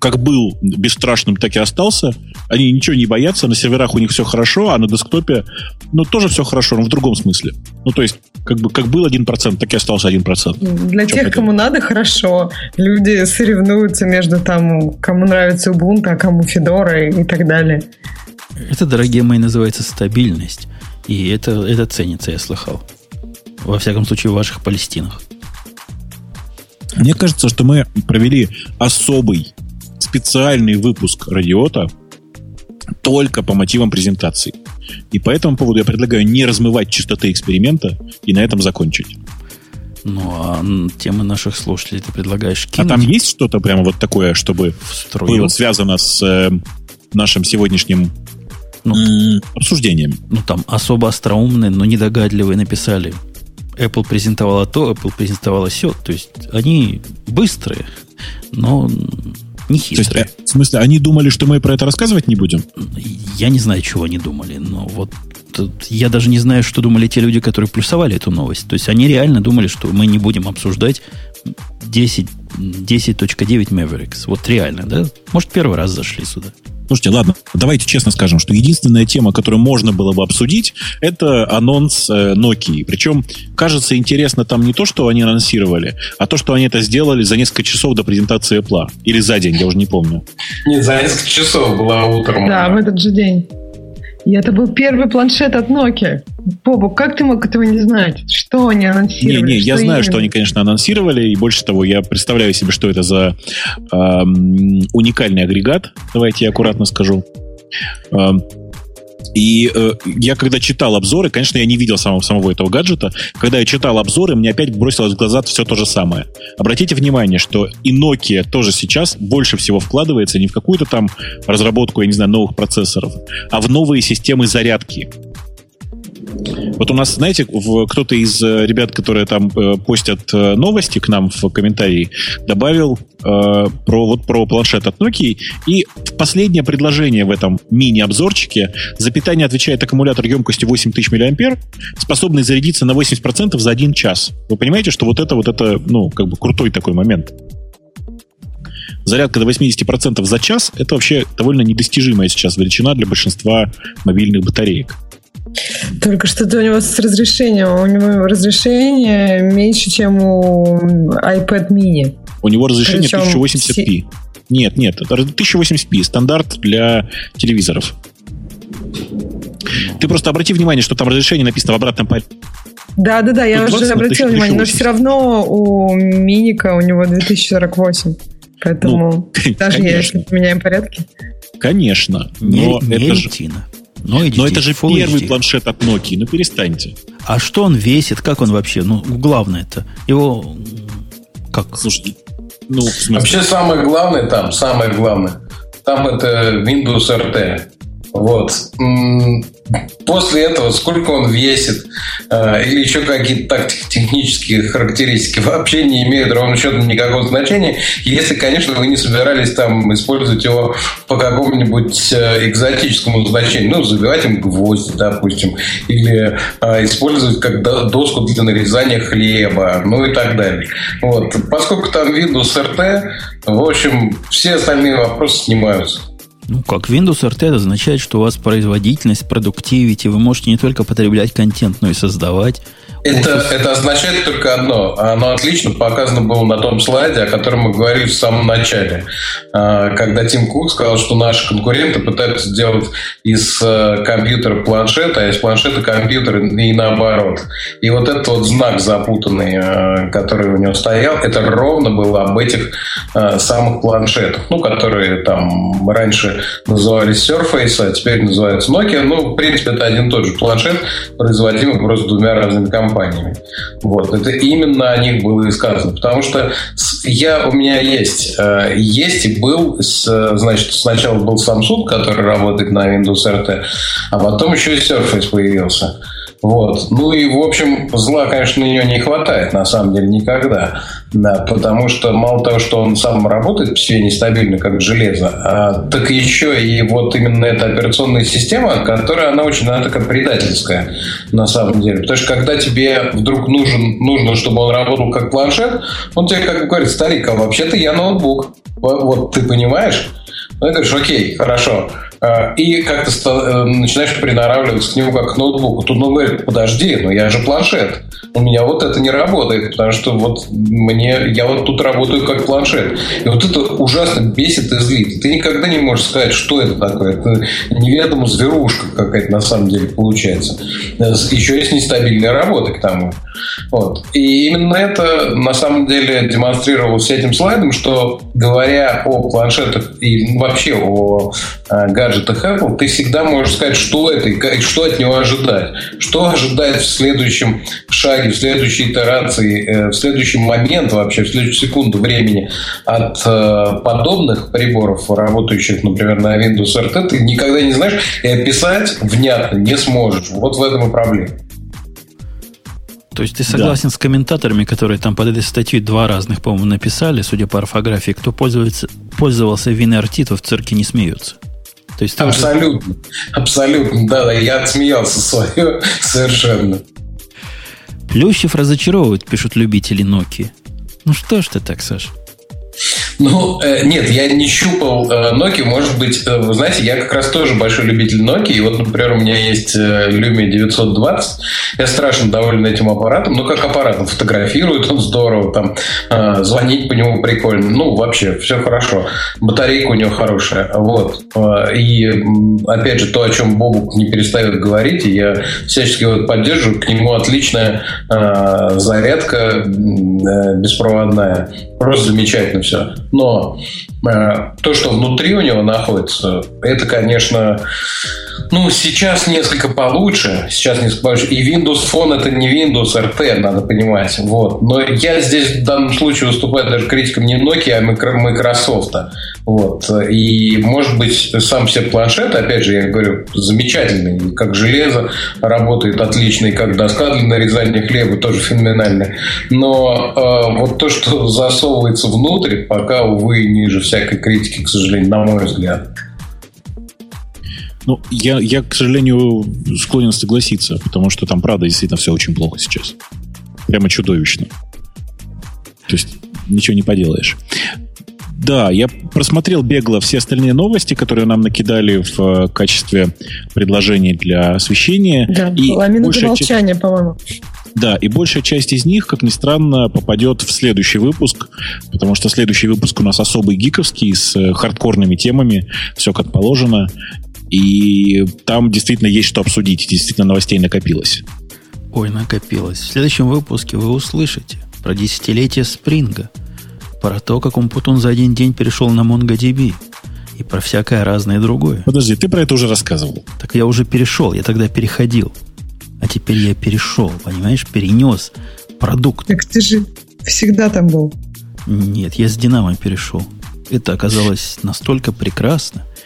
как был бесстрашным, так и остался. Они ничего не боятся, на серверах у них все хорошо, а на десктопе, ну, тоже все хорошо, но в другом смысле. Ну, то есть, как бы, как был 1%, так и остался 1%. Для тех, кому надо, хорошо. Люди соревнуются между там, кому нравится Ubuntu, а кому Fedora и так далее. Это, дорогие мои, называется стабильность. И это, это ценится, я слыхал. Во всяком случае, в ваших Палестинах. Мне кажется, что мы провели особый специальный выпуск радиота только по мотивам презентации. И по этому поводу я предлагаю не размывать частоты эксперимента и на этом закончить. Ну, а темы наших слушателей ты предлагаешь кинуть? А там есть что-то прямо вот такое, чтобы было связано с э, нашим сегодняшним ну, обсуждением? Ну, там особо остроумные, но недогадливые написали. Apple презентовала то, Apple презентовала все. То есть они быстрые, но не хитрые. То есть, э, в смысле, они думали, что мы про это рассказывать не будем? Я не знаю, чего они думали, но вот я даже не знаю, что думали те люди, которые плюсовали эту новость. То есть они реально думали, что мы не будем обсуждать 10, 10.9 Mavericks. Вот реально, да? Может, первый раз зашли сюда. Слушайте, ладно, давайте честно скажем, что единственная тема, которую можно было бы обсудить, это анонс э, Nokia. Причем, кажется, интересно там не то, что они анонсировали, а то, что они это сделали за несколько часов до презентации Apple. Или за день, я уже не помню. Нет, за несколько часов было утром. Да, в этот же день. И это был первый планшет от Nokia. Бобу, как ты мог этого не знать? Что они анонсировали? Не, не, я знаю, что они, конечно, анонсировали, и больше того, я представляю себе, что это за э, уникальный агрегат. Давайте я аккуратно скажу. Э, и э, я когда читал обзоры, конечно, я не видел самого, самого этого гаджета. Когда я читал обзоры, мне опять бросилось в глаза все то же самое. Обратите внимание, что и Nokia тоже сейчас больше всего вкладывается не в какую-то там разработку, я не знаю, новых процессоров, а в новые системы зарядки. Вот у нас, знаете, кто-то из э, ребят, которые там э, постят э, новости к нам в комментарии, добавил про, вот, про планшет от Nokia. И последнее предложение в этом мини-обзорчике. За питание отвечает аккумулятор емкостью 8000 мА, способный зарядиться на 80% за один час. Вы понимаете, что вот это вот это, ну, как бы крутой такой момент зарядка до 80% за час – это вообще довольно недостижимая сейчас величина для большинства мобильных батареек. Только что-то у него с разрешением. У него разрешение меньше, чем у iPad mini. У него разрешение Причем 1080p. Нет, нет, 1080p, стандарт для телевизоров. Ты просто обрати внимание, что там разрешение написано в обратном порядке. Да, да, да, я уже обратила внимание, но все равно у Миника у него 2048. Поэтому ну, даже конечно. если поменяем порядки. Конечно. Но не, не это же... ретина. Но, но это же Full первый HD. планшет от Nokia, ну перестаньте. А что он весит? Как он вообще? Ну, главное это. Его как? Слушай, ну, Вообще самое главное там, самое главное, там это Windows RT. Вот. После этого сколько он весит э, или еще какие-то так технические характеристики вообще не имеют ровно счетом никакого значения, если, конечно, вы не собирались там использовать его по какому-нибудь э, экзотическому значению. Ну, забивать им гвозди, допустим, или э, использовать как доску для нарезания хлеба, ну и так далее. Вот. Поскольку там Windows RT, в общем, все остальные вопросы снимаются. Ну, как Windows RT это означает, что у вас производительность, продуктивити, вы можете не только потреблять контент, но и создавать. Это, это означает только одно. Оно отлично показано было на том слайде, о котором мы говорили в самом начале. А, когда Тим Кук сказал, что наши конкуренты пытаются сделать из э, компьютера планшет, а из планшета компьютер и наоборот. И вот этот вот знак запутанный, э, который у него стоял, это ровно было об этих э, самых планшетах, ну, которые там раньше назывались Surface, а теперь называются Nokia. Ну, в принципе, это один и тот же планшет, производимый просто двумя разными компаниями. Вот. Это именно о них было и сказано. Потому что я, у меня есть, э, есть и был, значит, сначала был Samsung, который работает на Windows RT, а потом еще и Surface появился. Вот. Ну и, в общем, зла, конечно, нее не хватает, на самом деле, никогда. Да, потому что мало того, что он сам работает все нестабильно, как железо, а, так еще и вот именно эта операционная система, которая, она очень, она такая предательская, на самом деле. Потому что когда тебе вдруг нужен, нужно, чтобы он работал как планшет, он тебе как говорит, старик, а вообще-то я ноутбук. Вот, ты понимаешь? Ну, ты говоришь, окей, хорошо. А, и как-то э, начинаешь приноравливаться к нему как к ноутбуку. Тут он говорит, подожди, но я же планшет. У меня вот это не работает, потому что вот мне, я вот тут работаю как планшет. И вот это ужасно бесит и злит. Ты никогда не можешь сказать, что это такое. Это неведомо зверушка какая-то на самом деле получается. Еще есть нестабильная работа к тому. Вот. И именно это на самом деле демонстрировалось этим слайдом, что говоря о планшетах и вообще о э, гаджетах Apple, ты всегда можешь сказать, что это и что от него ожидать. Что ожидать в следующем шаге, в следующей итерации, э, в следующий момент вообще, в следующую секунду времени от э, подобных приборов, работающих, например, на Windows RT, ты никогда не знаешь и описать внятно не сможешь. Вот в этом и проблема. То есть ты согласен да. с комментаторами, которые там под этой статьей два разных, по-моему, написали, судя по орфографии, кто пользовался, пользовался WinRT, то в цирке не смеются. То есть абсолютно, уже... абсолютно, да, да, я отсмеялся свое совершенно. Плющев разочаровывает, пишут любители Nokia. Ну что ж ты так, Саша? Ну, э, нет, я не щупал э, Nokia. Может быть, э, вы знаете, я как раз тоже большой любитель Nokia. И вот, например, у меня есть э, Lumia 920. Я страшно доволен этим аппаратом. Ну, как аппаратом фотографирует он здорово. Там э, звонить по нему прикольно. Ну, вообще, все хорошо. Батарейка у него хорошая. Вот. Э, и, опять же, то, о чем Бобук не перестает говорить, и я всячески его поддерживаю. К нему отличная э, зарядка э, беспроводная. Просто замечательно все. Но э, то, что внутри у него находится, это, конечно, ну, сейчас несколько получше. Сейчас несколько получше. И Windows Phone это не Windows RT, надо понимать. Вот. Но я здесь в данном случае выступаю даже критиком не Nokia, а Microsoft. Вот. И, может быть, сам себе планшет, опять же, я говорю, замечательный. Как железо работает отлично, и как доска для нарезания хлеба тоже феноменальная. Но э, вот то, что засовывается внутрь, пока, увы, ниже всякой критики, к сожалению, на мой взгляд. Ну, я, я, к сожалению, склонен согласиться, потому что там, правда, действительно все очень плохо сейчас. Прямо чудовищно. То есть ничего не поделаешь. Да, я просмотрел бегло все остальные новости, которые нам накидали в э, качестве предложений для освещения. Да, и была минута молчания, часть... по-моему. Да, и большая часть из них, как ни странно, попадет в следующий выпуск, потому что следующий выпуск у нас особый гиковский, с э, хардкорными темами, все как положено. И там действительно есть что обсудить, действительно новостей накопилось. Ой, накопилось. В следующем выпуске вы услышите про десятилетие Спринга, про то, как он Путун за один день перешел на MongoDB, и про всякое разное другое. Подожди, ты про это уже рассказывал. Так я уже перешел, я тогда переходил. А теперь я перешел, понимаешь, перенес продукт. Так ты же всегда там был. Нет, я с Динамо перешел. Это оказалось настолько прекрасно –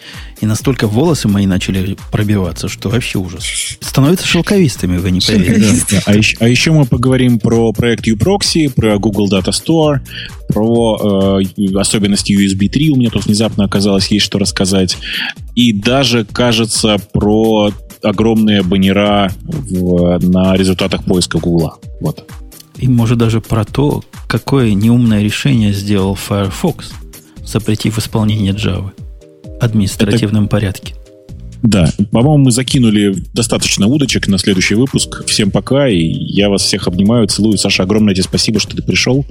и настолько волосы мои начали пробиваться, что вообще ужас. Становятся шелковистыми, вы не поверите. Да, А, еще, а еще мы поговорим про проект uProxy, про Google Data Store, про э, особенности USB 3. У меня тут внезапно оказалось есть что рассказать. И даже, кажется, про огромные баннера в, на результатах поиска Google. Вот. И может даже про то, какое неумное решение сделал Firefox, запретив исполнение Java административном Это... порядке. Да, по-моему, мы закинули достаточно удочек на следующий выпуск. Всем пока, и я вас всех обнимаю, целую. Саша, огромное тебе спасибо, что ты пришел.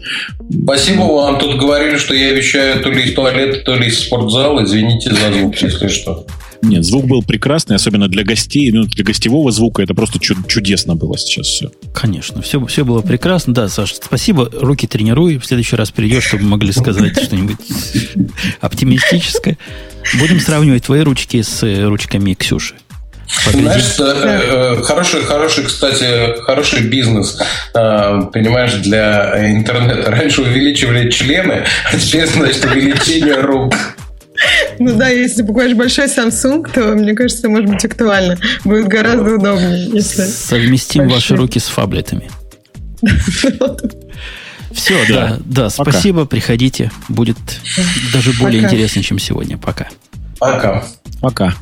Спасибо вам. Тут говорили, что я вещаю то ли из туалета, то ли из спортзала. Извините за звук, если что. Нет, звук был прекрасный, особенно для гостей, ну, для гостевого звука. Это просто чудесно было сейчас все. Конечно, все, все было прекрасно. Да, Саша, спасибо. Руки тренируй. В следующий раз придешь, чтобы могли сказать что-нибудь оптимистическое. Будем сравнивать твои ручки с э, ручками Ксюши. Знаешь, э, э, хороший, хороший, кстати, хороший бизнес, понимаешь, для интернета. Раньше увеличивали члены, а теперь, значит, увеличение рук. Ну да, если покупаешь большой Samsung, то, мне кажется, может быть актуально. Будет гораздо удобнее, если... Совместим большой. ваши руки с фаблетами. Все, да, да, спасибо, приходите. Будет даже более интересно, чем сегодня. Пока. Пока. Пока.